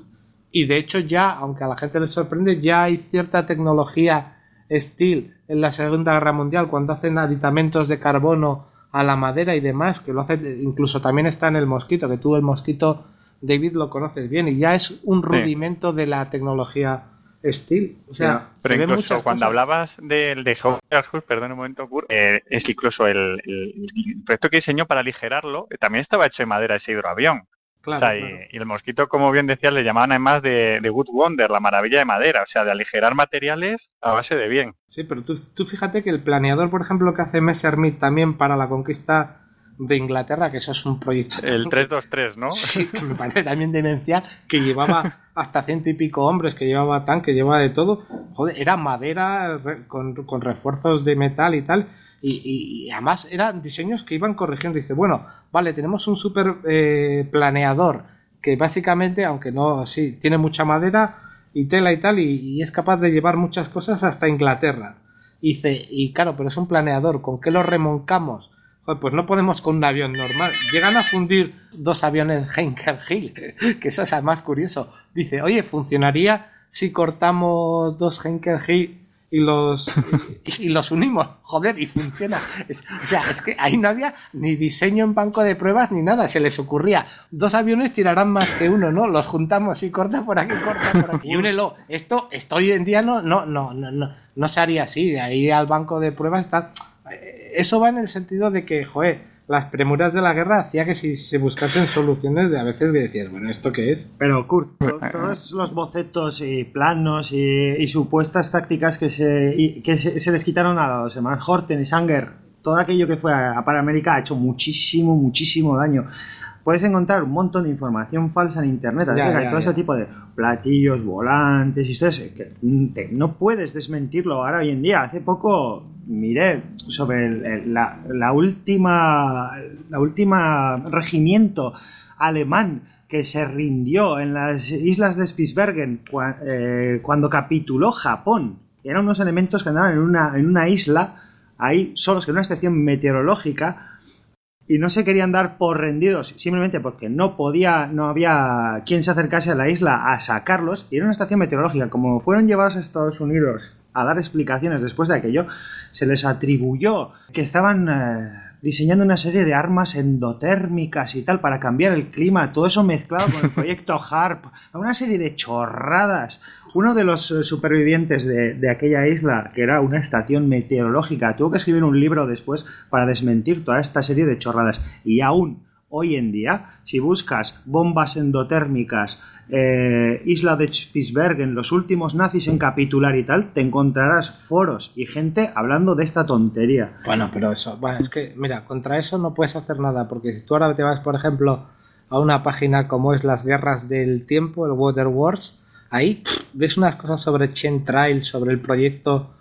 Y de hecho ya, aunque a la gente le sorprende, ya hay cierta tecnología Steel en la Segunda Guerra Mundial cuando hacen aditamentos de carbono a la madera y demás, que lo hace, incluso también está en el mosquito, que tú el mosquito, David, lo conoces bien, y ya es un rudimento de la tecnología Steel. O sea, Pero se incluso cuando cosas. hablabas del de Howard Hughes, perdón un momento, Kurt, eh, es que incluso el, el- el proyecto que diseñó para aligerarlo eh, también estaba hecho de madera ese hidroavión. Claro, o sea, y- claro. y, el mosquito, como bien decías, le llamaban además de, de Good Wonder, la maravilla de madera, o sea, de aligerar materiales a base de bien. Sí, pero tú, tú fíjate que el planeador, por ejemplo, que hace Messerschmitt también para la conquista de Inglaterra, que eso es un proyecto... El 323, ¿no? Sí, que me parece también demencial, que llevaba hasta ciento y pico hombres, que llevaba tanque, llevaba de todo. Joder, era madera con, con refuerzos de metal y tal. Y, además eran diseños que iban corrigiendo. Dice, bueno, vale, tenemos un super eh, planeador que básicamente, aunque no, sí, tiene mucha madera, y tela y tal, y, es capaz de llevar muchas cosas hasta Inglaterra. Dice, y claro, pero es un planeador, ¿con qué lo remoncamos? pues no podemos con un avión normal. Llegan a fundir dos aviones Henker Hill, que eso es más curioso. Dice, oye, ¿funcionaría si cortamos dos Henker Hill y los, y, los unimos. Joder, y funciona. o sea, es que ahí no había ni diseño en banco de pruebas ni nada. Se les ocurría. Dos aviones tirarán más que uno, ¿no? Los juntamos y corta por aquí, corta por aquí. Y únelo. Esto, esto hoy en día no, no, no, no, no, no se haría así. Ahí al banco de pruebas está. Eso va en el sentido de que, joder, las premuras de la guerra hacía que si se buscasen soluciones de a veces decías, bueno, ¿esto qué es? Pero Kurt, todos los bocetos y planos y, supuestas tácticas que se, que se, les quitaron a los hermanos Horten y Sanger, todo aquello que fue a, América ha hecho muchísimo, muchísimo daño puedes encontrar un montón de información falsa en internet, todo ese tipo de platillos, volantes, historias que no puedes desmentirlo ahora hoy en día. Hace poco miré sobre la, la, última la última regimiento alemán que se rindió en las islas de Spitsbergen eh, cuando capituló Japón. Eran unos elementos que andaban en una, en una isla, ahí solos que en una estación meteorológica, y no se querían dar por rendidos simplemente porque no podía, no había quien se acercase a la isla a sacarlos. Y era una estación meteorológica. Como fueron llevados a Estados Unidos a dar explicaciones después de aquello, se les atribuyó que estaban eh, diseñando una serie de armas endotérmicas y tal para cambiar el clima, todo eso mezclado con el proyecto HARP, una serie de chorradas. Uno de los eh, supervivientes de, aquella isla, que era una estación meteorológica, tuvo que escribir un libro después para desmentir toda esta serie de chorradas. Y aún hoy en día, si buscas bombas endotérmicas, eh, isla de Spitsbergen, los últimos nazis en capitular y tal, te encontrarás foros y gente hablando de esta tontería. Bueno, pero eso, bueno, es que, mira, contra eso no puedes hacer nada, porque si tú ahora te vas, por ejemplo, a una página como es las guerras del tiempo, el Water Wars, ahí ves unas cosas sobre Chentrail, sobre el proyecto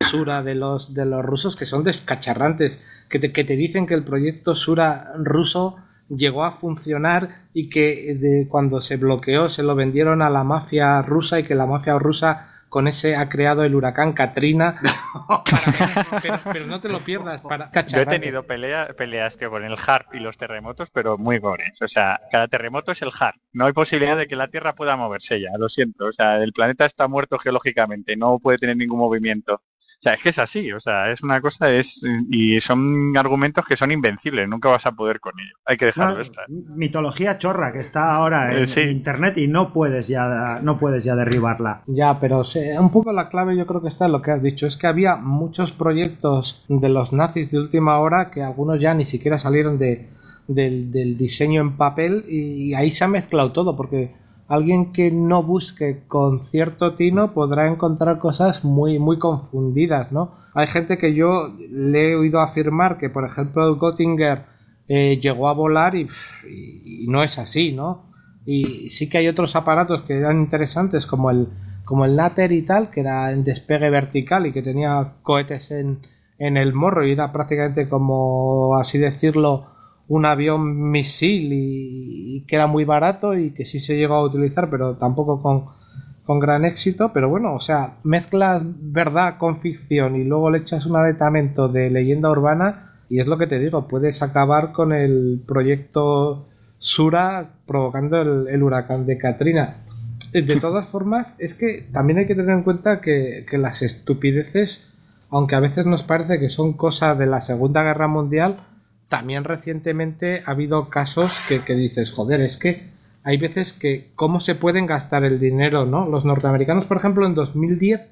Sura de los, de los rusos que son descacharrantes, que te, que te dicen que el proyecto Sura ruso llegó a funcionar y que de, cuando se bloqueó se lo vendieron a la mafia rusa y que la mafia rusa con ese ha creado el huracán Katrina. pero, no te lo pierdas. Para Yo he tenido peleas tío, con el HARP y los terremotos, pero muy gores. O sea, cada terremoto es el HARP. No hay posibilidad de que la Tierra pueda moverse ya, lo siento. O sea, el planeta está muerto geológicamente, no puede tener ningún movimiento. O sea, es que es así, o sea, es una cosa, es y son argumentos que son invencibles, nunca vas a poder con ello. Hay que dejarlo estar. Mitología chorra que está ahora en, eh, internet y no puedes ya no puedes ya derribarla. Ya, pero un poco la clave yo creo que está en lo que has dicho, es que había muchos proyectos de los nazis de última hora que algunos ya ni siquiera salieron de del, del diseño en papel y ahí se ha mezclado todo porque alguien que no busque con cierto tino podrá encontrar cosas muy, muy confundidas, ¿no? Hay gente que yo le he oído afirmar que, por ejemplo, Göttinger eh, llegó a volar y, no es así, ¿no? Y sí que hay otros aparatos que eran interesantes, como el, como el Natter y tal, que era en despegue vertical y que tenía cohetes en, en el morro y era prácticamente como, así decirlo, un avión misil y, que era muy barato y que sí se llegó a utilizar, pero tampoco con, con gran éxito. Pero bueno, o sea, mezclas verdad con ficción y luego le echas un adetamento de leyenda urbana y es lo que te digo, puedes acabar con el proyecto Sura provocando el, huracán de Katrina. De todas formas, es que también hay que tener en cuenta que, que las estupideces, aunque a veces nos parece que son cosas de la Segunda Guerra Mundial, también recientemente ha habido casos que, dices, joder, es que hay veces que cómo se pueden gastar el dinero, ¿no? Los norteamericanos, por ejemplo, en 2010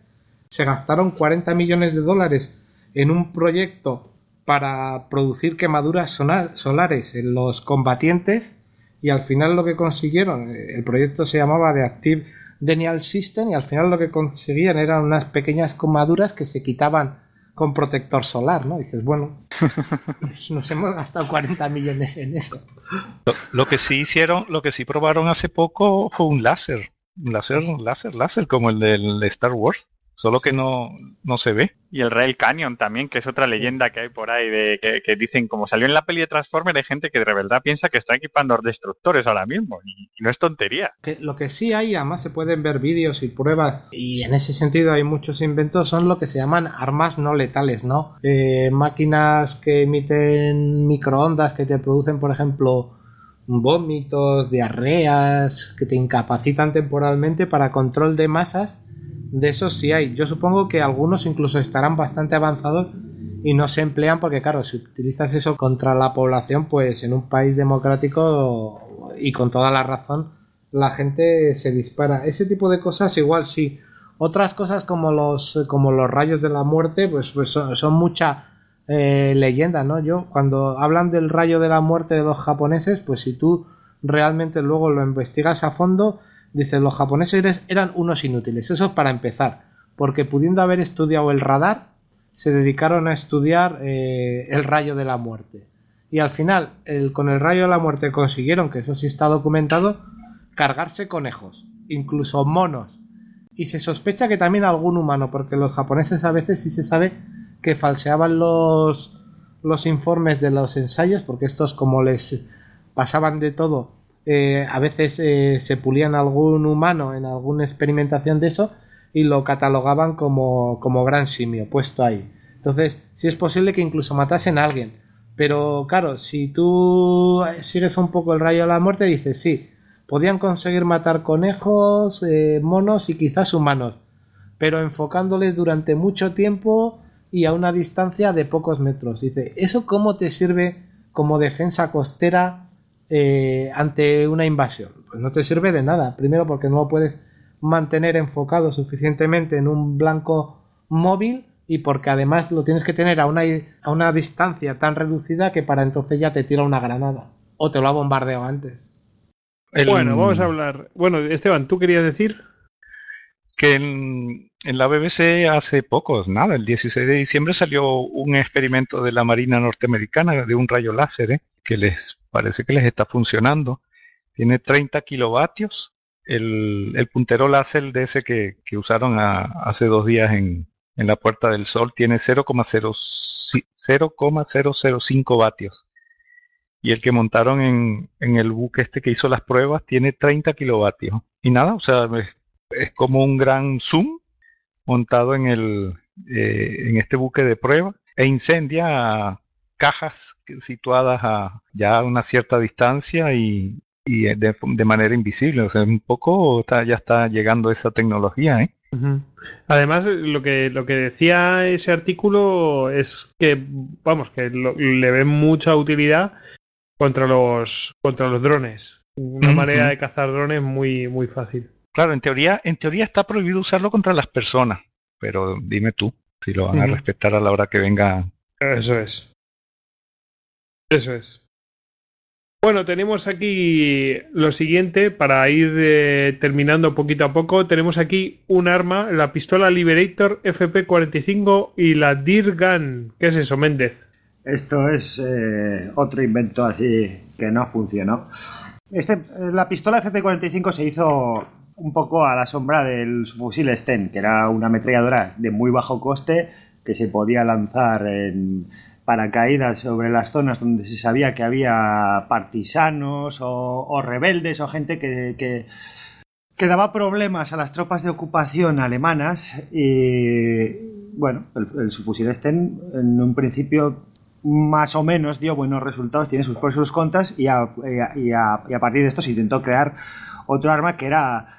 se gastaron 40 millones de dólares en un proyecto para producir quemaduras solares en los combatientes y al final lo que consiguieron, el proyecto se llamaba The Active Denial System y al final lo que conseguían eran unas pequeñas quemaduras que se quitaban con protector solar, ¿no? dices, bueno, nos hemos gastado 40 millones en eso. Lo, que sí hicieron, lo que sí probaron hace poco fue un láser, un láser, láser, láser, como el del Star Wars. Solo que no, no se ve. Y el Rail Canyon también, que es otra leyenda que hay por ahí, de que, dicen, como salió en la peli de Transformers, hay gente que de verdad piensa que está equipando destructores ahora mismo, y, no es tontería. Que, lo que sí hay, además se pueden ver vídeos y pruebas, y en ese sentido hay muchos inventos, son lo que se llaman armas no letales, ¿no? Eh, máquinas que emiten microondas, que te producen, por ejemplo, vómitos, diarreas, que te incapacitan temporalmente para control de masas de esos sí hay. Yo supongo que algunos incluso estarán bastante avanzados y no se emplean porque, claro, si utilizas eso contra la población, pues en un país democrático y con toda la razón, la gente se dispara. Ese tipo de cosas igual sí. Otras cosas como los, como los rayos de la muerte, pues, pues son, mucha eh, leyenda, ¿no? Yo, cuando hablan del rayo de la muerte de los japoneses, pues si tú realmente luego lo investigas a fondo, Dice, los japoneses eran unos inútiles. Eso es para empezar. Porque pudiendo haber estudiado el radar, se dedicaron a estudiar eh, el rayo de la muerte. Y al final, con el rayo de la muerte consiguieron, que eso sí está documentado, cargarse conejos, incluso monos. Y se sospecha que también algún humano, porque los japoneses a veces sí se sabe que falseaban los informes de los ensayos, porque estos como les pasaban de todo, eh, a veces eh, se pulían algún humano en alguna experimentación de eso y lo catalogaban como, como gran simio puesto ahí. Entonces, si es posible que incluso matasen a alguien. Pero claro, si tú sigues un poco el rayo de la muerte, dices, sí, podían conseguir matar conejos, eh, monos y quizás humanos, pero enfocándoles durante mucho tiempo y a una distancia de pocos metros. Dice, ¿eso cómo te sirve como defensa costera eh, ante una invasión? Pues no te sirve de nada. Primero porque no lo puedes mantener enfocado suficientemente en un blanco móvil y porque además lo tienes que tener a una, a una distancia tan reducida que para entonces ya te tira una granada o te lo ha bombardeado antes. Bueno, vamos a hablar. Bueno, Esteban, ¿tú querías decir? Que en, en, la BBC hace poco, nada, el 16 de diciembre salió un experimento de la Marina norteamericana de un rayo láser, ¿eh? que les parece que les está funcionando. Tiene 30 kilovatios. El, el puntero láser de ese que, que usaron hace dos días en, en, la Puerta del Sol tiene 0,005 vatios. Y el que montaron en, en, el buque este que hizo las pruebas tiene 30 kilovatios. Y nada, o sea, es, como un gran zoom montado en, el, eh, en este buque de prueba e incendia cajas situadas a ya a una cierta distancia y, de, manera invisible. O sea, un poco ya está llegando esa tecnología, ¿eh? Además, lo que, lo que decía ese artículo es que, vamos, que le ven mucha utilidad contra los, contra los drones. Una manera de cazar drones muy, muy fácil. Claro, en teoría, en teoría está prohibido usarlo contra las personas, pero dime tú si lo van a respetar a la hora que venga. Eso es. Eso es. Bueno, tenemos aquí lo siguiente para ir eh, terminando poquito a poco. Tenemos aquí un arma, la pistola Liberator FP45 y la Deer Gun. ¿Qué es eso, Méndez? Esto es eh, otro invento así que no funcionó. Este, la pistola FP45 se hizo un poco a la sombra del fusil Sten, que era una ametralladora de muy bajo coste que se podía lanzar en paracaídas sobre las zonas donde se sabía que había partisanos o, rebeldes o gente que, que, daba problemas a las tropas de ocupación alemanas y bueno, el, subfusil este en, un principio más o menos dio buenos resultados, tiene sus pros y sus contras y a, y a partir de esto se intentó crear otro arma que era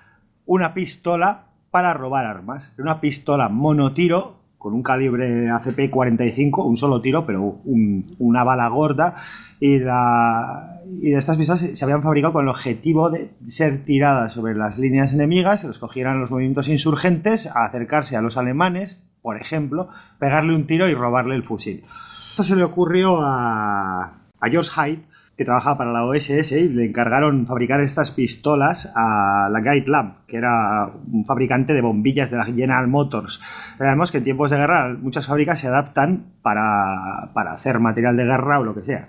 una pistola para robar armas. Una pistola monotiro con un calibre ACP 45, un solo tiro, pero una bala gorda. Y, la, estas pistolas se, habían fabricado con el objetivo de ser tiradas sobre las líneas enemigas, se los cogieran los movimientos insurgentes, a acercarse a los alemanes, por ejemplo, pegarle un tiro y robarle el fusil. Esto se le ocurrió a, a George Hyde, que trabajaba para la OSS y le encargaron fabricar estas pistolas a la Guide Lamp, que era un fabricante de bombillas de la General Motors. Sabemos que en tiempos de guerra muchas fábricas se adaptan para, hacer material de guerra o lo que sea.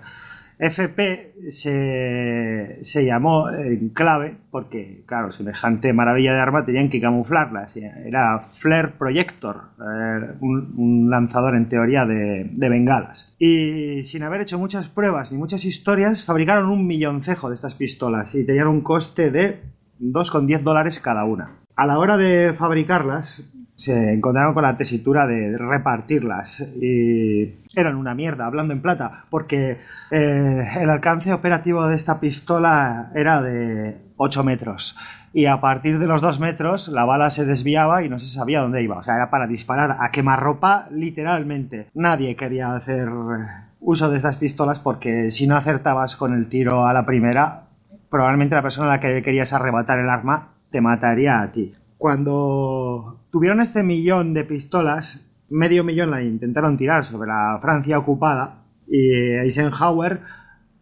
FP se, se llamó en clave porque, claro, semejante maravilla de arma tenían que camuflarla. Era Flare Projector, eh, un, lanzador en teoría de, de, bengalas. Y sin haber hecho muchas pruebas ni muchas historias, fabricaron un milloncejo de estas pistolas y tenían un coste de 2,10 dólares cada una. A la hora de fabricarlas, se encontraron con la tesitura de repartirlas y eran una mierda, hablando en plata, porque eh, el alcance operativo de esta pistola era de 8 metros y a partir de los 2 metros la bala se desviaba y no se sabía dónde iba, o sea, era para disparar a quemarropa literalmente. Nadie quería hacer uso de estas pistolas porque si no acertabas con el tiro a la primera, probablemente la persona a la que querías arrebatar el arma te mataría a ti. Cuando tuvieron este millón de pistolas, medio millón la intentaron tirar sobre la Francia ocupada y Eisenhower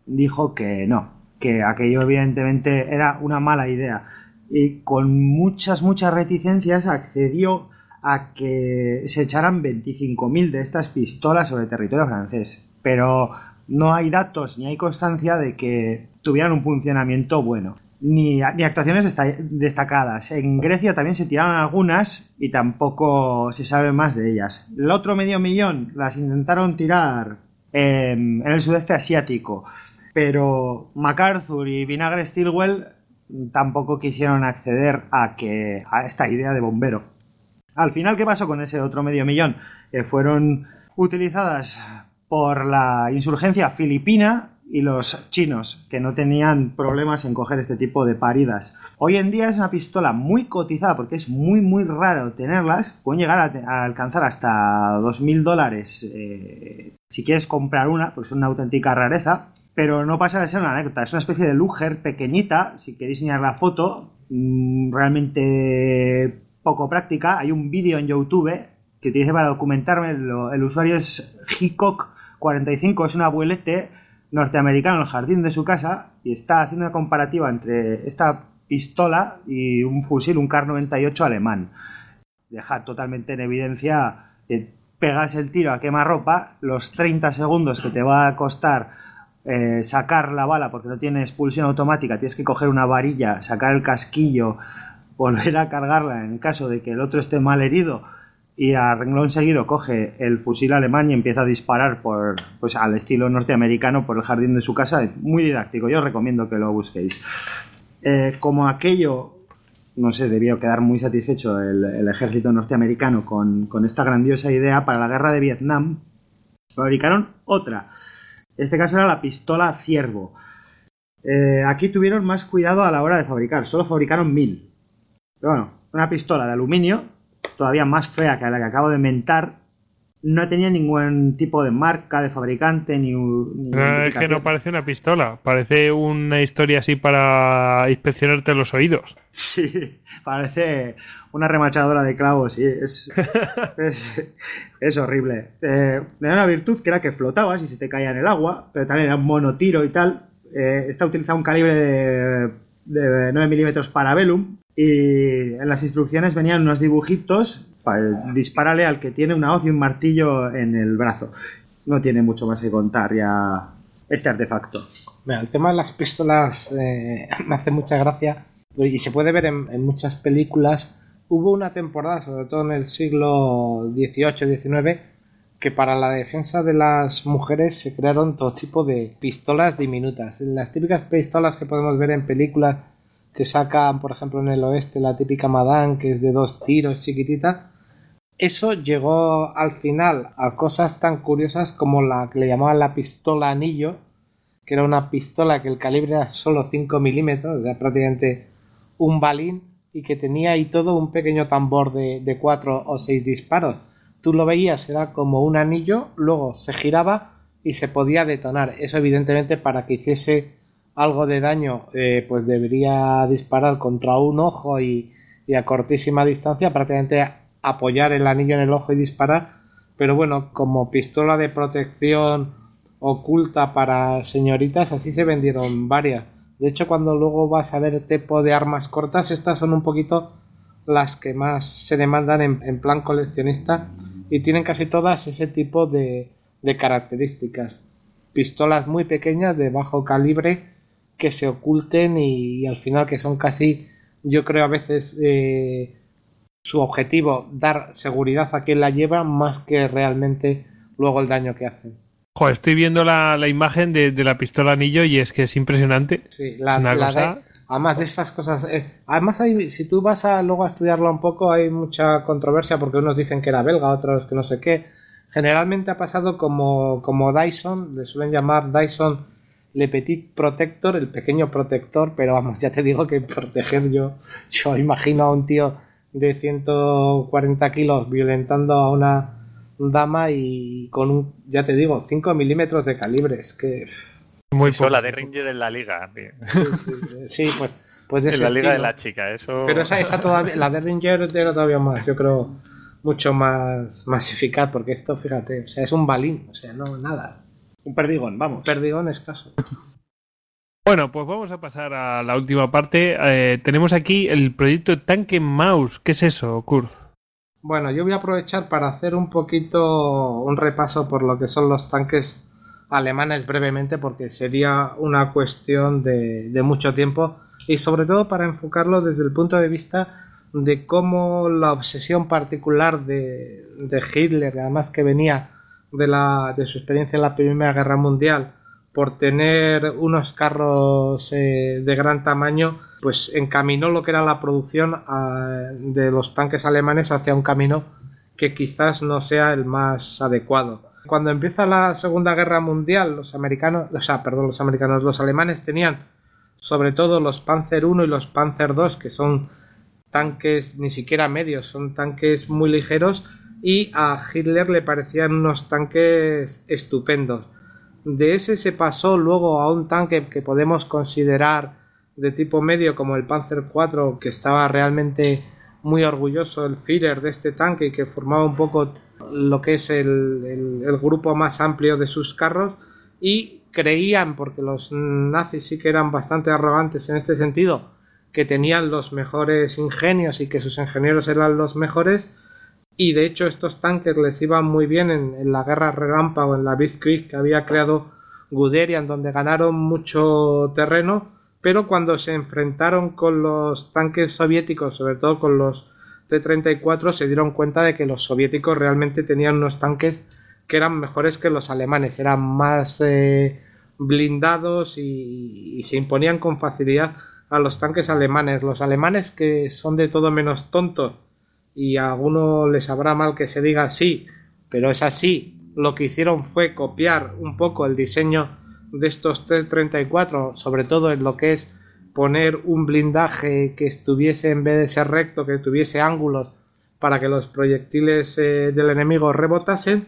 dijo que no, que aquello evidentemente era una mala idea y con muchas, muchas reticencias accedió a que se echaran 25.000 de estas pistolas sobre el territorio francés. Pero no hay datos ni hay constancia de que tuvieran un funcionamiento bueno ni, actuaciones destacadas. En Grecia también se tiraron algunas y tampoco se sabe más de ellas. El otro medio millón las intentaron tirar en, el sudeste asiático, pero MacArthur y Vinagre Stilwell tampoco quisieron acceder a, que, a esta idea de bombero. Al final, ¿qué pasó con ese otro medio millón? Que fueron utilizadas por la insurgencia filipina y los chinos, que no tenían problemas en coger este tipo de paridas. Hoy en día es una pistola muy cotizada porque es muy muy raro tenerlas. Pueden llegar a, alcanzar hasta 2.000 dólares eh, si quieres comprar una, pues es una auténtica rareza. Pero no pasa de ser una anécdota, es una especie de Luger pequeñita, si queréis enseñar la foto, mm, realmente poco práctica. Hay un vídeo en YouTube que utilice para documentarme, el usuario es Hickok45, es un abuelete norteamericano en el jardín de su casa y está haciendo una comparativa entre esta pistola y un fusil, un Kar 98 alemán. Deja totalmente en evidencia que pegas el tiro a quemarropa, los 30 segundos que te va a costar eh, sacar la bala porque no tiene expulsión automática, tienes que coger una varilla, sacar el casquillo, volver a cargarla en caso de que el otro esté mal herido y a renglón seguido coge el fusil alemán y empieza a disparar por, pues, al estilo norteamericano por el jardín de su casa. Muy didáctico, yo os recomiendo que lo busquéis. Eh, como aquello, no sé, debió quedar muy satisfecho el, ejército norteamericano con, esta grandiosa idea para la guerra de Vietnam, fabricaron otra. Este caso era la pistola Ciervo. Eh, aquí tuvieron más cuidado a la hora de fabricar, solo fabricaron mil. Pero bueno, una pistola de aluminio todavía más fea que la que acabo de mentar, no tenía ningún tipo de marca de fabricante ni, es que no parece una pistola parece una historia así para inspeccionarte los oídos. Sí parece una remachadora de clavos sí es es, horrible. Eh, tenía una virtud que era que flotabas y se te caía en el agua pero también era un monotiro y tal. Eh, esta utilizaba un calibre de, de 9 milímetros para Velum y en las instrucciones venían unos dibujitos para dispararle al que tiene una hoz y un martillo en el brazo. No tiene mucho más que contar ya este artefacto. el tema de las pistolas eh, me hace mucha gracia y se puede ver en, muchas películas. Hubo una temporada, sobre todo en el siglo XVIII-XIX, que para la defensa de las mujeres se crearon todo tipo de pistolas diminutas. Las típicas pistolas que podemos ver en películas que sacan, por ejemplo, en el oeste la típica Madame, que es de dos tiros chiquitita. Eso llegó al final a cosas tan curiosas como la que le llamaban la pistola anillo, que era una pistola que el calibre era solo 5 milímetros, o sea, prácticamente un balín, y que tenía ahí todo un pequeño tambor de, de 4 o 6 disparos. Tú lo veías, era como un anillo, luego se giraba y se podía detonar. Eso evidentemente para que hiciese algo de daño, eh, pues debería disparar contra un ojo y, a cortísima distancia, prácticamente apoyar el anillo en el ojo y disparar. Pero bueno, como pistola de protección oculta para señoritas, así se vendieron varias. De hecho, cuando luego vas a ver tipo de armas cortas, estas son un poquito las que más se demandan en, plan coleccionista y tienen casi todas ese tipo de, de características. pistolas muy pequeñas de bajo calibre que se oculten y, al final que son casi, yo creo a veces eh, su objetivo dar seguridad a quien la lleva más que realmente luego el daño que hacen. Joder, estoy viendo la, imagen de, la pistola anillo y es que es impresionante. Sí, la, la además de estas cosas, eh, además hay, si tú vas a luego a estudiarlo un poco hay mucha controversia porque unos dicen que era belga, otros que no sé qué. Generalmente ha pasado como, como Dyson, le suelen llamar Dyson Le Petit Protector, el pequeño protector, pero vamos, ya te digo que proteger yo, yo imagino a un tío de 140 kilos violentando a una dama y con un, ya te digo, 5 milímetros de calibre, es que... Muy Eso, la de Ranger en la liga. Sí, pues, pues de En la liga de la chica, eso... Pero esa, esa todavía, la de Ranger era todavía más, yo creo mucho más, más eficaz, porque esto, fíjate, o sea, es un balín, o sea, no, nada. Un perdigón, vamos. Perdigón escaso. Bueno, pues vamos a pasar a la última parte. Eh, tenemos aquí el proyecto Tanque Mouse. ¿Qué es eso, Kurt? Bueno, yo voy a aprovechar para hacer un poquito un repaso por lo que son los tanques alemanes brevemente, porque sería una cuestión de, de mucho tiempo y sobre todo para enfocarlo desde el punto de vista de cómo la obsesión particular de, Hitler, además que venía de, la, de su experiencia en la Primera Guerra Mundial, por tener unos carros eh, de gran tamaño, pues encaminó lo que era la producción ah, de los tanques alemanes hacia un camino que quizás no sea el más adecuado. Cuando empieza la Segunda Guerra Mundial, los americanos, o sea, perdón, los americanos, los alemanes tenían sobre todo los Panzer I y los Panzer II, que son tanques ni siquiera medios, son tanques muy ligeros y a Hitler le parecían unos tanques estupendos. De ese se pasó luego a un tanque que podemos considerar de tipo medio como el Panzer IV, que estaba realmente muy orgulloso el Führer de este tanque y que formaba un poco lo que es el, el grupo más amplio de sus carros y creían, porque los nazis sí que eran bastante arrogantes en este sentido, que tenían los mejores ingenios y que sus ingenieros eran los mejores y de hecho estos tanques les iban muy bien en, la guerra relámpago en la Blitzkrieg que había creado Guderian donde ganaron mucho terreno pero cuando se enfrentaron con los tanques soviéticos sobre todo con los T-34 se dieron cuenta de que los soviéticos realmente tenían unos tanques que eran mejores que los alemanes eran más eh, blindados y se imponían con facilidad a los tanques alemanes. Los alemanes que son de todo menos tontos y a alguno les sabrá mal que se diga así, pero es así. Lo que hicieron fue copiar un poco el diseño de estos T-34, sobre todo en lo que es poner un blindaje que estuviese en vez de ser recto, que tuviese ángulos para que los proyectiles eh, del enemigo rebotasen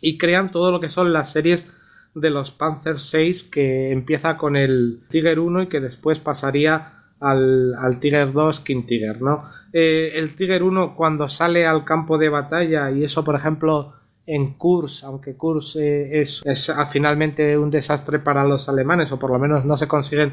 y crean todo lo que son las series de los Panzer 6 que empieza con el Tiger 1 y que después pasaría al, al Tiger 2 King Tiger, ¿no? Eh, el Tiger 1 cuando sale al campo de batalla y eso por ejemplo en Kurs, aunque Kurs eh, es, es ah, finalmente un desastre para los alemanes o por lo menos no se consiguen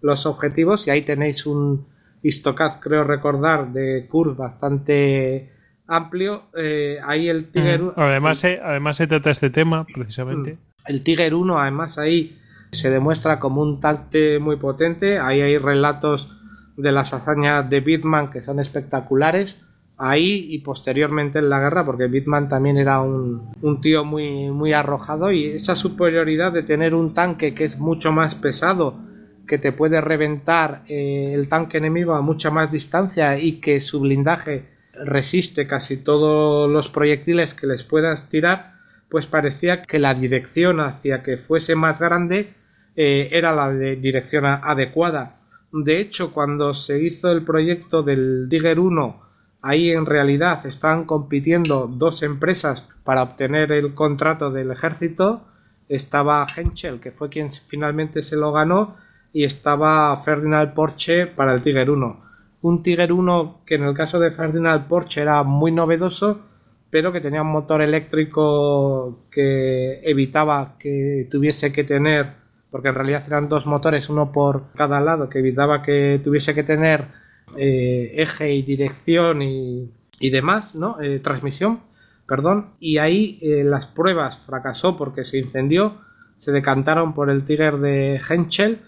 los objetivos y ahí tenéis un Istokaz creo recordar de Kurs bastante amplio. Eh, ahí el Tiger. Mm. Además, se, además se trata este tema, precisamente. Mm. El Tiger 1, además, ahí se demuestra como un tanque muy potente. Ahí hay relatos de las hazañas de Bitman que son espectaculares. Ahí y posteriormente en la guerra, porque Bitman también era un, un tío muy, muy arrojado. Y esa superioridad de tener un tanque que es mucho más pesado, que te puede reventar eh, el tanque enemigo a mucha más distancia y que su blindaje resiste casi todos los proyectiles que les puedas tirar, pues parecía que la dirección hacia que fuese más grande eh, era la de dirección adecuada. De hecho, cuando se hizo el proyecto del Tiger 1, ahí en realidad estaban compitiendo dos empresas para obtener el contrato del ejército. Estaba Henschel, que fue quien finalmente se lo ganó, y estaba Ferdinand Porsche para el Tiger 1 un Tiger 1 que en el caso de Ferdinand Porsche era muy novedoso, pero que tenía un motor eléctrico que evitaba que tuviese que tener, porque en realidad eran dos motores, uno por cada lado, que evitaba que tuviese que tener eh, eje y dirección y, demás, ¿no? Eh, transmisión, perdón. Y ahí eh, las pruebas fracasó porque se incendió se decantaron por el Tiger de Henschel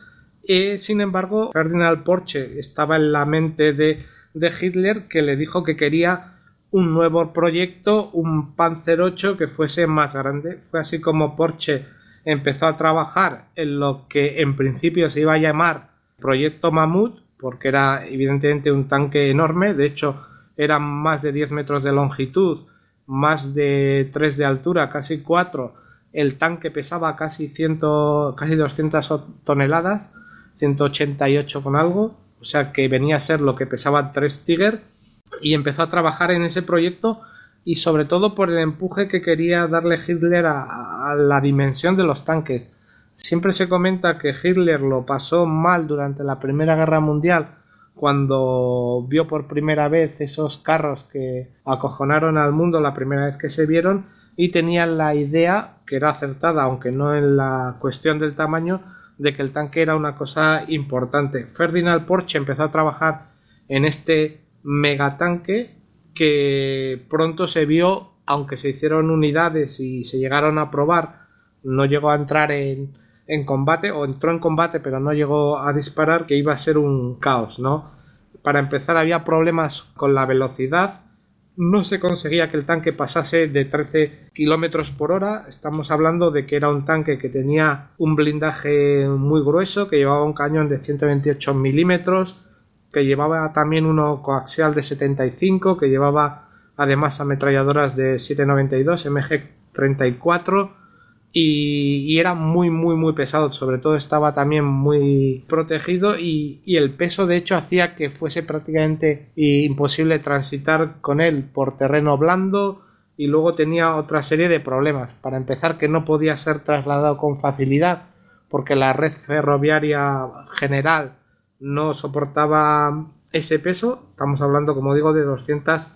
y sin embargo Ferdinand Porsche estaba en la mente de, de Hitler que le dijo que quería un nuevo proyecto, un Panzer 8 que fuese más grande. Fue así como Porsche empezó a trabajar en lo que en principio se iba a llamar Proyecto Mamut, porque era evidentemente un tanque enorme, de hecho eran más de 10 metros de longitud, más de 3 de altura, casi 4. El tanque pesaba casi, 100, casi 200 toneladas, 188 con algo, o sea que venía a ser lo que pesaban 3 Tiger, y empezó a trabajar en ese proyecto y sobre todo por el empuje que quería darle Hitler a, la dimensión de los tanques. Siempre se comenta que Hitler lo pasó mal durante la Primera Guerra Mundial cuando vio por primera vez esos carros que acojonaron al mundo la primera vez que se vieron y tenía la idea, que era acertada, aunque no en la cuestión del tamaño, de que el tanque era una cosa importante. Ferdinand Porsche empezó a trabajar en este megatanque que pronto se vio, aunque se hicieron unidades y se llegaron a probar, no llegó a entrar en, en combate, o entró en combate pero no llegó a disparar, que iba a ser un caos, ¿no? Para empezar había problemas con la velocidad, no se conseguía que el tanque pasase de 13 kilómetros por hora. Estamos hablando de que era un tanque que tenía un blindaje muy grueso, que llevaba un cañón de 128 milímetros, que llevaba también uno coaxial de 75, que llevaba además ametralladoras de 792 MG34 y, era muy muy muy pesado, sobre todo estaba también muy protegido y, y el peso de hecho hacía que fuese prácticamente imposible transitar con él por terreno blando y luego tenía otra serie de problemas. Para empezar que no podía ser trasladado con facilidad porque la red ferroviaria general no soportaba ese peso, estamos hablando como digo de 200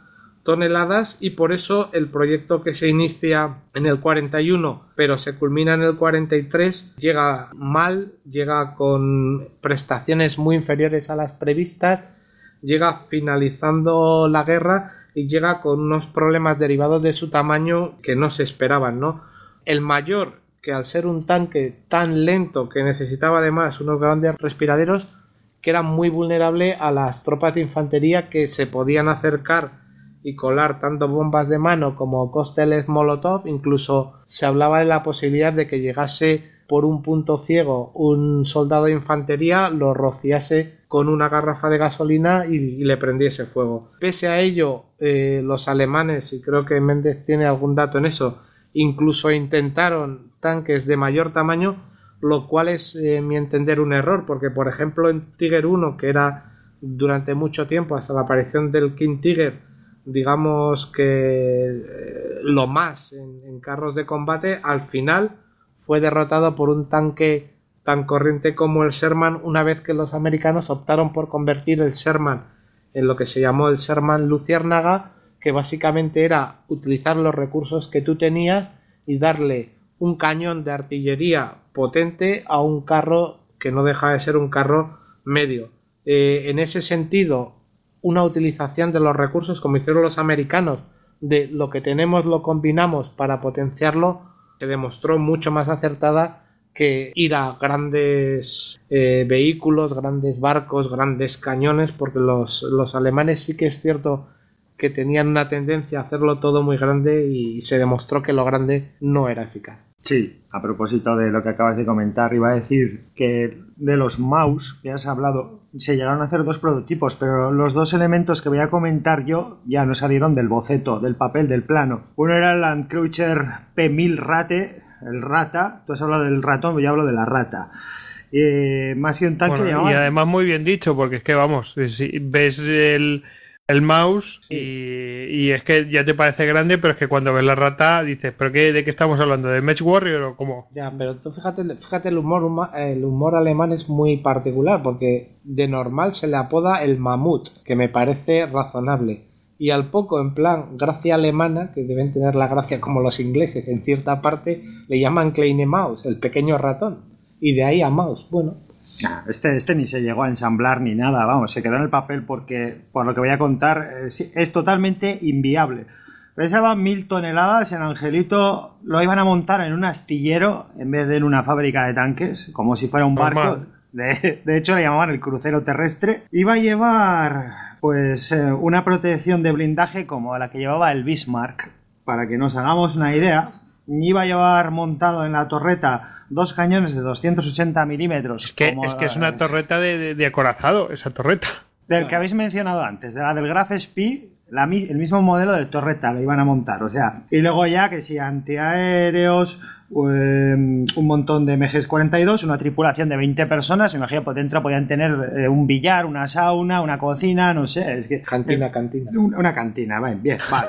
toneladas y por eso el proyecto que se inicia en el 41 pero se culmina en el 43 llega mal, llega con prestaciones muy inferiores a las previstas, llega finalizando la guerra y llega con unos problemas derivados de su tamaño que no se esperaban, ¿no? El mayor que al ser un tanque tan lento que necesitaba además unos grandes respiraderos que era muy vulnerable a las tropas de infantería que se podían acercar y colar tanto bombas de mano como cócteles Molotov, incluso se hablaba de la posibilidad de que llegase por un punto ciego un soldado de infantería, lo rociase con una garrafa de gasolina y, le prendiese fuego. Pese a ello, eh, los alemanes, y creo que Méndez tiene algún dato en eso, incluso intentaron tanques de mayor tamaño, lo cual es, en mi entender, un error, porque por ejemplo en Tiger 1, que era durante mucho tiempo, hasta la aparición del King Tiger, digamos que eh, lo más en, carros de combate, al final fue derrotado por un tanque tan corriente como el Sherman una vez que los americanos optaron por convertir el Sherman en lo que se llamó el Sherman Luciérnaga, que básicamente era utilizar los recursos que tú tenías y darle un cañón de artillería potente a un carro que no deja de ser un carro medio. Eh, en ese sentido, una utilización de los recursos como hicieron los americanos, de lo que tenemos lo combinamos para potenciarlo, se demostró mucho más acertada que ir a grandes eh, vehículos, grandes barcos, grandes cañones, porque los, los alemanes sí que es cierto que tenían una tendencia a hacerlo todo muy grande y se demostró que lo grande no era eficaz. Sí, a propósito de lo que acabas de comentar, iba a decir que de los mouse que has hablado, se llegaron a hacer dos prototipos, pero los dos elementos que voy a comentar yo ya no salieron del boceto, del papel, del plano. Uno era el Landcruiser P1000 Rate, el rata, tú has hablado del ratón, yo hablo de la rata. Eh, más que un tanque Y además muy bien dicho, porque es que vamos, si ves el el mouse y, es que ya te parece grande, pero es que cuando ves la rata dices, ¿pero qué, de qué estamos hablando? ¿De Match Warrior o cómo? Ya, pero tú fíjate, fíjate el humor, el humor alemán es muy particular porque de normal se le apoda el mamut, que me parece razonable. Y al poco, en plan, gracia alemana, que deben tener la gracia como los ingleses en cierta parte, le llaman Kleine Maus, el pequeño ratón. Y de ahí a Maus. Bueno, este, este ni se llegó a ensamblar ni nada, vamos, se quedó en el papel porque, por lo que voy a contar, eh, es totalmente inviable. Pesaban mil toneladas el Angelito lo iban a montar en un astillero en vez de en una fábrica de tanques, como si fuera un barco. De, de, hecho, le llamaban el crucero terrestre. Iba a llevar, pues, eh, una protección de blindaje como la que llevaba el Bismarck. Para que nos hagamos una idea, iba a llevar montado en la torreta dos cañones de 280 milímetros. Es que, es, que es una torreta de, de, acorazado, esa torreta. Del que habéis mencionado antes, de la del Graf Spee, la, el mismo modelo de torreta lo iban a montar, o sea, y luego ya que si antiaéreos, un montón de MGs-42, una tripulación de 20 personas, imagino por dentro podían tener eh, un billar, una sauna, una cocina, no sé, es que... Cantina, eh, cantina. Una cantina, bien, bien, vale.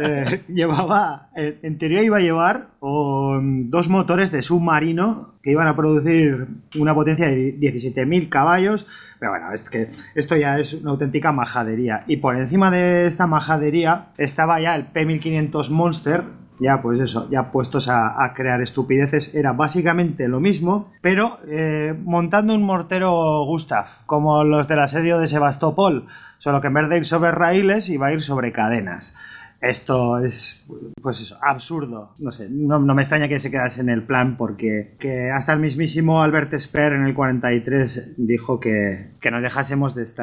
eh, llevaba, en teoría iba a llevar um, dos motores de submarino que iban a producir una potencia de 17.000 caballos, pero bueno, es que esto ya es una auténtica majadería. Y por encima de esta majadería estaba ya el P1500 Monster, ya pues eso, ya puestos a, crear estupideces, era básicamente lo mismo, pero eh, montando un mortero Gustav, como los del asedio de Sebastopol, solo que en vez de ir sobre raíles iba a ir sobre cadenas. Esto es, pues eso, absurdo. No sé, no, me extraña que se quedase en el plan porque que hasta el mismísimo Albert Speer en el 43 dijo que, que no dejásemos de este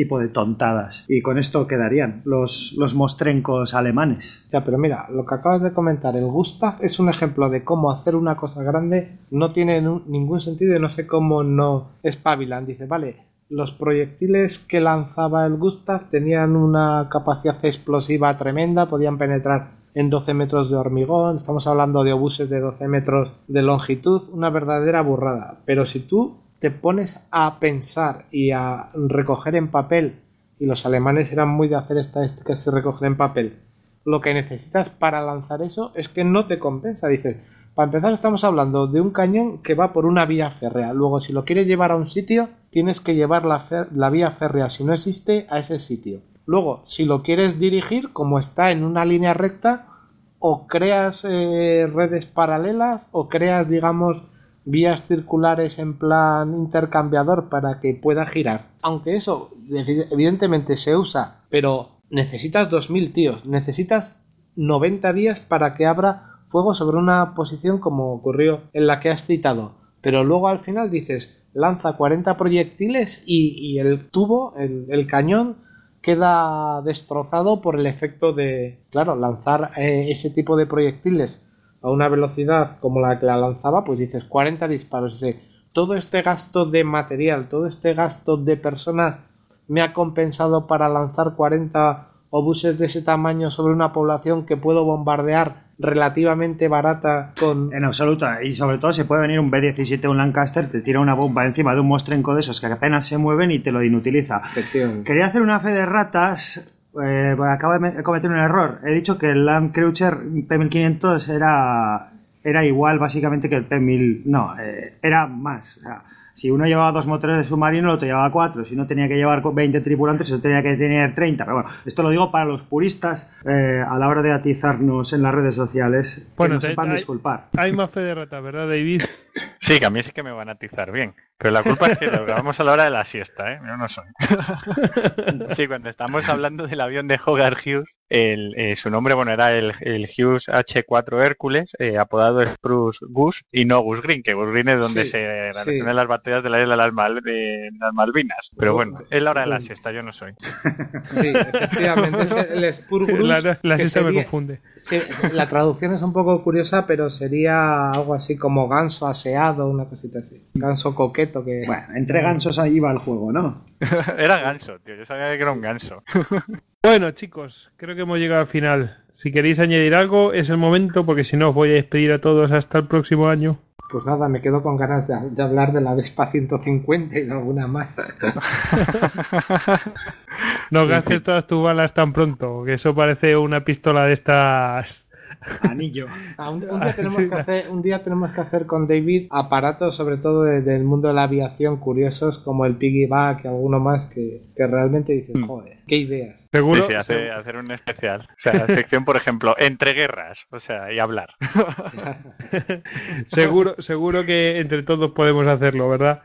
tipo de tontadas. Y con esto quedarían los, los mostrencos alemanes. Ya, pero mira, lo que acabas de comentar, el Gustav es un ejemplo de cómo hacer una cosa grande no tiene ningún sentido y no sé cómo no espabilan. Dice, vale, los proyectiles que lanzaba el Gustav tenían una capacidad explosiva tremenda, podían penetrar en 12 metros de hormigón, estamos hablando de obuses de 12 metros de longitud, una verdadera burrada. Pero si tú te pones a pensar y a recoger en papel, y los alemanes eran muy de hacer estadísticas y recoger en papel, lo que necesitas para lanzar eso es que no te compensa. Dices, para empezar, estamos hablando de un cañón que va por una vía férrea. Luego, si lo quieres llevar a un sitio, tienes que llevar la, la, vía férrea, si no existe, a ese sitio. Luego, si lo quieres dirigir, como está en una línea recta, o creas eh, redes paralelas, o creas, digamos, vías circulares en plan intercambiador para que pueda girar. Aunque eso, evidentemente, se usa, pero necesitas 2.000 tíos, necesitas 90 días para que abra fuego sobre una posición como ocurrió en la que has citado. Pero luego al final dices, lanza 40 proyectiles y, el tubo, el, el, cañón, queda destrozado por el efecto de, claro, lanzar eh, ese tipo de proyectiles a una velocidad como la que la lanzaba, pues dices 40 disparos. Dice, todo este gasto de material, todo este gasto de personas me ha compensado para lanzar 40 obuses de ese tamaño sobre una población que puedo bombardear relativamente barata con... En absoluta, y sobre todo se puede venir un B-17 un Lancaster, te tira una bomba encima de un mostrenco de esos que apenas se mueven y te lo inutiliza. Quería hacer una fe de ratas, eh, acabo de cometer un error. He dicho que el Land Cruiser P1500 era, era igual básicamente que el P1000... No, eh, era más. O sea, si uno llevaba dos motores de submarino, el otro llevaba cuatro. Si no tenía que llevar 20 tripulantes, el tenía que tener 30. Pero bueno, esto lo digo para los puristas eh, a la hora de atizarnos en las redes sociales. Bueno, que nos sepan hay, disculpar. Hay más fe de rata, ¿verdad, David? Sí, que a mí sí que me van a atizar bien. Pero la culpa es que lo grabamos a la hora de la siesta, ¿eh? Yo no soy. sí, cuando estamos hablando del avión de Hogarth Hughes, el, eh, su nombre, bueno, era el, el Hughes H4 Hércules, eh, apodado Spruce Goose, y no Goose Green, que Goose Green es donde Sí, se sí. relacionan las batallas de la isla de las, Mal- de las Malvinas. Pero bueno, es la hora de la siesta, yo no soy. Sí, efectivamente, es el Spurgus. La, la que siesta me confunde. Sí, la traducción es un poco curiosa, pero sería algo así como ganso aseado, una cosita así. Ganso coqueto que... Bueno, entre gansos ahí va el juego, ¿no? era ganso, tío. Yo sabía que era un ganso. Bueno, chicos, creo que hemos llegado al final. Si queréis añadir algo, es el momento, porque si no, os voy a despedir a todos hasta el próximo año. Pues nada, me quedo con ganas de, de hablar de la Vespa 150 y de alguna más. No gastes todas tus balas tan pronto, que eso parece una pistola de estas. Anillo. Ah, un, un día Ah, tenemos sí. que hacer, un día tenemos que hacer con David aparatos, sobre todo de- del mundo de la aviación, curiosos como el piggyback y alguno más que, que realmente dices, joder, qué ideas. Seguro. Sí, sí, hace- hacer un especial. O sea, sección, por ejemplo, entre guerras. O sea, y hablar. seguro, seguro que entre todos podemos hacerlo, ¿verdad?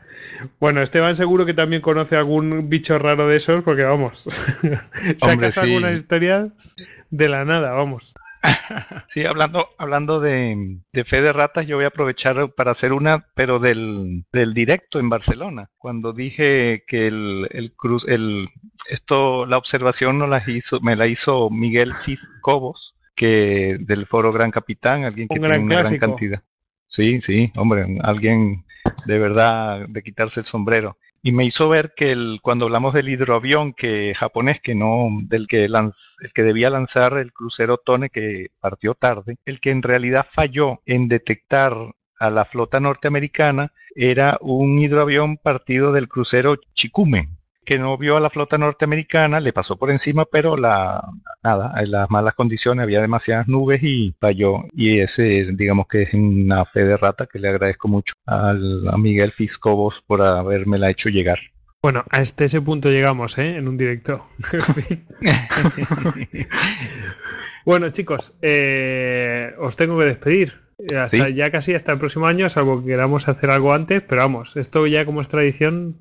Bueno, Esteban seguro que también conoce algún bicho raro de esos, porque vamos, Hombre, sacas sí. algunas historias de la nada, vamos. Sí, hablando, hablando de, fe de ratas, yo voy a aprovechar para hacer una, pero del, del directo en Barcelona. Cuando dije que el, el cruz, el, esto, la observación no la hizo, me la hizo Miguel Cobos, que del foro Gran Capitán, alguien que tiene una gran cantidad. Sí, sí, hombre, alguien de verdad de quitarse el sombrero y me hizo ver que el, cuando hablamos del hidroavión que japonés que no del que el que debía lanzar el crucero Tone que partió tarde, el que en realidad falló en detectar a la flota norteamericana era un hidroavión partido del crucero Chikume, que no vio a la flota norteamericana, le pasó por encima, pero la nada, en las malas condiciones había demasiadas nubes y falló. Y ese, digamos que es una fe de rata que le agradezco mucho al, a Miguel Fiscobos por la hecho llegar. Bueno, hasta ese punto llegamos, ¿eh? En un directo. bueno, chicos, eh, os tengo que despedir. Hasta, Ya casi hasta el próximo año, salvo que queramos hacer algo antes, pero vamos, esto ya como es tradición,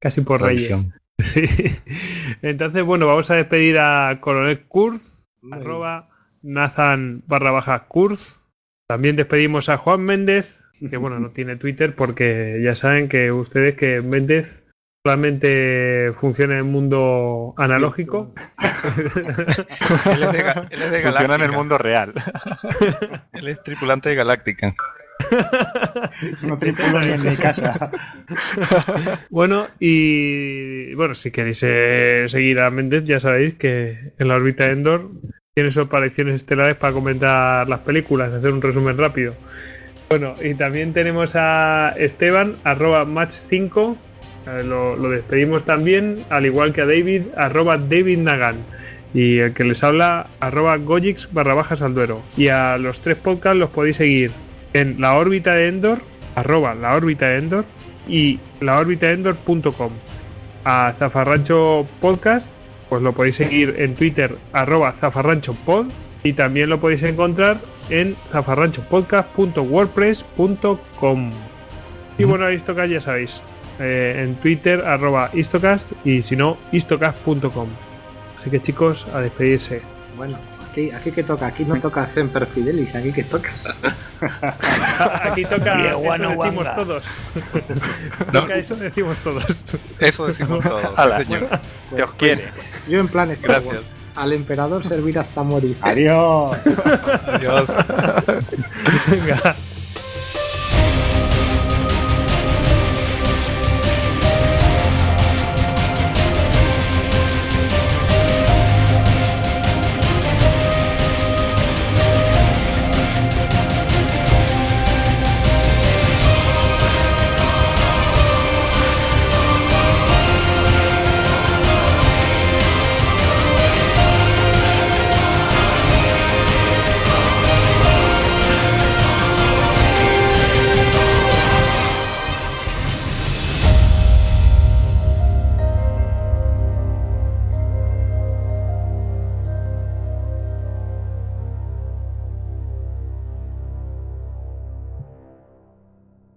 casi por Reyes. Sí. Entonces, bueno, vamos a despedir a Coronel Kurz, arroba Nathan barra baja Kurz. También despedimos a Juan Méndez, que bueno, no tiene Twitter porque ya saben que ustedes que Méndez solamente funciona en el mundo analógico. él es de, Funciona en el mundo real. él es tripulante de Galáctica. no tripula en mi casa. bueno, y bueno, si queréis eh, seguir a Méndez, ya sabéis que en la órbita Endor tiene sus apariciones estelares para comentar las películas, hacer un resumen rápido. Bueno, y también tenemos a Esteban, arroba match5, eh, lo, despedimos también, al igual que a David, arroba David Nagan. Y el que les habla, arroba Gojix barra bajas al duero. Y a los tres podcasts los podéis seguir en la órbita de Endor, arroba la órbita de Endor y laorbitaendor.com. A Zafarrancho Podcast, pues lo podéis seguir en Twitter, arroba zafarranchopod y también lo podéis encontrar en zafarranchopodcast.wordpress.com. Y bueno, Istocast ya sabéis, eh, en Twitter, arroba Istocast y si no, istocast.com. Así que chicos, a despedirse. Bueno, aquí, aquí que toca, aquí no toca Semper Fidelis, aquí que toca. aquí toca, eso decimos todos. toca eso decimos todos. Eso decimos todos. Te os quiere. Yo en plan Gracias. Al emperador servir hasta morir. Adiós. Adiós. Venga.